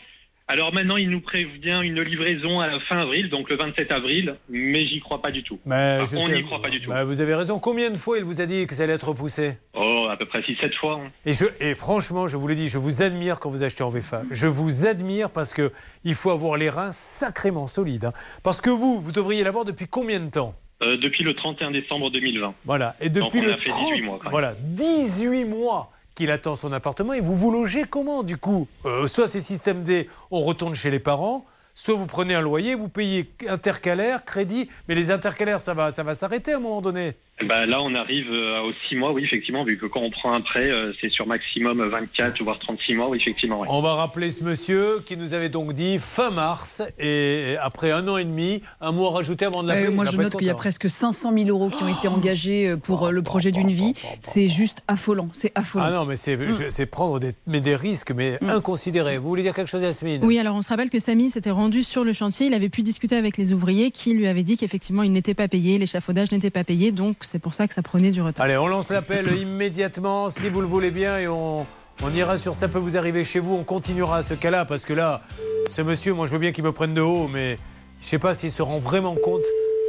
Alors maintenant, il nous prévient une livraison à la fin avril, donc le 27 avril, mais j'y crois pas du tout. Mais on n'y croit pas du tout. Bah, vous avez raison. Combien de fois il vous a dit que ça allait être repoussé Oh, à peu près 6-7 fois. hein. et, je, et franchement, je vous le dis, je vous admire quand vous achetez en VFA. Je vous admire parce que il faut avoir les reins sacrément solides. hein. Parce que vous, vous devriez l'avoir depuis combien de temps Euh, depuis le 31 décembre 2020. Voilà. Et Donc, depuis on le a fait 30 18 mois, quand même. Voilà, 18 mois qu'il attend son appartement. Et vous vous logez comment, du coup? Euh, Soit c'est système D, on retourne chez les parents. Soit vous prenez un loyer, vous payez intercalaire, crédit, mais les intercalaires, ça va, ça va s'arrêter à un moment donné. Bah, là, on arrive euh, aux 6 mois, oui, effectivement, vu que quand on prend un prêt, euh, c'est sur maximum 24 voire 36 mois, oui, effectivement. On va rappeler ce monsieur qui nous avait donc dit fin mars et après un an et demi, un mois rajouté avant de l'appeler. Euh, moi, il je note qu'il y a presque 500 000 euros qui ont été engagés pour le projet d'une vie. C'est juste affolant. C'est affolant. Ah non, mais c'est Mm. prendre des, mais des risques, mais inconsidérés. Vous voulez dire quelque chose, Yasmine? Oui, alors on se rappelle que Samy s'était rendu sur le chantier. Il avait pu discuter avec les ouvriers qui lui avaient dit qu'effectivement il n'était pas payé, l'échafaudage n'était pas payé, donc c'est pour ça que ça prenait du retard. Allez, on lance l'appel *laughs* immédiatement, si vous le voulez bien, et on, on ira sur Ça peut vous arriver chez vous. On continuera à ce cas-là, parce que là, ce monsieur, moi je veux bien qu'il me prenne de haut, mais je ne sais pas s'il se rend vraiment compte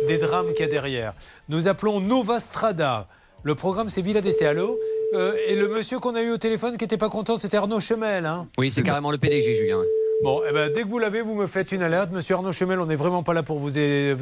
des drames qu'il y a derrière. Nous appelons Nova Strada. Le programme, c'est Villa d'Este. Allô Euh, Et le monsieur qu'on a eu au téléphone qui n'était pas content, c'était Arnaud Chemel. Hein Oui, c'est carrément le PDG, Julien. Bon, eh ben, dès que vous l'avez, vous me faites une alerte. Monsieur Arnaud Chemel, on n'est vraiment pas là pour vous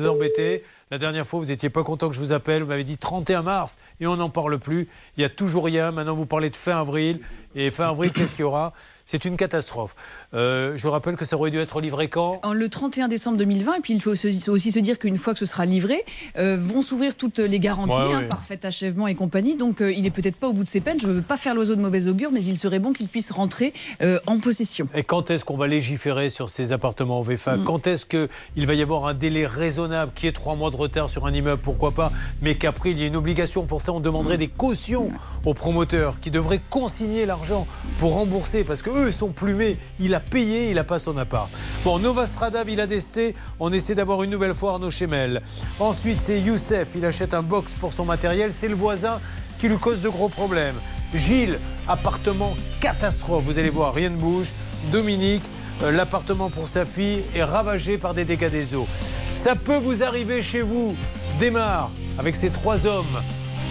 embêter. La dernière fois, vous n'étiez pas content que je vous appelle. Vous m'avez dit 31 mars et on n'en parle plus. Il n'y a toujours rien. Maintenant, vous parlez de fin avril. Et fin avril, qu'est-ce qu'il y aura? C'est une catastrophe. Euh, je rappelle que ça aurait dû être livré quand? En Le 31 décembre 2020, et puis il faut aussi se dire qu'une fois que ce sera livré, euh, vont s'ouvrir toutes les garanties, Ouais, hein, parfait achèvement et compagnie. Donc euh, il est peut-être pas au bout de ses peines. Je ne veux pas faire l'oiseau de mauvais augure, mais il serait bon qu'il puisse rentrer euh, en possession. Et quand est-ce qu'on va légiférer sur ces appartements en VFA Mm. Quand est-ce qu'il va y avoir un délai raisonnable qui est trois mois de retard sur un immeuble Pourquoi pas Mais qu'après, il y ait une obligation. Pour ça, on demanderait des cautions aux promoteurs qui devraient consigner l'argent pour rembourser parce qu'eux sont plumés. Il a payé, il n'a pas son appart. Bon, Nova Strada, Villa d'Este, on essaie d'avoir une nouvelle fois Arnaud Chemel. Ensuite, c'est Youssef. Il achète un box pour son matériel. C'est le voisin qui lui cause de gros problèmes. Gilles, appartement catastrophe. Vous allez voir, rien ne bouge. Dominique, l'appartement pour sa fille est ravagé par des dégâts des eaux. Ça peut vous arriver chez vous. Démarre avec ces trois hommes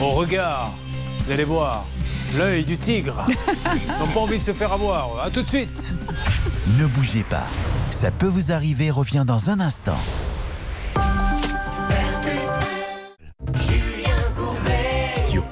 au regard. Vous allez voir, l'œil du tigre. Ils n'ont pas envie de se faire avoir. A tout de suite. Ne bougez pas. Ça peut vous arriver revient dans un instant.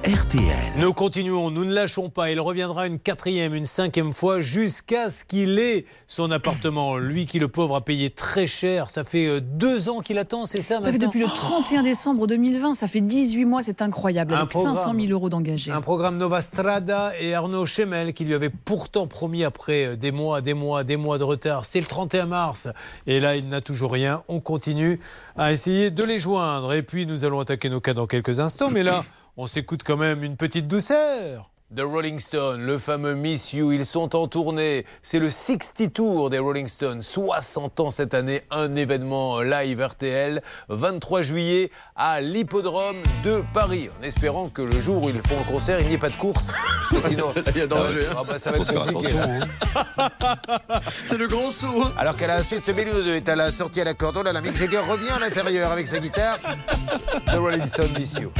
RTL. Nous continuons, nous ne lâchons pas. Il reviendra une quatrième, une cinquième fois jusqu'à ce qu'il ait son appartement. Lui qui, le pauvre, a payé très cher. Ça fait euh, deux ans qu'il attend, c'est ça Ça fait depuis le 31 décembre 2020, ça fait 18 mois, c'est incroyable, Un avec programme. 500 000 euros d'engagés. Un programme Nova Strada et Arnaud Chemel qui lui avait pourtant promis après euh, des mois, des mois, des mois de retard. C'est le 31 mars et là il n'a toujours rien. On continue à essayer de les joindre et puis nous allons attaquer nos cas dans quelques instants. Mais là, on s'écoute quand même une petite douceur. The Rolling Stones, le fameux Miss You, ils sont en tournée. C'est le 60 Tour des Rolling Stones. 60 ans cette année, un événement live RTL, 23 juillet à l'hippodrome de Paris. En espérant que le jour où ils font le concert, il n'y ait pas de course. Parce que sinon, *laughs* Il y a danger, ça va- hein. ah bah, ça va être compliqué. là. *laughs* C'est le grand saut. hein. Alors qu'à la suite, 2 est à la sortie à la corde. Oh là là, Mick Jagger revient à l'intérieur avec sa guitare. The Rolling Stones, Miss You.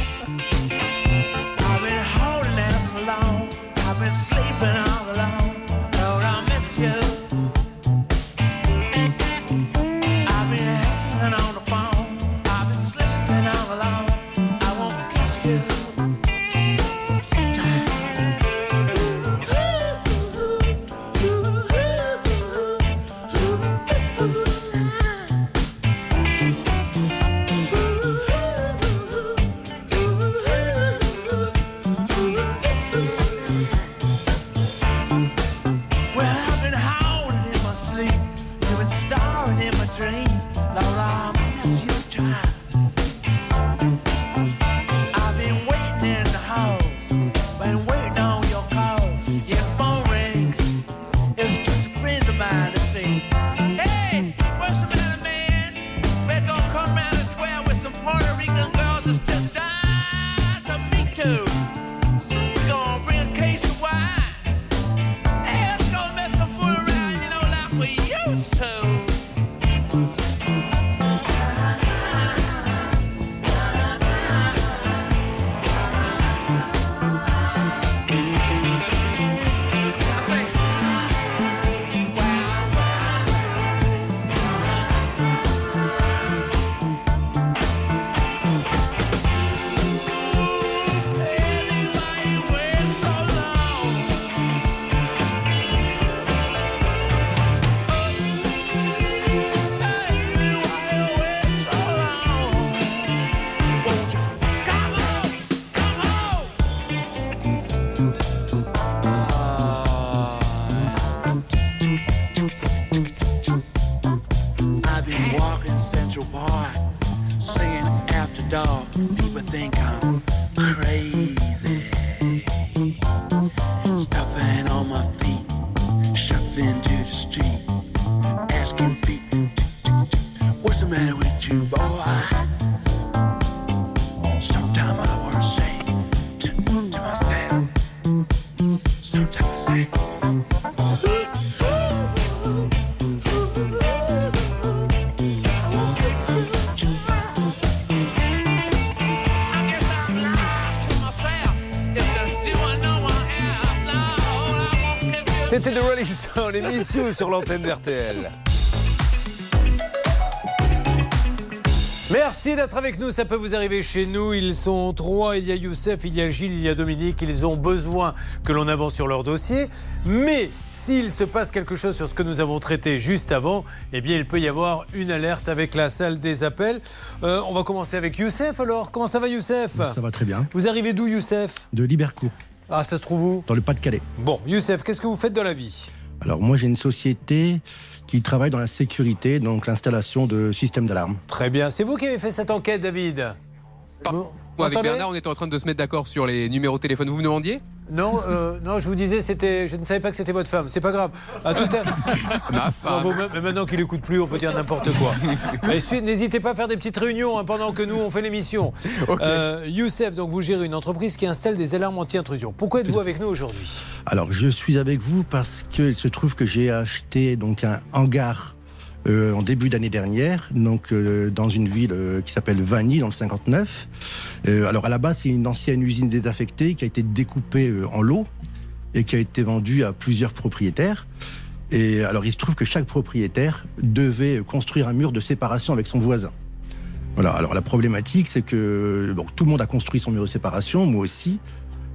Long. I've been sleeping seen. Sur l'antenne d'RTL. Merci d'être avec nous, ça peut vous arriver chez nous. Ils sont trois, il y a Youssef, il y a Gilles, il y a Dominique. Ils ont besoin que l'on avance sur leur dossier. Mais s'il se passe quelque chose sur ce que nous avons traité juste avant, eh bien il peut y avoir une alerte avec la salle des appels. Euh, on va commencer avec Youssef alors. Comment ça va Youssef? Ça va très bien. Vous arrivez d'où Youssef? De Libercourt, Ah, ça se trouve où? Dans le Pas-de-Calais. Bon, Youssef, qu'est-ce que vous faites dans la vie? Alors moi j'ai une société qui travaille dans la sécurité, donc l'installation de systèmes d'alarme. Très bien. C'est vous qui avez fait cette enquête, David Vous Moi, avec Bernard, on était en train de se mettre d'accord sur les numéros de téléphone. Vous me demandiez? Non, euh, non, je vous disais, c'était, je ne savais pas que c'était votre femme. C'est pas grave. À tout à... *laughs* Ma femme. Bon, bon, mais maintenant qu'il écoute plus, on peut dire n'importe quoi. *laughs* N'hésitez pas à faire des petites réunions hein, pendant que nous on fait l'émission. Euh, Youssef, donc vous gérez une entreprise qui installe des alarmes anti-intrusion. Pourquoi êtes-vous avec nous aujourd'hui? Alors je suis avec vous parce qu'il se trouve que j'ai acheté donc un hangar euh, en début d'année dernière, donc euh, dans une ville euh, qui s'appelle Vanny dans le 59. Euh, alors à la base c'est une ancienne usine désaffectée qui a été découpée en lots et qui a été vendue à plusieurs propriétaires. Et alors il se trouve que chaque propriétaire devait construire un mur de séparation avec son voisin. Voilà, alors la problématique, c'est que tout le monde a construit son mur de séparation, moi aussi,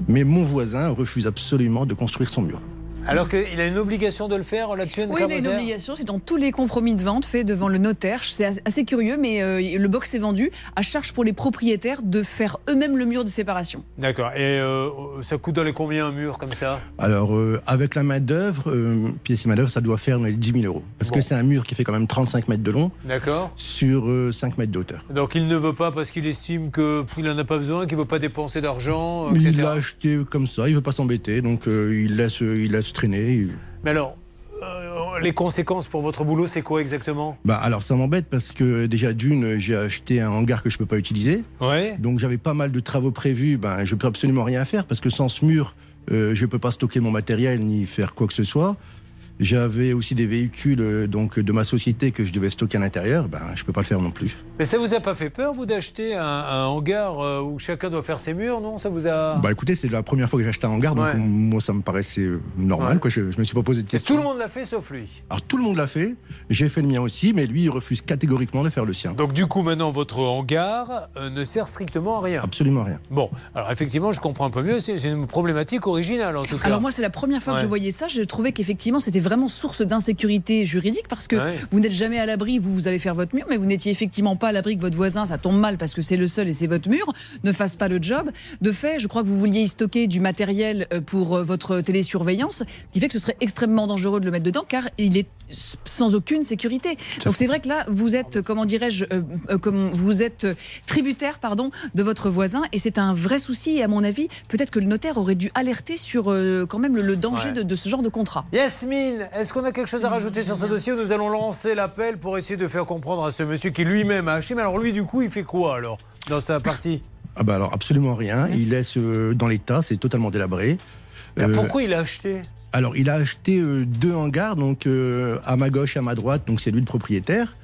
mais mon voisin refuse absolument de construire son mur. Alors qu'il a une obligation de le faire là-dessus, Oui, il a une obligation, c'est dans tous les compromis de vente faits devant le notaire. C'est as- assez curieux, mais euh, le box est vendu à charge pour les propriétaires de faire eux-mêmes le mur de séparation. D'accord. Et euh, ça coûte dans les combien un mur comme ça? Alors, euh, avec la main-d'œuvre, euh, pièce et main-d'œuvre, ça doit faire les 10 000 euros. Parce que c'est un mur qui fait quand même 35 mètres de long D'accord. sur euh, 5 mètres de hauteur. Donc il ne veut pas parce qu'il estime qu'il n'en a pas besoin, qu'il ne veut pas dépenser d'argent, il l'a acheté comme ça, il veut pas s'embêter, donc euh, il, laisse, il laisse traîner. Mais alors, euh, les conséquences pour votre boulot, c'est quoi exactement? Bah, alors ça m'embête parce que déjà d'une, j'ai acheté un hangar que je peux pas utiliser. Ouais. Donc j'avais pas mal de travaux prévus, ben, je peux absolument rien faire parce que sans ce mur, euh, je peux pas stocker mon matériel ni faire quoi que ce soit. J'avais aussi des véhicules euh, donc de ma société que je devais stocker à l'intérieur, ben je peux pas le faire non plus. Mais ça vous a pas fait peur, vous, d'acheter un, un hangar euh, où chacun doit faire ses murs, non? Ça vous a. Bah écoutez, c'est la première fois que j'ai acheté un hangar, donc Ouais. moi ça me paraissait euh, normal, Ouais. quoi. Je, je me suis pas posé de Et questions. tout le monde l'a fait sauf lui. Alors tout le monde l'a fait, j'ai fait le mien aussi, mais lui il refuse catégoriquement de faire le sien. Donc du coup, maintenant, votre hangar euh, ne sert strictement à rien. Absolument rien. Bon, alors effectivement, je comprends un peu mieux. C'est une problématique originale, en tout cas. Alors moi, c'est la première fois que je voyais ça. Je trouvais qu'effectivement, c'était vraiment source d'insécurité juridique parce que Ouais. vous n'êtes jamais à l'abri. Vous, vous allez faire votre mur, mais vous n'étiez effectivement pas à l'abri que votre voisin, ça tombe mal parce que c'est le seul et c'est votre mur, ne fasse pas le job. De fait, je crois que vous vouliez y stocker du matériel euh, pour euh, votre télésurveillance, ce qui fait que ce serait extrêmement dangereux de le mettre dedans car il est sans aucune sécurité. Donc c'est vrai que là, vous êtes, comment dirais-je, euh, euh, comme vous êtes tributaire, pardon, de votre voisin et c'est un vrai souci. Et à mon avis, peut-être que le notaire aurait dû alerter sur euh, quand même le, le danger Ouais. de, de ce genre de contrat. Yasmine, est-ce qu'on a quelque chose à rajouter sur ce dossier ou Nous allons lancer l'appel pour essayer de faire comprendre à ce monsieur qui lui-même a acheté. Mais alors lui, du coup, il fait quoi alors dans sa partie? Ah bah alors absolument rien, il laisse euh, dans l'état, c'est totalement délabré. Euh, Pourquoi il a acheté? Alors, il a acheté euh, deux hangars, donc euh, à ma gauche et à ma droite, donc c'est lui le propriétaire.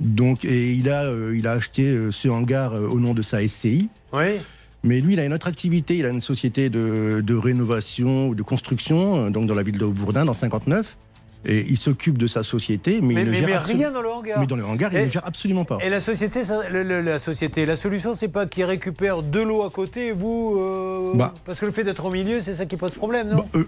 Donc, et il a, euh, il a acheté euh, ce hangar euh, au nom de sa SCI. Oui. Mais lui, il a une autre activité. Il a une société de, de rénovation ou de construction, euh, donc dans la ville de Bourdin, dans le 59. Et il s'occupe de sa société, mais, Mais, il ne mais- gère mais absolu- rien dans le hangar. Mais dans le hangar, il Et- ne gère absolument pas. Et la société, ça- le- le- la société, la solution, c'est pas qu'il récupère de l'eau à côté, et vous, euh, Bah. parce que le fait d'être au milieu, c'est ça qui pose problème, non? Euh,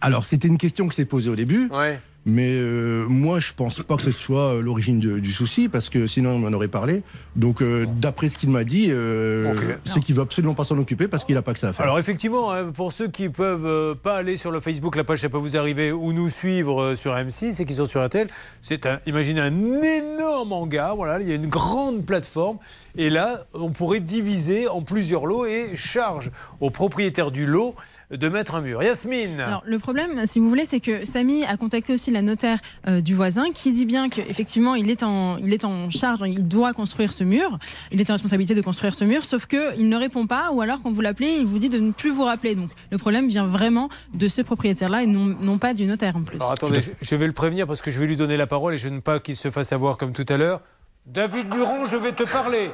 alors, c'était une question qui s'est posée au début. Ouais. Mais euh, moi, je pense pas que ce soit euh, l'origine du souci, parce que sinon, on en aurait parlé. Donc, euh, d'après ce qu'il m'a dit, euh, c'est qu'il veut absolument pas s'en occuper parce qu'il n'a pas que ça à faire. Alors effectivement, hein, pour ceux qui peuvent pas aller sur le Facebook, la page ça peut vous arriver, ou nous suivre sur M6 et qui sont sur RTL, c'est un, imaginez un énorme hangar, voilà, il y a une grande plateforme, et là, on pourrait diviser en plusieurs lots et charge au propriétaire du lot de mettre un mur. Yasmine Alors, le problème, si vous voulez, c'est que Samy a contacté aussi la notaire euh, du voisin qui dit bien qu'effectivement, il, est en- il est en charge, il doit construire ce mur. Il est en responsabilité de construire ce mur, sauf qu'il ne répond pas, ou alors quand vous l'appelez, il vous dit de ne plus vous rappeler. Donc, le problème vient vraiment de ce propriétaire-là et non, non pas du notaire en plus. Alors attendez, je, je vais le prévenir parce que je vais lui donner la parole et je ne veux pas qu'il se fasse avoir comme tout à l'heure. David Buron, je vais te parler.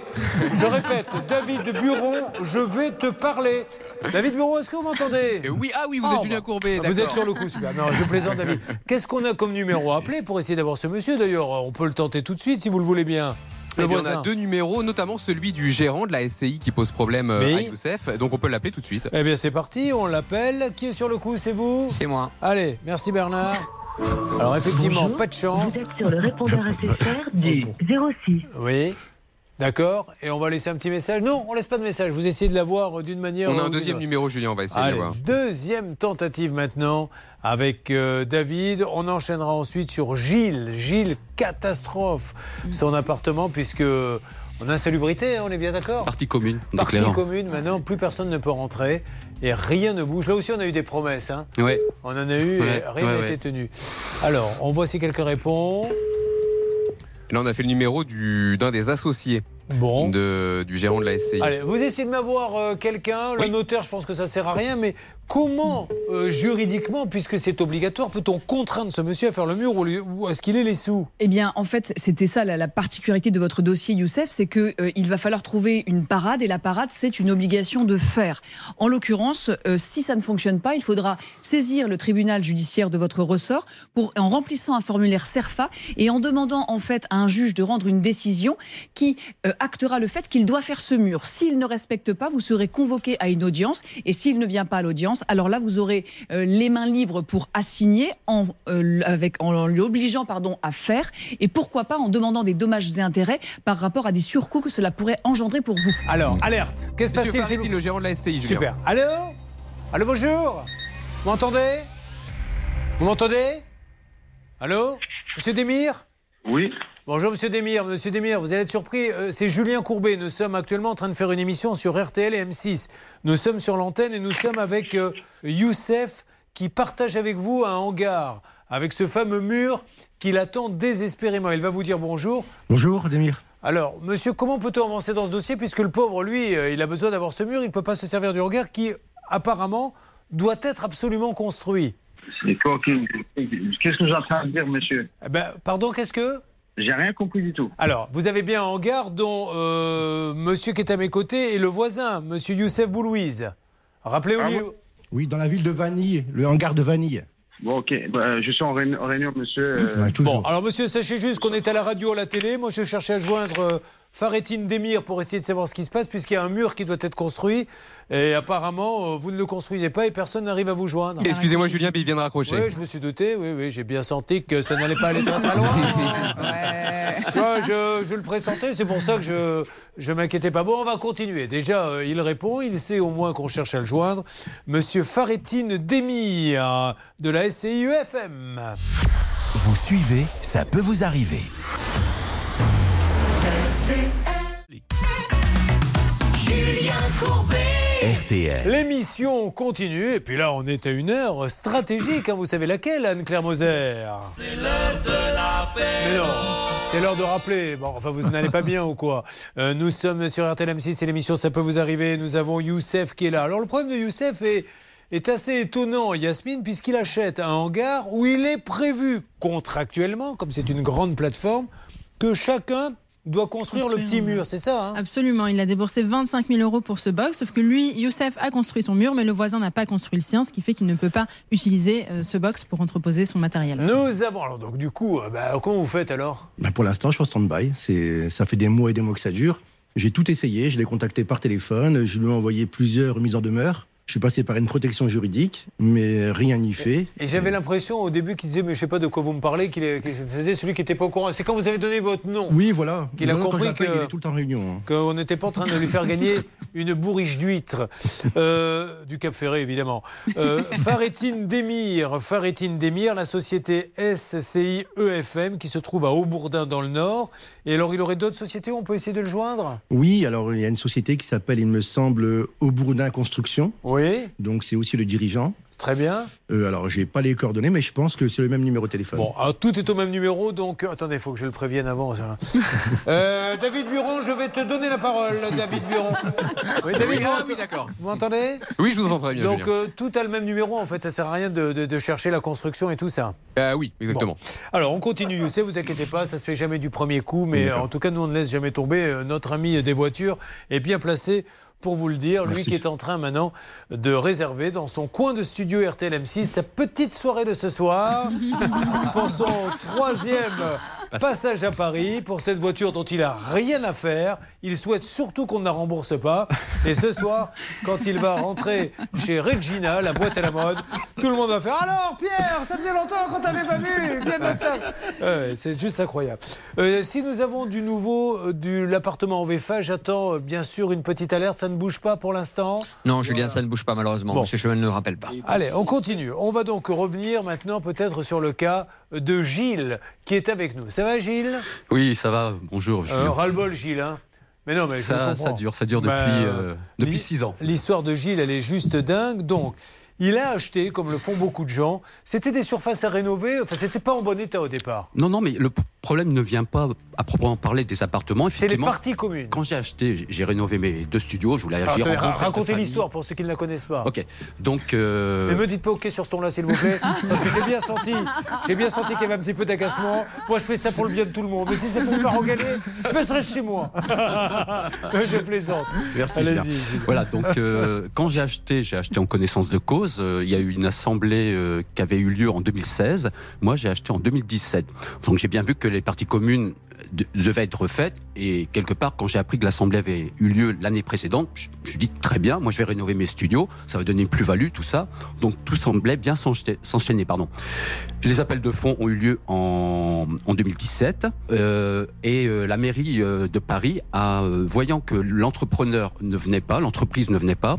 Je répète, David Buron, je vais te parler. David Buron, est-ce que vous m'entendez Oui, ah oui, vous Oh, êtes Julien Courbet. Vous êtes sur le coup, super. Non, je plaisante, David. *laughs* Qu'est-ce qu'on a comme numéro à appeler pour essayer d'avoir ce monsieur D'ailleurs, on peut le tenter tout de suite si vous le voulez bien. Eh bien, on a deux numéros, notamment celui du gérant de la SCI qui pose problème euh, Oui. à Youssef. Donc on peut l'appeler tout de suite. Eh bien, c'est parti, on l'appelle. Qui est sur le coup C'est vous? C'est moi. Allez, merci Bernard. Alors, effectivement, Bonjour, pas de chance. Vous êtes sur le répondeur SFR du *laughs* 06. Oui. D'accord. Et on va laisser un petit message. Non, on laisse pas de message. Vous essayez de l'avoir euh, d'une manière. On a un deuxième numéro, Julien, on va essayer de l'avoir. deuxième tentative maintenant avec euh, David. On enchaînera ensuite sur Gilles. Gilles, catastrophe. Son appartement, puisque on a insalubrité, hein, on est bien d'accord Partie commune, Partie déclarant. commune, maintenant plus personne ne peut rentrer et rien ne bouge. Là aussi, on a eu des promesses. hein. Ouais. On en a eu Ouais, et rien ouais, n'a ouais. été tenu. Alors, on voit si quelqu'un répond. Là, on a fait le numéro du- d'un des associés bon. de, du gérant de la SCI. Allez, vous essayez de m'avoir euh, quelqu'un. Le notaire, je pense que ça sert à rien, mais comment, euh, juridiquement, puisque c'est obligatoire, peut-on contraindre ce monsieur à faire le mur ou, lui- ou est-ce qu'il ait les sous? Eh bien, en fait, c'était ça la, la particularité de votre dossier, Youssef, c'est que euh, il va falloir trouver une parade et la parade, c'est une obligation de faire. En l'occurrence, euh, si ça ne fonctionne pas, il faudra saisir le tribunal judiciaire de votre ressort pour, en remplissant un formulaire CERFA et en demandant en fait à un juge de rendre une décision qui euh, actera le fait qu'il doit faire ce mur. S'il ne respecte pas, vous serez convoqué à une audience et s'il ne vient pas à l'audience, alors là, vous aurez euh, les mains libres pour assigner en, euh, avec, en l'obligeant pardon, à faire et pourquoi pas en demandant des dommages et intérêts par rapport à des surcoûts que cela pourrait engendrer pour vous. Alors, alerte Qu'est-ce qui se Monsieur passe le gérant de la SCI, Julien. Super. Allô? Allô, bonjour? Vous m'entendez? Vous m'entendez? Allô? Monsieur Demir? Oui. Bonjour Monsieur Demir. Monsieur Demir, vous allez être surpris. euh, c'est Julien Courbet. Nous sommes actuellement en train de faire une émission sur RTL et M6. Nous sommes sur l'antenne et nous sommes avec euh, Youssef qui partage avec vous un hangar avec ce fameux mur qu'il attend désespérément. Il va vous dire bonjour. Bonjour, Demir. Alors, monsieur, comment peut-on avancer dans ce dossier puisque le pauvre, lui, euh, il a besoin d'avoir ce mur, il ne peut pas se servir du hangar qui, apparemment, doit être absolument construit. C'est quoi qui- Qu'est-ce que vous êtes en train de dire, monsieur? Eh ben, pardon, qu'est-ce que? J'ai rien compris du tout. Alors, vous avez bien un hangar dont euh, monsieur qui est à mes côtés est le voisin, monsieur Youssef Boulouise. Rappelez-vous. Ah Oui, dans la ville de Vanille, le hangar de Vanille. Bon, ok. Bah, je suis en réunion, monsieur. euh, Ouais. Bon, alors monsieur, sachez juste qu'on est à la radio, à la télé. Moi, je cherchais à joindre euh, Faretine Demir pour essayer de savoir ce qui se passe, puisqu'il y a un mur qui doit être construit. Et apparemment, euh, vous ne le construisez pas et personne n'arrive à vous joindre. Excusez-moi, Julien, mais il vient de raccrocher. Oui, je me suis douté, oui, oui, j'ai bien senti que ça n'allait pas aller très très loin. *laughs* Je, je le pressentais, c'est pour ça que je je m'inquiétais pas. Bon, on va continuer. Déjà, euh, il répond, il sait au moins qu'on cherche à le joindre. Monsieur Faretine Demir de la SCIUFM. Vous suivez, ça peut vous arriver. Julien Courbet. RTL. L'émission continue, et puis là, on est à une heure stratégique, hein, vous savez laquelle, Anne-Claire Moser C'est l'heure de la Mais non, c'est l'heure de rappeler. Bon, enfin, vous n'allez pas bien *laughs* ou quoi Euh, Nous sommes sur RTL M6 et l'émission Ça peut vous arriver. Nous avons Youssef qui est là. Alors, le problème de Youssef est, est assez étonnant, Yasmine, puisqu'il achète un hangar où il est prévu contractuellement, comme c'est une grande plateforme, que chacun doit construire, le petit mur, c'est ça hein Absolument, il a déboursé 25 000 euros pour ce box, sauf que lui, Youssef, a construit son mur, mais le voisin n'a pas construit le sien, ce qui fait qu'il ne peut pas utiliser euh, ce box pour entreposer son matériel. Nous avons. Alors, donc, du coup, euh, bah, comment vous faites alors? Ben, pour l'instant, je suis en stand-by. Ça fait des mois et des mois que ça dure. J'ai tout essayé. Je l'ai contacté par téléphone. Je lui ai envoyé plusieurs mises en demeure. Je suis passé par une protection juridique, mais rien n'y fait. Et j'avais l'impression au début qu'il disait, mais je sais pas de quoi vous me parlez, qu'il faisait celui qui n'était pas au courant. C'est quand vous avez donné votre nom Oui, voilà. qu'il a Non, compris l'appelle, que- il est tout le temps en réunion. hein. qu'on n'était pas en train de lui faire *laughs* gagner une bourriche d'huîtres. Euh, du Cap Ferré, évidemment. Euh, Faretine Demir, Faretine Demir, la société SCI EFM qui se trouve à Aubourdin dans le Nord. Et alors, il aurait d'autres sociétés où on peut essayer de le joindre? Oui, alors il y a une société qui s'appelle, il me semble, Aubourdin Construction. Oui. Donc c'est aussi le dirigeant. Très bien. Euh, alors j'ai pas les coordonnées, mais je pense que c'est le même numéro de téléphone. Bon, alors, tout est au même numéro, donc euh, attendez, il faut que je le prévienne avant. ça. *laughs* Euh, David Viron, je vais te donner la parole, David Viron. *laughs* Oui, David, Oui, ah oui, d'accord. Vous m'entendez? Oui, je vous entends très bien. Donc euh, tout a le même numéro, en fait, ça sert à rien de, de- de chercher la construction et tout ça. Euh, oui, exactement. Alors on continue, Youssef, vous inquiétez pas, ça se fait jamais du premier coup, mais en tout cas nous on ne laisse jamais tomber. Notre ami des voitures est bien placé pour vous le dire, lui qui est en train maintenant de réserver dans son coin de studio RTL M6 sa petite soirée de ce soir *laughs* pour son troisième passage à Paris pour cette voiture dont il a rien à faire. Il souhaite surtout qu'on ne la rembourse pas. Et ce soir, quand il va rentrer chez Regina, la boîte à la mode, tout le monde va faire Alors Pierre, ça faisait longtemps qu'on t'avait pas vu, viens C'est juste incroyable. Euh, si nous avons du nouveau euh, de l'appartement en VFA, j'attends euh, bien sûr une petite alerte. Ça ne bouge pas pour l'instant? Non, Julien, ça ne bouge pas malheureusement. Bon. Monsieur Cheval ne le rappelle pas. Allez, on continue. On va donc revenir maintenant peut-être sur le cas de Gilles qui est avec nous. Ça va Gilles? Oui, ça va. Bonjour. Euh, Ras-le-bol Gilles. Hein mais non, mais ça, dure, ça dure depuis, Bah, euh, depuis six ans. L'histoire de Gilles, elle est juste dingue. Donc, il a acheté, comme le font beaucoup de gens, c'était des surfaces à rénover. Enfin, c'était pas en bon état au départ. Non, non, mais le problème ne vient pas à proprement parler des appartements. C'est les parties communes. Quand j'ai acheté, j'ai- rénové mes deux studios. Je voulais agir en bon de racontez l'histoire pour ceux qui ne la connaissent pas. Ok, donc. euh, Mais me dites pas OK sur ce ton-là, s'il vous plaît, *laughs* parce que j'ai bien senti, j'ai bien senti qu'il y avait un petit peu d'agacement. Moi, je fais ça pour le bien de tout le monde. Mais si c'est pour me faire engueuler, ben, je reste chez moi. *laughs* je plaisante. Merci. Gilles. Voilà, donc euh, quand j'ai acheté, j'ai acheté en connaissance de cause. Euh, il y a eu une assemblée euh, qui avait eu lieu en 2016. Moi, j'ai acheté en 2017. Donc j'ai bien vu que les parties communes de- devaient être faites. Et quelque part, quand j'ai appris que l'assemblée avait eu lieu l'année précédente, je, je dis très bien, moi je vais rénover mes studios, ça va donner une plus-value, tout ça. Donc tout semblait bien s'enchaîner. pardon. Les appels de fonds ont eu lieu en, en 2017 euh, et euh, la mairie euh, de Paris, a, voyant que l'entrepreneur ne venait pas, l'entreprise ne venait pas,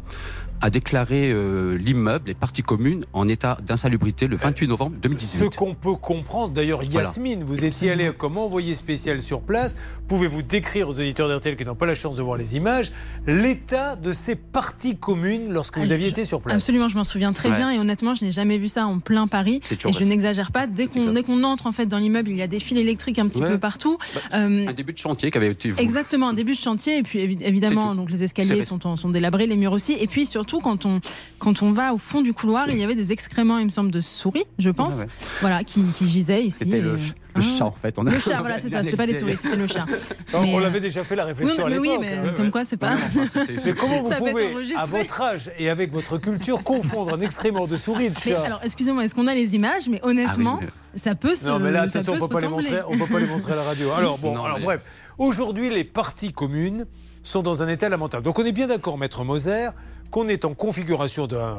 a déclaré euh, l'immeuble, les parties communes, en état d'insalubrité le 28 novembre Ce 2018. qu'on peut comprendre, d'ailleurs, Voilà. Yasmine, vous étiez allé comme envoyé spécial sur place. Pouvez-vous décrire aux auditeurs d'RTL qui n'ont pas la chance de voir les images l'état de ces parties communes lorsque vous Ah, aviez été sur place? Absolument, je m'en souviens très Ouais. bien et honnêtement, je n'ai jamais vu ça en plein Paris. C'est Et je n'exagère pas. Dès qu'on dès qu'on entre en fait dans l'immeuble, il y a des fils électriques un petit Ouais. peu partout. Bah, Euh, Un début de chantier qui avait été. Exactement, un début de chantier et puis évi- évidemment donc les escaliers sont, sont délabrés, les murs aussi et puis surtout quand on quand on va au fond du couloir, il y avait des excréments, il me semble, de souris, je pense, ouais. voilà, qui, qui gisaient ici. C'était le, Ah. le chat en fait. On a- Le chat, *laughs* voilà, c'est ça, c'était pas les souris, c'était le chat. *laughs* On, Mais, on euh, l'avait déjà fait la Oui, réflexion mais à oui, l'époque. mais hein. comme quoi c'est pas. Mais comment vous Ça pouvez, à votre âge et avec votre culture, confondre un excrément de souris et de Mais chat alors, excusez-moi, est-ce qu'on a les images? Mais honnêtement, Ah oui, ça peut se. Non, mais là, ça attention, on peut ne se peut pas les ressembler. montrer. On peut pas les montrer à la radio. Alors bon, Non, alors mais- bref. Aujourd'hui, les parties communes sont dans un état lamentable. Donc on est bien d'accord, maître Moser, qu'on est en configuration d'un-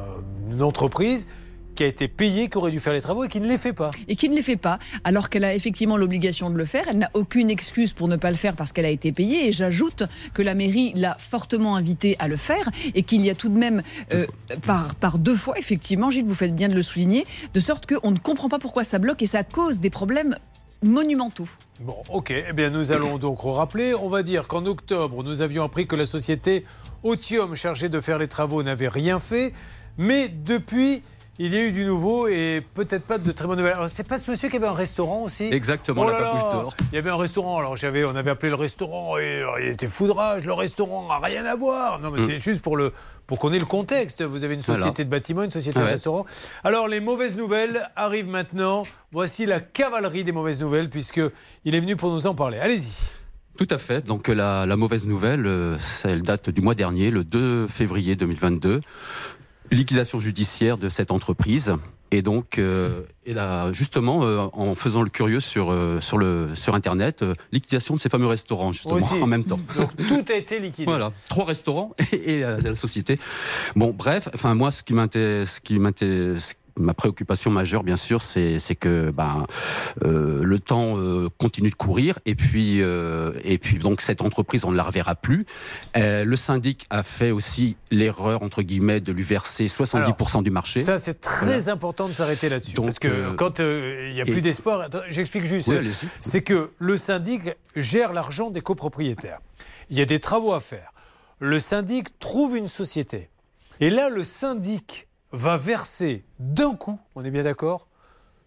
d'une entreprise qui a été payée, qui aurait dû faire les travaux et qui ne les fait pas. et qui ne les fait pas, alors qu'elle a effectivement l'obligation de le faire. Elle n'a aucune excuse pour ne pas le faire parce qu'elle a été payée. Et j'ajoute que la mairie l'a fortement invitée à le faire et qu'il y a tout de même, euh, par, par deux fois, effectivement, Gilles, vous faites bien de le souligner, de sorte qu'on ne comprend pas pourquoi ça bloque et ça cause des problèmes monumentaux. Bon, ok. Eh bien, nous allons donc rappeler. On va dire qu'en octobre, nous avions appris que la société Otium, chargée de faire les travaux, n'avait rien fait. Mais depuis, il y a eu du nouveau et peut-être pas de très bonnes nouvelles. Alors, c'est pas ce monsieur qui avait un restaurant aussi? Exactement, Oh la là. Il y avait un restaurant. Alors, j'avais, on avait appelé le restaurant et alors, il était foudrage. Le restaurant n'a rien à voir. Non, mais Mm. c'est juste pour le. Pour qu'on ait le contexte, vous avez une société Voilà. de bâtiment, une société de restaurant. Alors les mauvaises nouvelles arrivent maintenant. Voici la cavalerie des mauvaises nouvelles puisque il est venu pour nous en parler. Allez-y. Tout à fait. Donc la, la mauvaise nouvelle, euh, elle date du mois dernier, le 2 février 2022. Liquidation judiciaire de cette entreprise Et donc, euh, et là, justement, euh, en faisant le curieux sur, euh, sur, le, sur Internet, euh, liquidation de ces fameux restaurants, justement, Aussi. *laughs* en même temps. Donc tout a été liquidé. Voilà, trois restaurants *laughs* et, et la, la société. Bon, bref, enfin moi, ce qui m'intéresse, ce qui m'intéresse, ma préoccupation majeure, bien sûr, c'est que ben euh, le temps euh, continue de courir et puis euh, et puis donc cette entreprise on ne la reverra plus. Le syndic a fait aussi l'erreur entre guillemets de lui verser 70% du marché. Ça, c'est très Voilà. important de s'arrêter là-dessus. Parce que quand il n'y a plus d'espoir, j'explique juste. Oui, c'est que le syndic gère l'argent des copropriétaires. Il y a des travaux à faire. Le syndic trouve une société. Et là, le syndic va verser d'un coup, on est bien d'accord,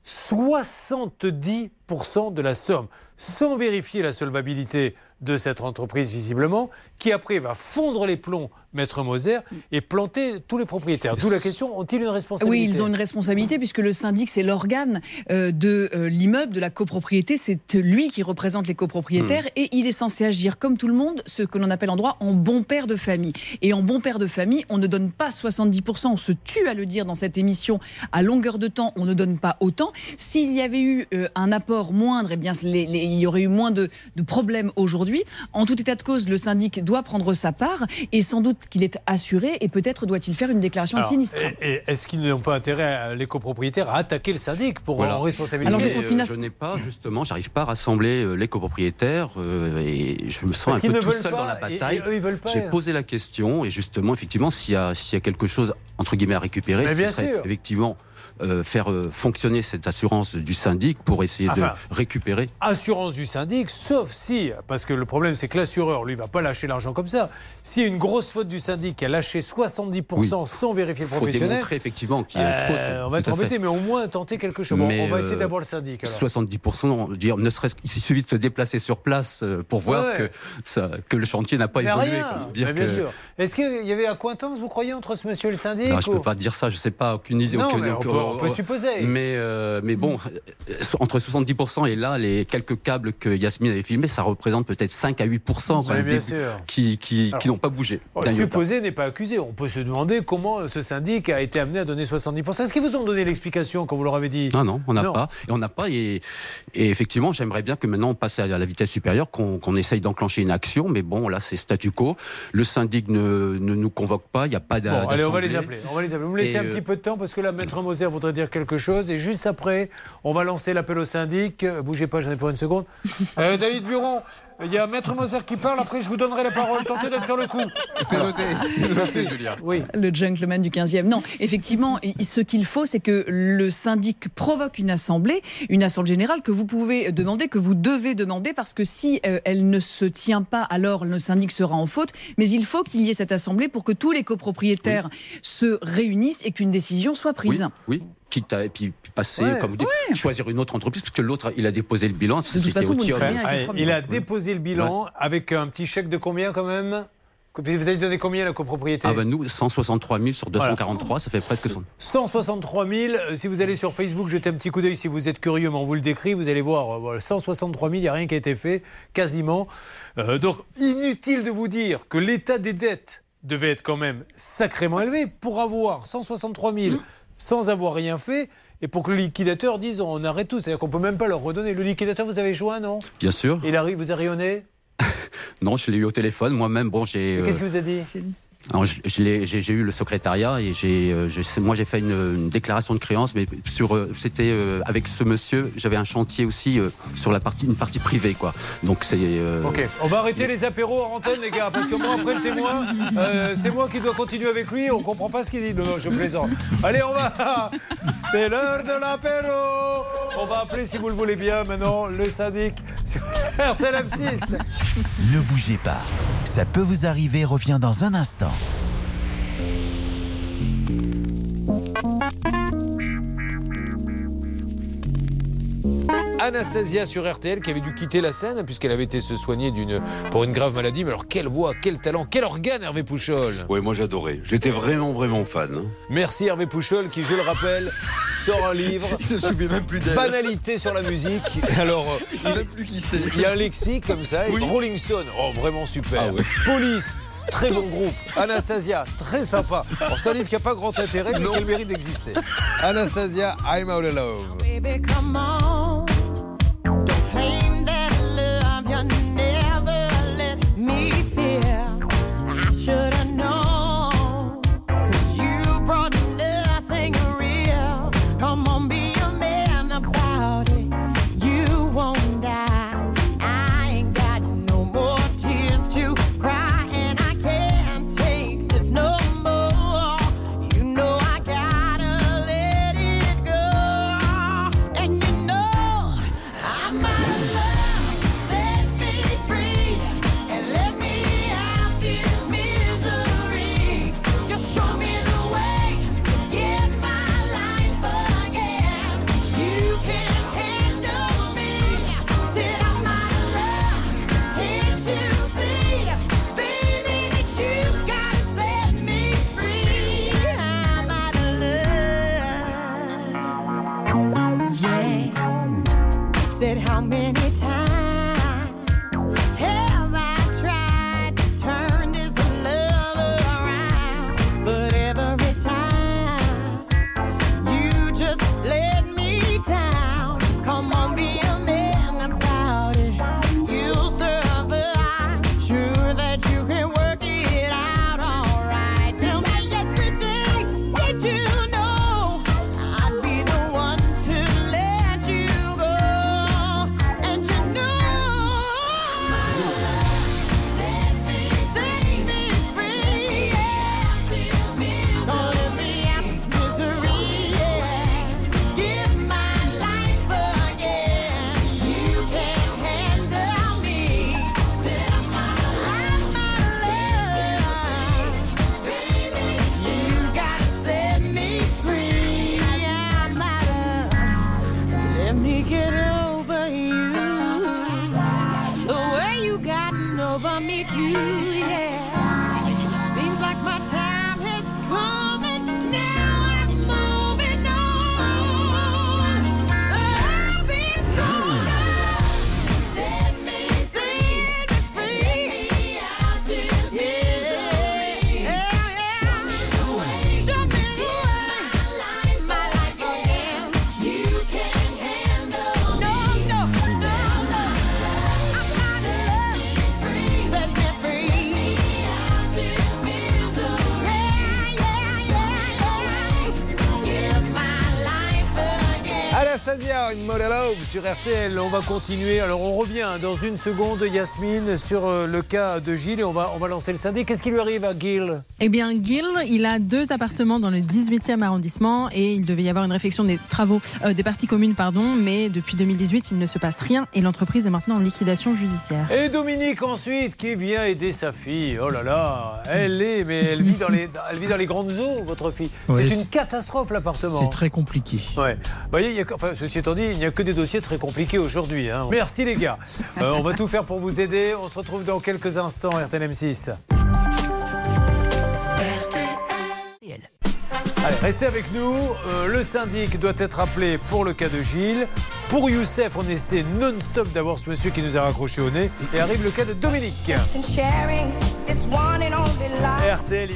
70% de la somme, sans vérifier la solvabilité de cette entreprise visiblement, qui après va fondre les plombs, Maître Moser, et planter tous les propriétaires. D'où la question, ont-ils une responsabilité Oui, ils ont une responsabilité puisque le syndic, c'est l'organe euh, de euh, l'immeuble, de la copropriété. C'est lui qui représente les copropriétaires et il est censé agir comme tout le monde, ce que l'on appelle en droit en bon père de famille. Et en bon père de famille, on ne donne pas 70%, on se tue à le dire dans cette émission. À longueur de temps, on ne donne pas autant. S'il y avait eu euh, un apport moindre, eh bien, les- les- il y aurait eu moins de, de problèmes aujourd'hui. En tout état de cause, le syndic doit prendre sa part et sans doute qu'il est assuré et peut-être doit-il faire une déclaration Alors, de sinistre. et- et Est-ce qu'ils n'ont pas intérêt, les copropriétaires, à attaquer le syndic pour Voilà. en responsabiliser Mais, euh, je n'ai pas, justement, j'arrive pas à rassembler euh, les copropriétaires euh, et je me sens Parce un peu tout seul pas, dans la et- et bataille. eux, ils veulent pas. J'ai posé la question et justement, effectivement, s'il y, a- s'il y a quelque chose, entre guillemets, à récupérer, Mais ce bien serait sûr. effectivement faire euh, fonctionner cette assurance du syndic pour essayer Enfin, de récupérer. Assurance du syndic, sauf si, parce que le problème c'est que l'assureur, lui, va pas lâcher l'argent comme ça. S'il y a une grosse faute du syndic qui a lâché 70% sans vérifier le faut professionnel, démontrer effectivement qu'il y a euh, faute. on va être embêté, mais au moins tenter quelque chose. Bon, on va essayer euh, d'avoir le syndic. alors. 70%, je dire, ne serait-ce qu'il suffit de se déplacer sur place euh, pour voir que, ça, que le chantier n'a pas Mais évolué. rien. Dire Mais bien que- sûr. Est-ce qu'il y avait accointance, vous croyez, entre ce monsieur et le syndic Non, je ne peux pas dire ça, je ne sais pas, aucune idée. Non, aucune- mais on on peut supposer. Mais, euh, mais bon, euh, entre 70% et là, les quelques câbles que Yasmine avait filmés, ça représente peut-être 5 à 8% quand Oui, même, des- qui, qui, n'ont pas bougé. Oh, supposé n'est pas accusé. On peut se demander comment ce syndic a été amené à donner 70%. Est-ce qu'ils vous ont donné l'explication quand vous leur avez dit? Non, non, on n'a pas. Et on n'a pas. Et, et effectivement, j'aimerais bien que maintenant on passe à la vitesse supérieure, qu'on qu'on essaye d'enclencher une action. Mais bon, là, c'est statu quo. Le syndic ne, ne nous convoque pas. Il n'y a pas d'a- Bon, allez, on va les appeler. On va les appeler. Vous me laissez Et, un euh, petit peu de temps parce que là, Maître Moser voudrait dire quelque chose. Et juste après, on va lancer l'appel au syndic. Euh, Bougez pas, j'en ai pour une seconde. *laughs* Euh, David Buron, il y a Maître Moser qui parle. Après, je vous donnerai la parole. Tentez d'être sur le coup. C'est noté, c'est noté, Merci. Julien. Oui. Le gentleman du 15e. Non, effectivement, ce qu'il faut, c'est que le syndic provoque une assemblée, une assemblée générale que vous pouvez demander, que vous devez demander, parce que si euh, elle ne se tient pas, alors le syndic sera en faute. Mais il faut qu'il y ait cette assemblée pour que tous les copropriétaires se réunissent et qu'une décision soit Oui, prise. oui. Quitte à et puis passer, Ouais. comme vous dites, choisir une autre entreprise, parce que l'autre, il a déposé le bilan. toute façon, vous Allez, il a déposé le bilan avec un petit chèque de combien quand même Vous avez donné combien à la copropriété Ah ben nous, 163 000 sur 243, ça fait presque 100. 163 000. Euh, Si vous allez sur Facebook, jetez un petit coup d'œil si vous êtes curieux, mais on vous le décrit. Vous allez voir, euh, voilà, 163 000, il n'y a rien qui a été fait, quasiment. Euh, donc, inutile de vous dire que l'état des dettes devait être quand même sacrément élevé pour avoir 163 000 sans avoir rien fait. Et pour que le liquidateur dise on arrête tout, c'est-à-dire qu'on peut même pas leur redonner. Le liquidateur, vous avez joint, non? Bien sûr. Il arrive, vous a rayonné? *laughs* Non, je l'ai eu au téléphone. Moi-même, bon, j'ai. Mais euh, Qu'est-ce que vous a dit? J'ai eu le secrétariat et j'ai, euh, moi j'ai fait une, une déclaration de créance, mais sur, euh, c'était euh, avec ce monsieur, j'avais un chantier aussi euh, sur la partie, une partie privée, quoi. Donc c'est. euh, Ok, on va arrêter les apéros en antenne, les gars, parce que moi, après le témoin, euh, c'est moi qui dois continuer avec lui, on comprend pas ce qu'il dit. Non, non, je plaisante. Allez, on va. *laughs* C'est l'heure de l'apéro. On va appeler, si vous le voulez bien, maintenant, le syndic sur *laughs* RTL 6 Ne bougez pas. Ça peut vous arriver revient dans un instant. Anastasia sur RTL qui avait dû quitter la scène puisqu'elle avait été se soigner d'une pour une grave maladie. Mais alors quelle voix, quel talent, quel organe Hervé Pouchol? Oui, moi j'adorais. J'étais vraiment, vraiment fan. hein. Merci Hervé Pouchol qui, je le rappelle, sort un livre. *laughs* Il se souvient même plus d'elle. Banalité sur la musique. Alors, Il sait même plus qui c'est. il y a un lexique comme ça. et Oui. Rolling Stone, oh vraiment super. Ah. Police. Très bon groupe. Anastasia, très sympa. Alors, c'est un livre qui n'a pas grand intérêt, mais qui a le mérite d'exister. Anastasia, I'm out of love. Baby, come on. Sur RTL. On va continuer. Alors, on revient dans une seconde, Yasmine, sur euh, le cas de Gilles et on va, on va lancer le syndic. Qu'est-ce qui lui arrive à Gilles? Eh bien, Gil, il a deux appartements dans le 18e arrondissement et il devait y avoir une réflexion des travaux, euh, des parties communes, pardon, mais depuis 2018, il ne se passe rien et l'entreprise est maintenant en liquidation judiciaire. Et Dominique ensuite qui vient aider sa fille. Oh là là, elle est, mais elle vit dans les, elle vit dans les grandes eaux, votre fille. Oui, c'est une catastrophe l'appartement. C'est très compliqué. Ouais. Vous voyez, il y a, que- enfin, ceci étant dit, il n'y a que des dossiers très compliqués aujourd'hui. hein. Merci les gars. Euh, on va tout faire pour vous aider. On se retrouve dans quelques instants, RTL M6. Allez, restez avec nous. Euh, le syndic doit être appelé pour le cas de Gilles. Pour Youssef, on essaie non-stop d'avoir ce monsieur qui nous a raccroché au nez. Et arrive le cas de Dominique. RTL,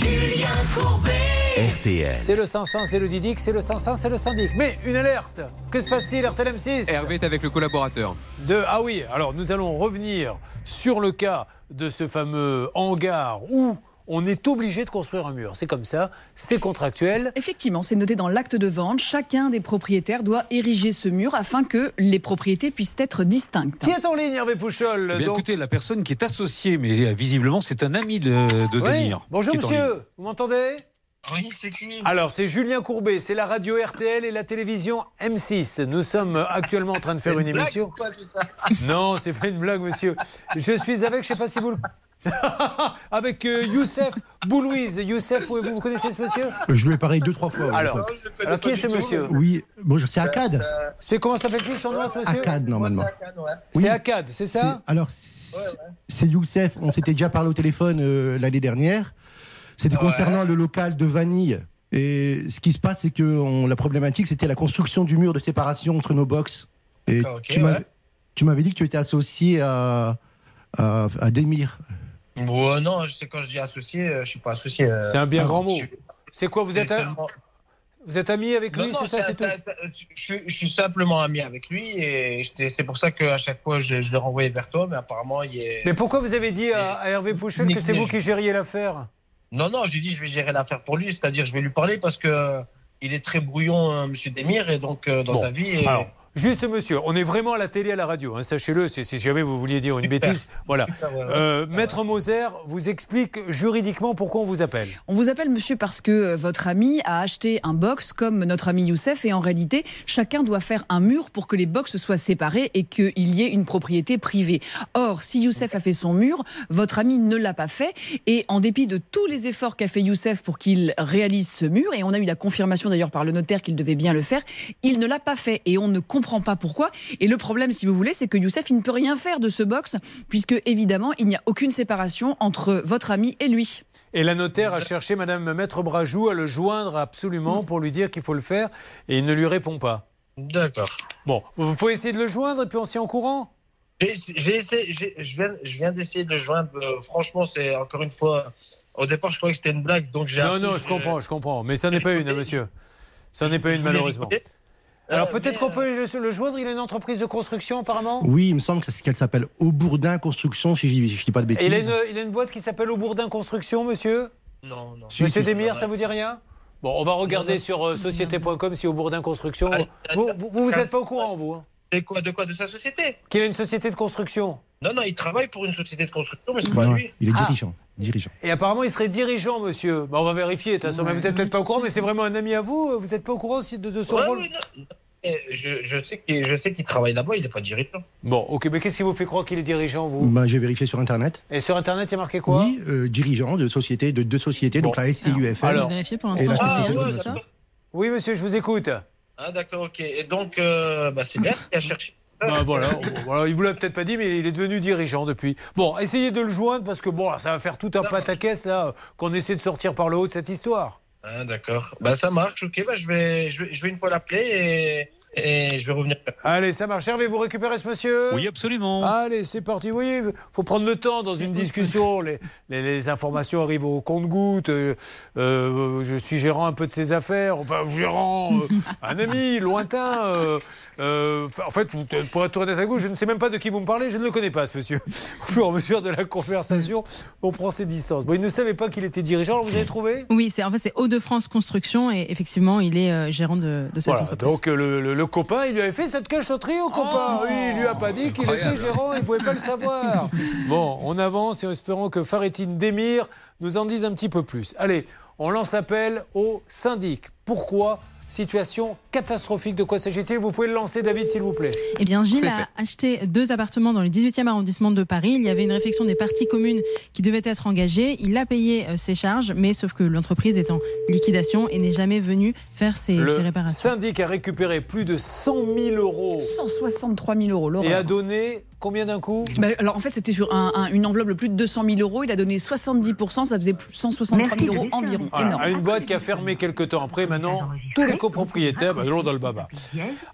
Julien Courbet. RTL. C'est le 500, c'est le Didic, c'est le 500, c'est le syndic. Mais une alerte Que se passe-t-il, RTL M6 Hervé est avec le collaborateur. de ah oui alors nous allons revenir sur le cas de ce fameux hangar où on est obligé de construire un mur c'est comme ça c'est contractuel Effectivement, c'est noté dans l'acte de vente. Chacun des propriétaires doit ériger ce mur afin que les propriétés puissent être distinctes. qui est en ligne Hervé Pouchol Eh bien, Donc- écoutez, la personne qui est associée, mais euh, visiblement c'est un ami de, de Oui. Bonjour monsieur vous m'entendez? Oui, c'est qui alors c'est Julien Courbet c'est la radio RTL et la télévision M6 nous sommes actuellement en train de faire C'est une, une blague émission. ou tout ça *laughs* non c'est pas une blague monsieur. Je suis avec je sais pas si vous le *laughs* avec euh, Youssef Boulouise Youssef vous, vous connaissez ce monsieur? Euh, Je lui ai parlé deux, trois fois. à Alors, qui est ce monsieur? Oui, bon, c'est Akkad. C'est comment s'appelle-t-il son nom, ce monsieur? Akkad, normalement. C'est Akkad, c'est ça? Alors, c'est Youssef. On s'était déjà parlé au téléphone euh, l'année dernière. C'était concernant le local de Vanille. Et ce qui se passe, c'est que on- la problématique, c'était la construction du mur de séparation entre nos box. Et D'accord, ok, tu m'avais ouais. tu m'avais dit que tu étais associé à, à, à Demir. Bon, non, je sais quand je dis associé, euh, je suis pas associé. euh, C'est un bien grand mot. je- C'est quoi, vous êtes, un- vous êtes ami avec Non, lui, non, c'est ça, ça- c'est ça- je, je suis simplement ami avec lui et j'étais- c'est pour ça qu'à chaque fois je, je l'ai renvoyé vers toi, mais apparemment il est. Mais pourquoi vous avez dit à, à Hervé Pouchel que c'est vous qui gériez l'affaire? Non, non, je lui dit je vais gérer l'affaire pour lui, c'est-à-dire je vais lui parler parce que euh, il est très brouillon, euh, Monsieur Demir, et donc euh, dans Bon, sa vie. et- Alors, juste monsieur, on est vraiment à la télé, à la radio, hein, sachez-le, si, si jamais vous vouliez dire une Super. bêtise. Voilà. Super, ouais, ouais. Euh, Maître Moser vous explique juridiquement pourquoi on vous appelle. On vous appelle monsieur parce que euh, votre ami a acheté un box comme notre ami Youssef et en réalité chacun doit faire un mur pour que les box soient séparés et qu'il y ait une propriété privée. Or si Youssef a fait son mur, votre ami ne l'a pas fait et en dépit de tous les efforts qu'a fait Youssef pour qu'il réalise ce mur et on a eu la confirmation d'ailleurs par le notaire qu'il devait bien le faire, il ne l'a pas fait et on ne comprend pas pourquoi. Et le problème si vous voulez c'est que Youssef il ne peut rien faire de ce box puisque évidemment il n'y a aucune séparation entre votre ami et lui. Et la notaire a cherché Madame Maître Brajou à le joindre absolument pour lui dire qu'il faut le faire et il ne lui répond pas. D'accord. Bon, vous pouvez essayer de le joindre et puis on s'y en courant? J'ai essayé, je viens, je viens d'essayer de le joindre. euh, franchement, c'est encore une fois. Au départ, je croyais que c'était une blague, donc j'ai. Non, non, je comprends, je comprends. Mais ça n'est pas une, hein, monsieur. Ça n'est pas une, malheureusement. Alors peut-être qu'on peut le, joindre, il a une entreprise de construction apparemment Oui, il me semble que c'est qu'elle s'appelle Aubourdin Construction, si je ne dis pas de Et bêtises. il a, une, il a une boîte qui s'appelle Aubourdin Construction, monsieur? Non, non. Si, Monsieur si. Demir, ça vous dit rien? Bon, on va regarder sur euh, société.com si Aubourdin Construction. Vous, vous, vous n'êtes pas au courant, vous hein De quoi, de quoi De sa société? Qu'il a une société de construction? Non, non, il travaille pour une société de construction, mais c'est pas Non, lui. il est Ah. Dirigeant. Et apparemment, il serait dirigeant, monsieur. Bah, on va vérifier, de toute façon. Vous n'êtes peut-être pas au courant, mais c'est vraiment un ami à vous. Vous n'êtes pas au courant aussi de, de son Ouais, rôle non. Eh, Je, je sais qu'il je sais qu'il travaille là-bas, il n'est pas dirigeant. Bon, ok, mais qu'est-ce qui vous fait croire qu'il est dirigeant, vous Bah, J'ai vérifié sur Internet. Et sur Internet, il y a marqué quoi Oui, euh, dirigeant de société, de deux sociétés, donc la SCUFL Alors, et la société de ouais. Oui, monsieur, je vous écoute. Ah, d'accord, ok. Et donc, euh, bah, c'est bien qu'il a cherché. Voilà, voilà, il vous l'a peut-être pas dit, mais il est devenu dirigeant depuis. Bon, essayez de le joindre parce que bon, ça va faire tout un pataquès là, qu'on essaie de sortir par le haut de cette histoire. Ah, d'accord. Bah, ça marche, ok. Bah, je, vais, je, vais, je vais une fois l'appeler et, et je vais revenir. Allez, ça marche. Hervé, vous récupérez ce monsieur Oui, absolument. Allez, c'est parti. Vous voyez, faut prendre le temps dans une discussion. Les, les- les informations arrivent au compte-goutte. Euh, euh, je suis gérant un peu de ses affaires. Enfin, gérant, euh, un ami lointain. euh, euh, en fait, pour être honnête avec vous, je ne sais même pas de qui vous me parlez. Je ne le connais pas, ce monsieur. *laughs* Au fur et à mesure de la conversation, on prend ses distances. Bon, il ne savait pas qu'il était dirigeant. Alors, vous avez trouvé? Oui, c'est en fait c'est Hauts-de-France Construction et effectivement il est euh, gérant de, de cette Voilà, entreprise. donc le, le- le copain, il lui avait fait cette cachotterie au copain. oui, il lui a pas dit qu'il était gérant, il pouvait pas le savoir. *laughs* Bon, on avance et en espérant que Faretine Demir nous en dise un petit peu plus. Allez, on lance appel au syndic. Pourquoi Situation catastrophique. De quoi s'agit-il? Vous pouvez le lancer, David, s'il vous plaît. Eh bien, Gilles a acheté deux appartements dans le 18e arrondissement de Paris. Il y avait une réflexion des parties communes qui devait être engagée. Il a payé euh, ses charges, mais sauf que l'entreprise est en liquidation et n'est jamais venue faire ses, ses Le réparations. syndic a récupéré plus de 100 000 euros 163 000 euros, Laurent. et a donné combien d'un coup Bah, alors en fait, c'était sur un- un- une enveloppe de plus de 200 000 euros. Il a donné 70%, ça faisait plus- 163 000 euros environ. Voilà, Énorme. à une boîte qui a fermé quelques temps après. Maintenant, tous les copropriétaires, bah, l'ont dans le baba.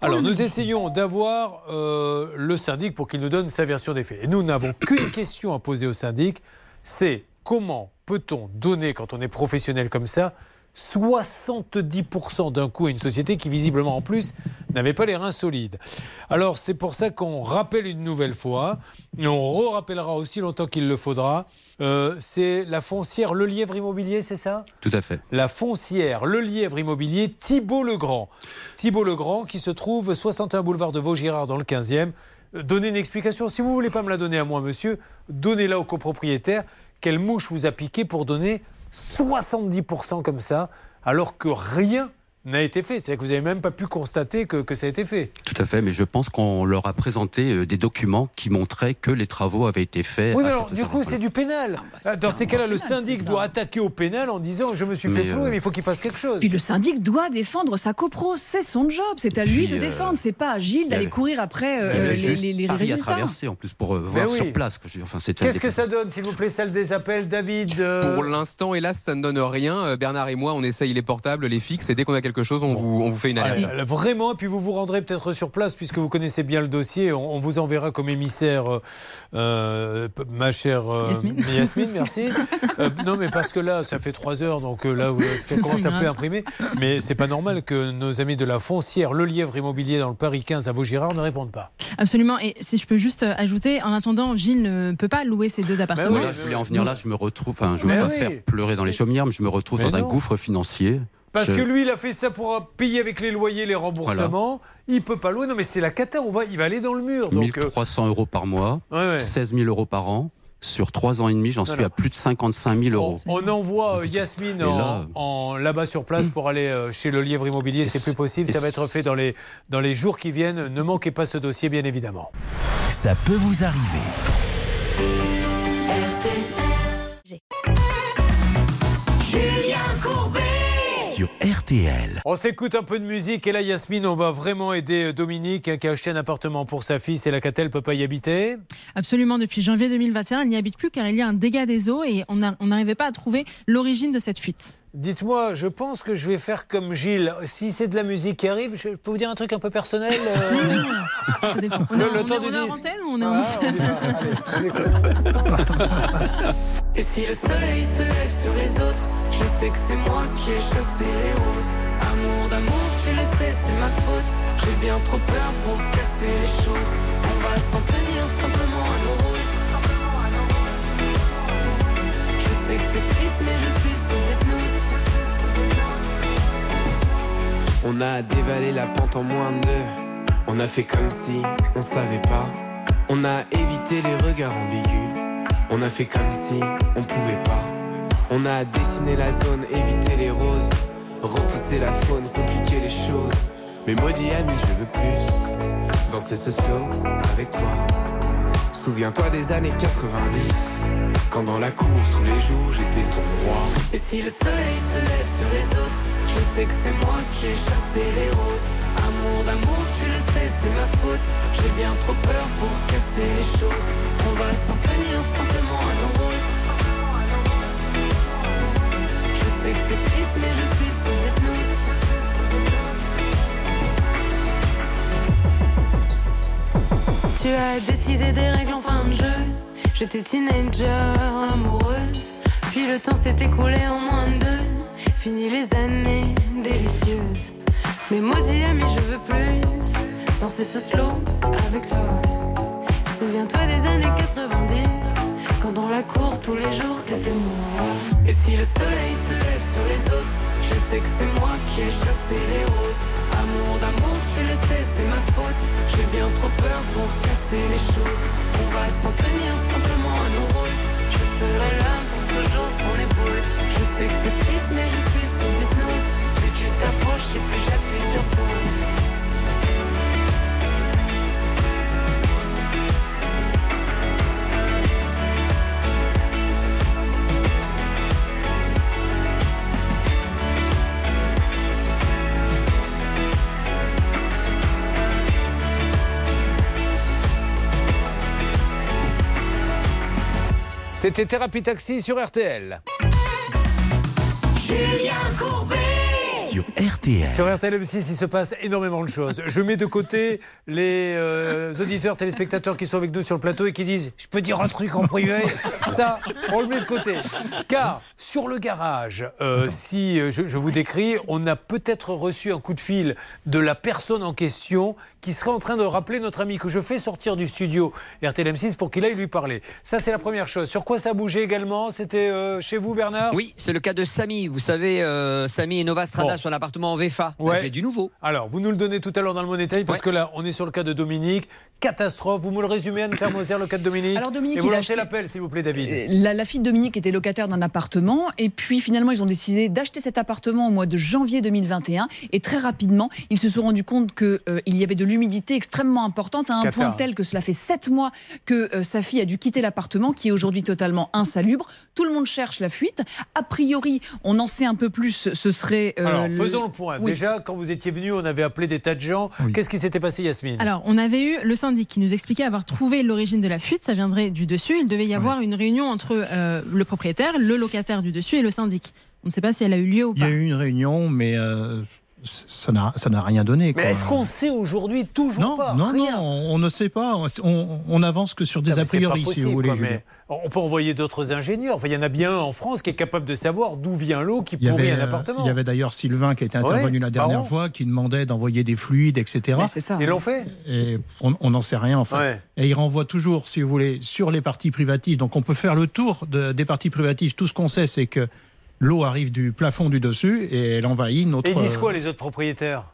Alors, nous essayons d'avoir euh, le syndic pour qu'il nous donne sa version des faits. Et nous n'avons *coughs* qu'une question à poser au syndic, c'est comment peut-on donner, quand on est professionnel comme ça, 70% d'un coup à une société qui visiblement en plus n'avait pas les reins solides. Alors c'est pour ça qu'on rappelle une nouvelle fois, et on re-rappellera aussi longtemps qu'il le faudra, euh, c'est la foncière Le Lièvre Immobilier, c'est ça? Tout à fait. la foncière Le Lièvre Immobilier Thibault Legrand. Thibault Legrand qui se trouve 61 boulevard de Vaugirard dans le 15e. Euh, Donnez une explication. Si vous ne voulez pas me la donner à moi, monsieur, donnez-la au copropriétaire. Quelle mouche vous a piqué pour donner 70% comme ça, alors que rien n'a été fait C'est-à-dire que vous n'avez même pas pu constater que, que ça a été fait. Tout à fait, mais je pense qu'on leur a présenté euh, des documents qui montraient que les travaux avaient été faits. Oui, mais à alors, du coup, c'est du pénal. Dans ces cas-là, le syndic doit attaquer au pénal en disant Je me suis fait Mais, euh, mais il faut qu'il fasse quelque chose. Puis le syndic doit défendre sa copro, c'est son job, c'est à lui de euh, défendre, c'est pas à Gilles d'aller courir après euh, les, juste les- les Paris à résultats. traverser en plus pour euh, voir oui. sur place. Enfin, Qu'est-ce que ça donne, s'il vous plaît, salle des appels, David euh, Pour l'instant, hélas, ça ne donne rien. Bernard et moi, on essaye les portables, les fixes, et dès qu'on a quelque quelque chose, on, vous, on vous fait une alerte. Ah, là, vraiment, et puis vous vous rendrez peut-être sur place puisque vous connaissez bien le dossier. On, on vous enverra comme émissaire, euh, euh, ma chère euh, Yasmine. *laughs* Yasmine, merci. *laughs* Euh, non, mais parce que là, ça fait trois heures, donc euh, là, vous- C'est commence à plus grave. imprimer. Mais c'est pas normal que nos amis de la foncière, le Lièvre Immobilier dans le Paris 15 à Vaugirard ne répondent pas. Absolument. Et si je peux juste euh, ajouter, en attendant, Gilles ne peut pas louer ces deux appartements. Voilà, je voulais en venir là, je me retrouve, enfin, je ne veux Mais pas oui. faire pleurer dans les chaumières, mais je me retrouve Mais dans non. un gouffre financier. Parce Je- que lui, il a fait ça pour payer avec les loyers, les remboursements. Il peut pas louer. Non, mais c'est la cata. On va, il va aller dans le mur. Donc, euh, 1300 euros par mois, Ouais, ouais. 16 000 euros par an. Sur 3 ans et demi, j'en suis à plus de 55 000 euros. On envoie euh, Yasmine en, en- là-bas sur place pour aller euh, chez le Lièvre Immobilier. C'est plus possible. Ça va être fait dans les, dans les jours qui viennent. Ne manquez pas ce dossier, bien évidemment. Ça peut vous arriver. Sur RTL. On s'écoute un peu de musique et là, Yasmine, on va vraiment aider euh, Dominique hein, qui a acheté un appartement pour sa fille. C'est la Catel peut pas y habiter. Absolument, depuis janvier 2021, il n'y habite plus car il y a un dégât des eaux et on n'arrivait pas à trouver l'origine de cette fuite. Dites-moi, je pense que je vais faire comme Gilles. Si c'est de la musique qui arrive, je peux vous dire un truc un peu personnel euh, *laughs* Ça dépend. On Le- est, le on temps est- du on est en antenne ou on est en- Ah, on y va. Allez, on Et si le soleil se lève sur les autres, je sais que c'est moi qui ai chassé les roses. Amour d'amour, tu le sais, c'est ma faute. J'ai bien trop peur pour casser les choses. On va s'en tenir simplement à nos rôles. Je sais que c'est triste, mais je suis sous hypnose. On a dévalé la pente en moins de deux. On a fait comme si on savait pas. On a évité les regards ambigus. On a fait comme si on pouvait pas. On a dessiné la zone, évité les roses. Repousser la faune, compliquer les choses. Mais maudit ami, je veux plus. Danser ce slow avec toi. Souviens-toi des années 90. Quand dans la cour, tous les jours, j'étais ton roi. Et si le soleil se lève sur les autres, je sais que c'est moi qui ai chassé les roses. Amour d'amour, tu le sais, c'est ma faute. J'ai bien trop peur pour casser les choses. On va s'en tenir simplement à nos sais que c'est triste, mais je suis sous hypnose. Tu as décidé des règles en fin de jeu. J'étais teenager, amoureuse. Puis le temps s'est écoulé en moins de deux. Fini les années délicieuses. Mais maudit ami, je veux plus danser ce slow avec toi. Souviens-toi des années 90. Quand dans la cour tous les jours t'étais moi. Et si le soleil se lève sur les autres, je sais que c'est moi qui ai chassé les roses. Amour d'amour, tu le sais, c'est ma faute. J'ai bien trop peur pour casser les choses. On va s'en tenir simplement à nos rôles. Je serai là pour toujours ton épaule. Je sais que c'est triste, mais je suis sous hypnose. Plus tu t'approches et plus j'appuie sur pause. C'était Thérapie Taxi sur RTL. Julien Courbet Sur RTL. Sur RTL M6, il se passe énormément de choses. Je mets de côté les euh, auditeurs, téléspectateurs qui sont avec nous sur le plateau et qui disent Je peux dire un truc en privé? *laughs* Ça, on le met de côté. Car sur le garage, euh, si euh, je, je vous décris, on a peut-être reçu un coup de fil de la personne en question qui serait en train de rappeler notre ami que je fais sortir du studio RTL M6 pour qu'il aille lui parler. Ça, c'est la première chose. Sur quoi ça a bougé également? C'était euh, chez vous, Bernard? Oui, c'est le cas de Samy. Vous savez, euh, Samy et Nova Strada Bon. sur l'appartement en VFA. Ouais. J'ai du nouveau. Alors, vous nous le donnez tout à l'heure dans le Money Time, parce que là, on est sur le cas de Dominique. Catastrophe. Vous me le résumez, Anne-Claire Moser, le cas de Dominique? Alors, Dominique, Et vous lancez acheté- l'appel, s'il vous plaît, David. Euh, La, la fille de Dominique était locataire d'un appartement et puis finalement ils ont décidé d'acheter cet appartement au mois de janvier 2021 et très rapidement ils se sont rendus compte qu'il il y avait de l'humidité extrêmement importante à un point tel que cela fait sept mois que euh, sa fille a dû quitter l'appartement qui est aujourd'hui totalement insalubre. Tout le monde cherche la fuite. A priori on en sait un peu plus, ce serait... euh, Alors, le- faisons le point. Oui. Déjà, quand vous étiez venu, on avait appelé des tas de gens. Qu'est-ce qui s'était passé, Yasmine? Alors, on avait eu le syndic qui nous expliquait avoir trouvé l'origine de la fuite. Ça viendrait du dessus. Il devait y avoir une réunion entre euh, le propriétaire, le locataire du dessus et le syndic. On ne sait pas si elle a eu lieu ou Il y pas. a eu une réunion, mais euh, ça n'a rien donné. Mais est-ce qu'on sait aujourd'hui toujours non, pas non, Rien. non, on, on ne sait pas. On, on avance que sur des Non, mais a priori, si vous voulez. quoi, mais on peut envoyer d'autres ingénieurs. Enfin, il y en a bien un en France qui est capable de savoir d'où vient l'eau qui Il pourrit avait, un euh, appartement. il y avait d'ailleurs Sylvain qui était intervenu Ouais, la dernière fois, qui demandait d'envoyer des fluides, etc. Mais c'est ça. Ils l'ont fait Et on on n'en sait rien en fait. Ouais. Et il renvoie toujours, si vous voulez, sur les parties privatives. Donc on peut faire le tour de- des parties privatives. Tout ce qu'on sait, c'est que l'eau arrive du plafond du dessus et elle envahit notre. Et disent quoi les autres propriétaires?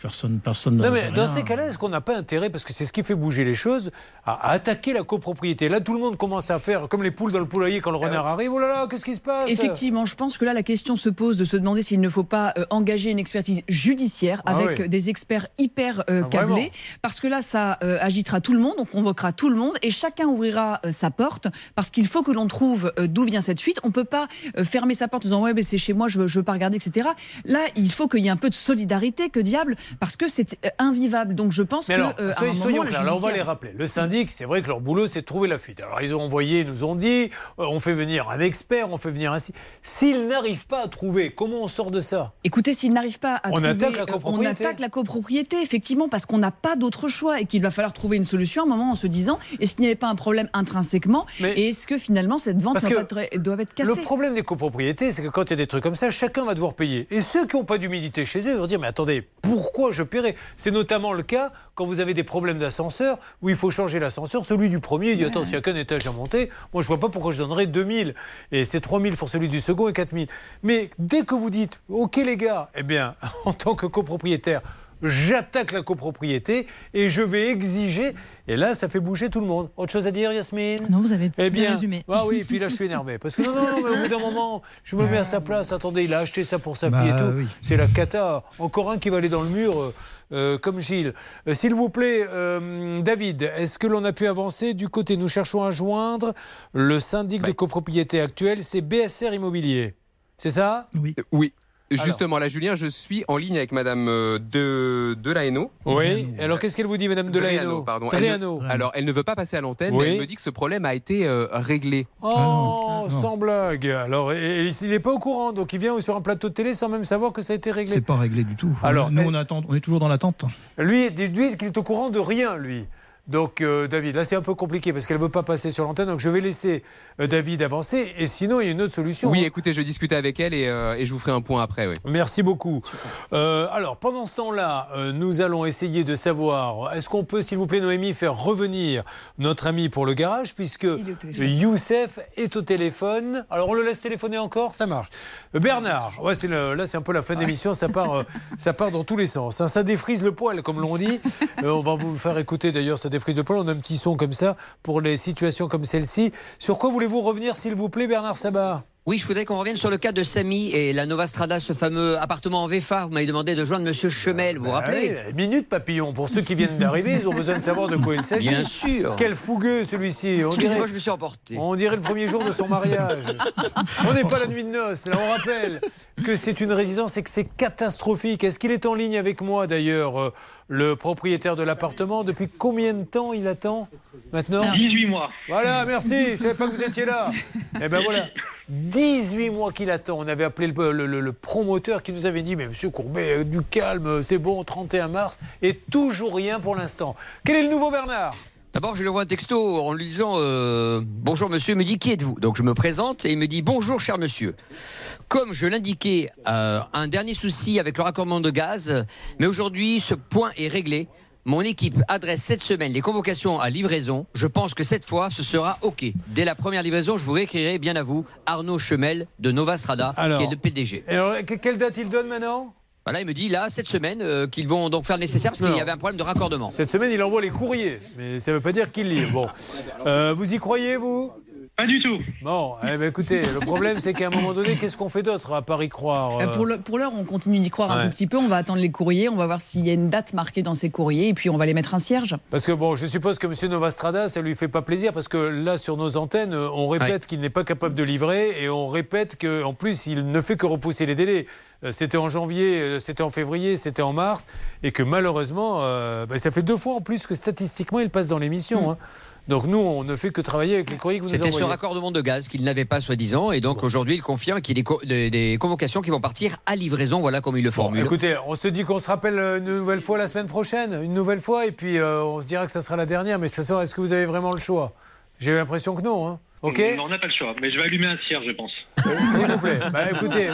Personne, personne. Non, ne mais sait dans rien. ces cas-là, est-ce qu'on n'a pas intérêt, parce que c'est ce qui fait bouger les choses, à, à attaquer la copropriété? Là, tout le monde commence à faire comme les poules dans le poulailler quand le renard arrive. Oh là là, qu'est-ce qui se passe? Effectivement, je pense que là, la question se pose de se demander s'il ne faut pas euh, engager une expertise judiciaire Ah avec oui. euh, des experts hyper euh, Ah, câblés, vraiment parce que là, ça euh, agitera tout le monde, on convoquera tout le monde et chacun ouvrira euh, sa porte, parce qu'il faut que l'on trouve euh, d'où vient cette fuite. On peut pas euh, fermer sa porte en disant ouais, mais c'est chez moi, je veux, je veux pas regarder, etc. Là, il faut qu'il y ait un peu de solidarité, que diable, parce que c'est euh, invivable. Donc je pense Mais que alors, euh, à un soyons, moment, soyons la clairs, là, on va les judiciaire- rappeler. Le syndic, c'est vrai que leur boulot, c'est de trouver la fuite. Alors, ils ont envoyé, ils nous ont dit, euh, on fait venir un expert, on fait venir ainsi. S'ils n'arrivent pas à trouver, comment on sort de ça? Écoutez, s'il n'arrive pas à On trouver, attaque la copropriété. on attaque la copropriété, effectivement, parce qu'on n'a pas d'autre choix et qu'il va falloir trouver une solution à un moment en se disant est-ce qu'il n'y avait pas un problème intrinsèquement et est-ce que finalement cette vente doit être, doit être Le cassée problème des copropriétés, c'est que quand il y a des trucs comme ça, chacun va devoir payer. Et ceux qui n'ont pas d'humidité chez eux vont dire Mais attendez, pourquoi je paierai C'est notamment le cas quand vous avez des problèmes d'ascenseur où il faut changer l'ascenseur. Celui du premier, il dit Attends, s'il n'y a qu'un étage à monter, moi je vois pas pourquoi je donnerais 2000. Et c'est 3000 pour celui du second et 4000. Mais dès que vous dites Ok les gars, eh bien, *laughs* en tant que copropriétaire, J'attaque la copropriété et je vais exiger. Et là, ça fait bouger tout le monde. Autre chose à dire, Yasmine? Non, vous avez eh bien bien, résumé. Ah oui, puis là je suis énervé. Parce que non, non, non, mais au bout d'un moment, je me mets à sa place. Attendez, il a acheté ça pour sa Bah fille et tout. oui. C'est la cata. Encore un qui va aller dans le mur, euh, euh, comme Gilles. Euh, S'il vous plaît, euh, David, est-ce que l'on a pu avancer du côté Nous cherchons à joindre le syndic de copropriété actuel, c'est BSR Immobilier. C'est ça? Oui. Oui. Alors. Justement, là, Julien, je suis en ligne avec Madame euh, de, de Lahaino. Oui. Alors qu'est-ce qu'elle vous dit, Madame Dréano, pardon. Elle ne- alors, elle ne veut pas passer à l'antenne, Oui. mais elle me dit que ce problème a été euh, réglé. Oh, sans blague. Alors, et- et il n'est pas au courant, donc il vient sur un plateau de télé sans même savoir que ça a été réglé. C'est pas réglé du tout. Alors, nous, elle- on, attend, on est toujours dans l'attente. Lui, lui, qu'il est au courant de rien, lui. Donc, euh, David, là, c'est un peu compliqué parce qu'elle ne veut pas passer sur l'antenne. Donc, je vais laisser euh, David avancer. Et sinon, il y a une autre solution. Oui, hein. écoutez, je vais discuter avec elle et, euh, et je vous ferai un point après. Oui. Merci beaucoup. Euh, alors, pendant ce temps-là, euh, nous allons essayer de savoir, est-ce qu'on peut, s'il vous plaît, Noémie, faire revenir notre ami pour le garage, puisque Youssef est au téléphone. Alors, on le laisse téléphoner encore? Ça marche. Bernard, ouais, le- là, c'est un peu la fin d'émission, ça part, euh, ça part dans tous les sens. hein. Ça défrise le poil, comme l'on dit. *laughs* Euh, on va vous faire écouter, d'ailleurs, ça défrise le poil. On a un petit son comme ça pour les situations comme celle-ci. Sur quoi voulez-vous revenir, s'il vous plaît, Bernard Sabat? Oui, je voudrais qu'on revienne sur le cas de Samy et la Nova Strada, ce fameux appartement en VFA. Vous m'avez demandé de joindre Monsieur Chemel, vous vous rappelez Ah oui, minute papillon. Pour ceux qui viennent d'arriver, ils ont besoin de savoir de quoi il s'agit. Bien sûr. Quel fougueux celui-ci. On Excusez-moi, dirait- je me suis emporté. On dirait le premier jour de son mariage. On n'est pas la nuit de noces. Là, on rappelle que c'est une résidence et que c'est catastrophique. Est-ce qu'il est en ligne avec moi d'ailleurs, euh, le propriétaire de l'appartement? Depuis combien de temps il attend maintenant? 18 mois. Voilà, merci. Je savais pas que vous étiez là. Eh ben voilà. 18 mois qu'il attend. On avait appelé le, promoteur qui nous avait dit Mais monsieur Courbet, euh, du calme, c'est bon, 31 mars. Et toujours rien pour l'instant. Quel est le nouveau Bernard? D'abord, je lui envoie un texto en lui disant euh, Bonjour monsieur, il me dit Qui êtes-vous? Donc je me présente et il me dit Bonjour cher monsieur. Comme je l'indiquais, euh, un dernier souci avec le raccordement de gaz, mais aujourd'hui ce point est réglé. Mon équipe adresse cette semaine les convocations à livraison. Je pense que cette fois, ce sera OK. Dès la première livraison, je vous réécrirai bien à vous Arnaud Chemel de Nova Strada, Alors, qui est le PDG. Alors, que- quelle date il donne maintenant? Voilà, il me dit là, cette semaine, euh, qu'ils vont donc faire le nécessaire parce qu'il y avait un problème de raccordement. Cette semaine, il envoie les courriers, mais ça ne veut pas dire qu'il lit. Bon, Euh, vous y croyez, vous? Pas du tout. Bon, eh ben, écoutez, le problème, c'est qu'à un moment donné, qu'est-ce qu'on fait d'autre à Paris croire Euh, Pour le- pour l'heure, on continue d'y croire un tout petit peu. On va attendre les courriers, on va voir s'il y a une date marquée dans ces courriers, et puis on va les mettre un cierge. Parce que bon, je suppose que M. Novastrada, ça lui fait pas plaisir parce que là, sur nos antennes, euh, on répète qu'il n'est pas capable de livrer et on répète qu'en plus, il ne fait que repousser les délais. euh, c'était en janvier, euh, c'était en février, c'était en mars, et que malheureusement, euh, bah, ça fait deux fois en plus que statistiquement, il passe dans l'émission. hein. Donc nous, on ne fait que travailler avec les courriers que vous nous C'était sur raccordement de gaz qu'il n'avait pas, soi-disant. Et donc aujourd'hui, il confirme qu'il y a des, co- des- des convocations qui vont partir à livraison. Voilà comme il le formule. Écoutez, on se dit qu'on se rappelle euh, une nouvelle fois la semaine prochaine, une nouvelle fois, et puis euh, on se dira que ça sera la dernière. Mais de toute façon, est-ce que vous avez vraiment le choix? J'ai l'impression que non. Hein. Ok? Non, on n'a pas le choix, mais je vais allumer un cierge, je pense. *laughs* S'il vous plaît. Bah, écoutez,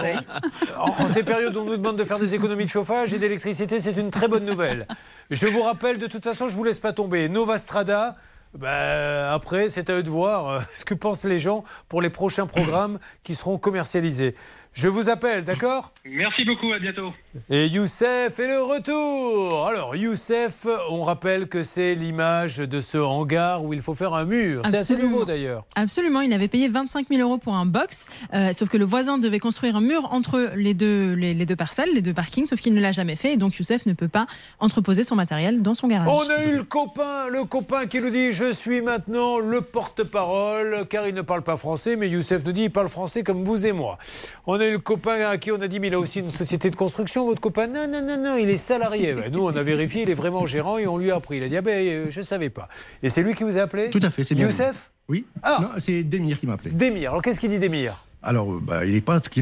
en, en ces périodes où on nous demande de faire des économies de chauffage et d'électricité, c'est une très bonne nouvelle. Je vous rappelle, de toute façon, je vous laisse pas tomber. Nova Strada. Bah, après, c'est à eux de voir euh, *laughs* ce que pensent les gens pour les prochains programmes qui seront commercialisés. Je vous appelle, d'accord Merci beaucoup, à bientôt. Et Youssef est le retour Alors Youssef, on rappelle que c'est l'image de ce hangar où il faut faire un mur. C'est assez nouveau d'ailleurs. Absolument, il avait payé 25 000 euros pour un box, euh, sauf que le voisin devait construire un mur entre les deux, les, les deux parcelles, les deux parkings, sauf qu'il ne l'a jamais fait, et donc Youssef ne peut pas entreposer son matériel dans son garage. On a eu le copain, le copain qui nous dit je suis maintenant le porte-parole, car il ne parle pas français, mais Youssef nous dit il parle français comme vous et moi. On a eu le copain à qui on a dit mais il a aussi une société de construction, votre copain. Non, non, non, non, il est salarié. Ben, nous, on a vérifié, il est vraiment gérant et on lui a appris. Il a dit ah ben euh, je ne savais pas. Et c'est lui qui vous a appelé Tout à fait, c'est bien. Youssef Oui. Ah. Non, c'est Demir qui m'a appelé. Demir. Alors qu'est-ce qu'il dit Demir? Alors, euh, bah, il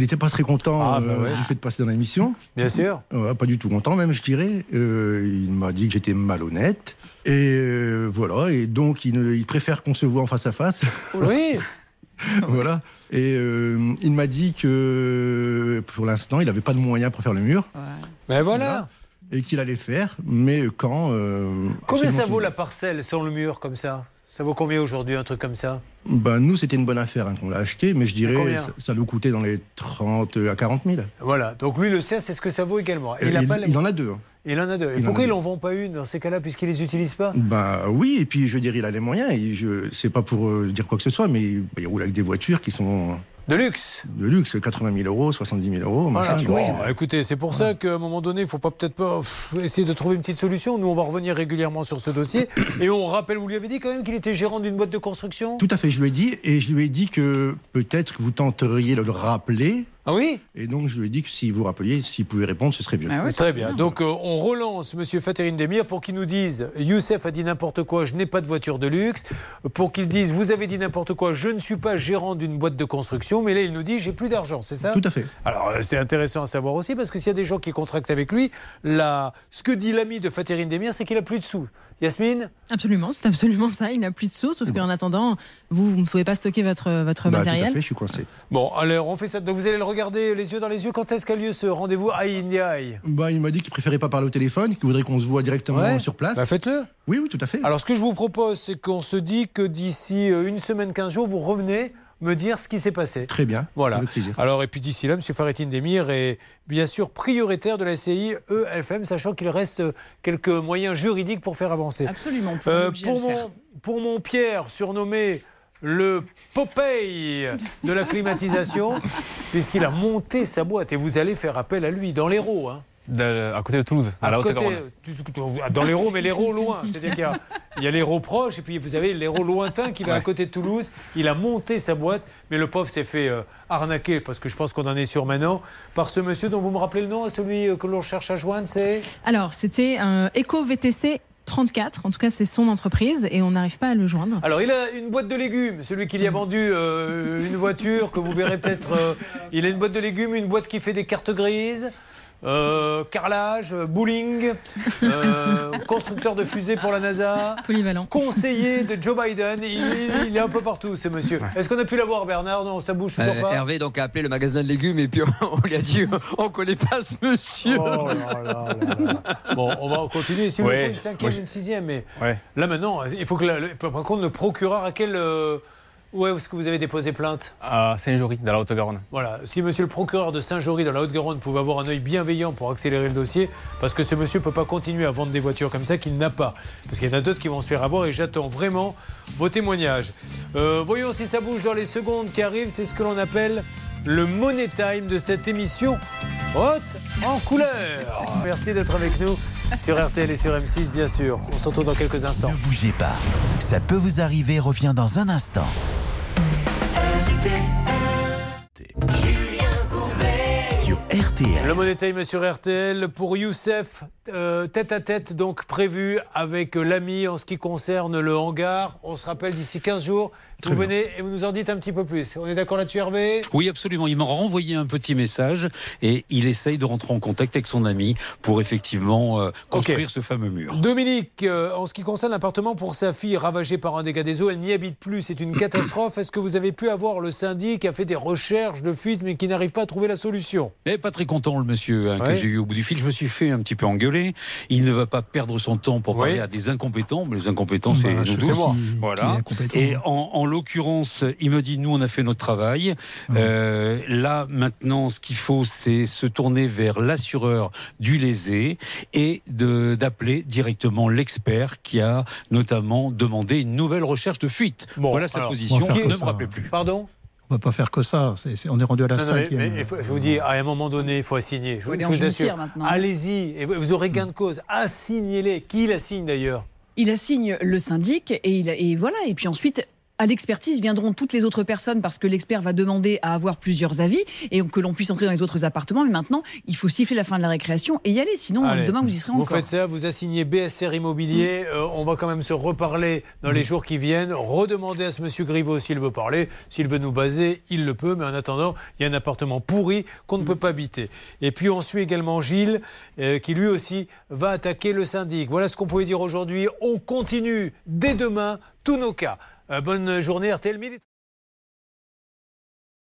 n'était pas très content Ah, bah euh, du fait de passer dans l'émission. Bien sûr. Pas du tout content, même, je dirais. Euh, il m'a dit que j'étais malhonnête. Et voilà, et donc il, ne- il préfère qu'on se voit en face à face. Oui. *laughs* *laughs* voilà. Et euh, il m'a dit que pour l'instant, il n'avait pas de moyens pour faire le mur. Ben voilà. Et qu'il allait faire, mais quand. euh, Combien ça vaut la parcelle sur le mur comme ça? Ça vaut combien aujourd'hui un truc comme ça? Ben, nous, c'était une bonne affaire hein, qu'on l'a acheté, mais je dirais ça, ça nous coûtait dans les 30 à 40 000. Voilà, donc lui le sait, c'est ce que ça vaut également. Et Euh, il, a il- il en a deux. hein. Il en a deux. Et Il pourquoi ils n'en vend pas une dans ces cas-là, puisqu'ils les utilisent pas? Ben oui, et puis je veux dire, il a les moyens. Et je c'est pas pour euh, dire quoi que ce soit, mais il, il roule avec des voitures qui sont De luxe de luxe, 80 000 euros, 70 000 euros, Voilà. machin. Bon, écoutez, c'est pour ça qu'à un moment donné, il faut pas peut-être pas pff, essayer de trouver une petite solution. Nous, on va revenir régulièrement sur ce dossier. *coughs* Et on rappelle, vous lui avez dit quand même qu'il était gérant d'une boîte de construction? Tout à fait, je lui ai dit, et je lui ai dit que peut-être que vous tenteriez de le rappeler. Ah oui Et donc je lui ai dit que si vous rappeliez, s'il pouvait répondre, ce serait bien. Très bien. Donc euh, on relance Monsieur Faterine Demir pour qu'il nous dise Youssef a dit n'importe quoi, je n'ai pas de voiture de luxe. Pour qu'il dise vous avez dit n'importe quoi, je ne suis pas gérant d'une boîte de construction. Mais là il nous dit j'ai plus d'argent, c'est ça Tout à fait. Alors euh, c'est intéressant à savoir aussi parce que s'il y a des gens qui contractent avec lui, là, ce que dit l'ami de Faterine Demir, c'est qu'il a plus de sous. Yasmine Absolument, c'est absolument ça. Il n'a plus de sous, sauf qu'en attendant, vous, vous ne pouvez pas stocker votre, votre Bah, tout matériel. à fait, je suis coincé. Bon, alors on fait ça. Donc vous allez le regarder les yeux dans les yeux. Quand est-ce qu'a lieu ce rendez-vous à Indiaï Bah, il m'a dit qu'il préférait pas parler au téléphone, qu'il voudrait qu'on se voit directement Ouais. sur place. Bah, faites-le. Oui, oui, tout à fait. Alors, ce que je vous propose, c'est qu'on se dit que d'ici euh, une semaine, 15 jours, vous revenez me dire ce qui s'est passé. Très bien. Voilà. Avec plaisir. Alors, et puis d'ici là, M. Faretine Demir est bien sûr prioritaire de la SCI EFM, sachant qu'il reste quelques moyens juridiques pour faire avancer. Absolument. Pour, Euh, pour, mon, pour mon Pierre, surnommé le Popeye de la climatisation, *laughs* puisqu'il a monté sa boîte, et vous allez faire appel à lui dans l'Hérault. Hein. À côté de Toulouse, à, la côté- Haute-Garonne. tu- Dans l'Hérault, mais l'Hérault loin. *laughs* C'est-à-dire qu'il y a, il y a l'Hérault proche et puis vous avez l'Hérault lointain qui va à côté de Toulouse. Il a monté sa boîte, mais le pauvre s'est fait euh, arnaquer, parce que je pense qu'on en est sûr maintenant, par ce monsieur dont vous me rappelez le nom, celui euh, que l'on cherche à joindre, c'est? Alors, c'était un Eco VTC 34, en tout cas c'est son entreprise, et on n'arrive pas à le joindre. Alors, il a une boîte de légumes, celui qui lui a vendu euh, une voiture que vous verrez peut-être. euh, il a une boîte de légumes, une boîte qui fait des cartes grises. Euh, carrelage, euh, bowling, euh, *laughs* constructeur de fusées pour la NASA, Polyvalent. conseiller de Joe *laughs* Biden, il, il est un peu partout ce monsieur. Est-ce qu'on a pu l'avoir Bernard Non, ça bouge toujours Euh, pas. Hervé donc a appelé le magasin de légumes et puis on, on lui a dit on connaît pas ce monsieur. Oh là là là là. Bon, on va continuer. Si vous faut une cinquième, Moi, je- une sixième, mais Ouais. là maintenant, il faut que la- le- par contre le procureur à quel euh, où est-ce que vous avez déposé plainte? À Saint-Jory, dans la Haute-Garonne. Voilà, si monsieur le procureur de Saint-Jory dans la Haute-Garonne pouvait avoir un œil bienveillant pour accélérer le dossier, parce que ce monsieur ne peut pas continuer à vendre des voitures comme ça qu'il n'a pas. Parce qu'il y en a d'autres qui vont se faire avoir et j'attends vraiment vos témoignages. Euh, voyons si ça bouge dans les secondes qui arrivent, c'est ce que l'on appelle le Money Time de cette émission haute en couleur. Merci d'être avec nous sur RTL et sur M6 bien sûr. On se retrouve dans quelques instants. Ne bougez pas. Ça peut vous arriver revient dans un instant. Sur RTL. Le Money Time sur RTL pour Youssef, euh, tête à tête donc prévu avec l'ami en ce qui concerne le hangar. On se rappelle d'ici 15 jours. Vous venez et vous nous en dites un petit peu plus. On est d'accord là-dessus Hervé? Oui, absolument. Il m'a renvoyé un petit message et il essaye de rentrer en contact avec son ami pour effectivement euh, construire ce fameux mur. Dominique, euh, en ce qui concerne l'appartement pour sa fille ravagée par un dégât des eaux, elle n'y habite plus. C'est une *clears throat* catastrophe. Est-ce que vous avez pu avoir le syndic qui a fait des recherches de fuite mais qui n'arrive pas à trouver la solution? Mais pas très content le monsieur hein, que j'ai eu au bout du fil. Je me suis fait un petit peu engueuler. Il ne va pas perdre son temps pour parler à des incompétents. Mais les incompétents, c'est Bah, nous je tous. Voilà. Et en, en l'occurrence, il me dit nous on a fait notre travail. Euh, là maintenant, ce qu'il faut, c'est se tourner vers l'assureur du lésé et d'appeler directement l'expert qui a notamment demandé une nouvelle recherche de fuite. voilà sa alors, position. faire Ne me rappelez plus. Pardon? On va pas faire que ça. On est rendu à la Non, mais- cinquième. mais il faut- je vous dis, à un moment donné, il faut assigner. Je, je vous assure. maintenant. Allez-y, et vous vous aurez gain de cause. Assignez-les. Qui l'assigne d'ailleurs? Il assigne le syndic et, il, et voilà. Et puis ensuite. À l'expertise viendront toutes les autres personnes parce que l'expert va demander à avoir plusieurs avis et que l'on puisse entrer dans les autres appartements. Mais maintenant, il faut siffler la fin de la récréation et y aller. Sinon, Allez. demain, vous y serez Vous encore. faites ça, vous assignez BSR Immobilier. Euh, on va quand même se reparler dans les jours qui viennent. Redemander à ce monsieur Griveaux s'il veut parler. S'il veut nous baser, il le peut. Mais en attendant, il y a un appartement pourri qu'on ne peut pas habiter. Et puis on suit également Gilles, euh, qui lui aussi va attaquer le syndic. Voilà ce qu'on pouvait dire aujourd'hui. On continue dès demain tous nos cas. Euh, bonne journée RTL Midi.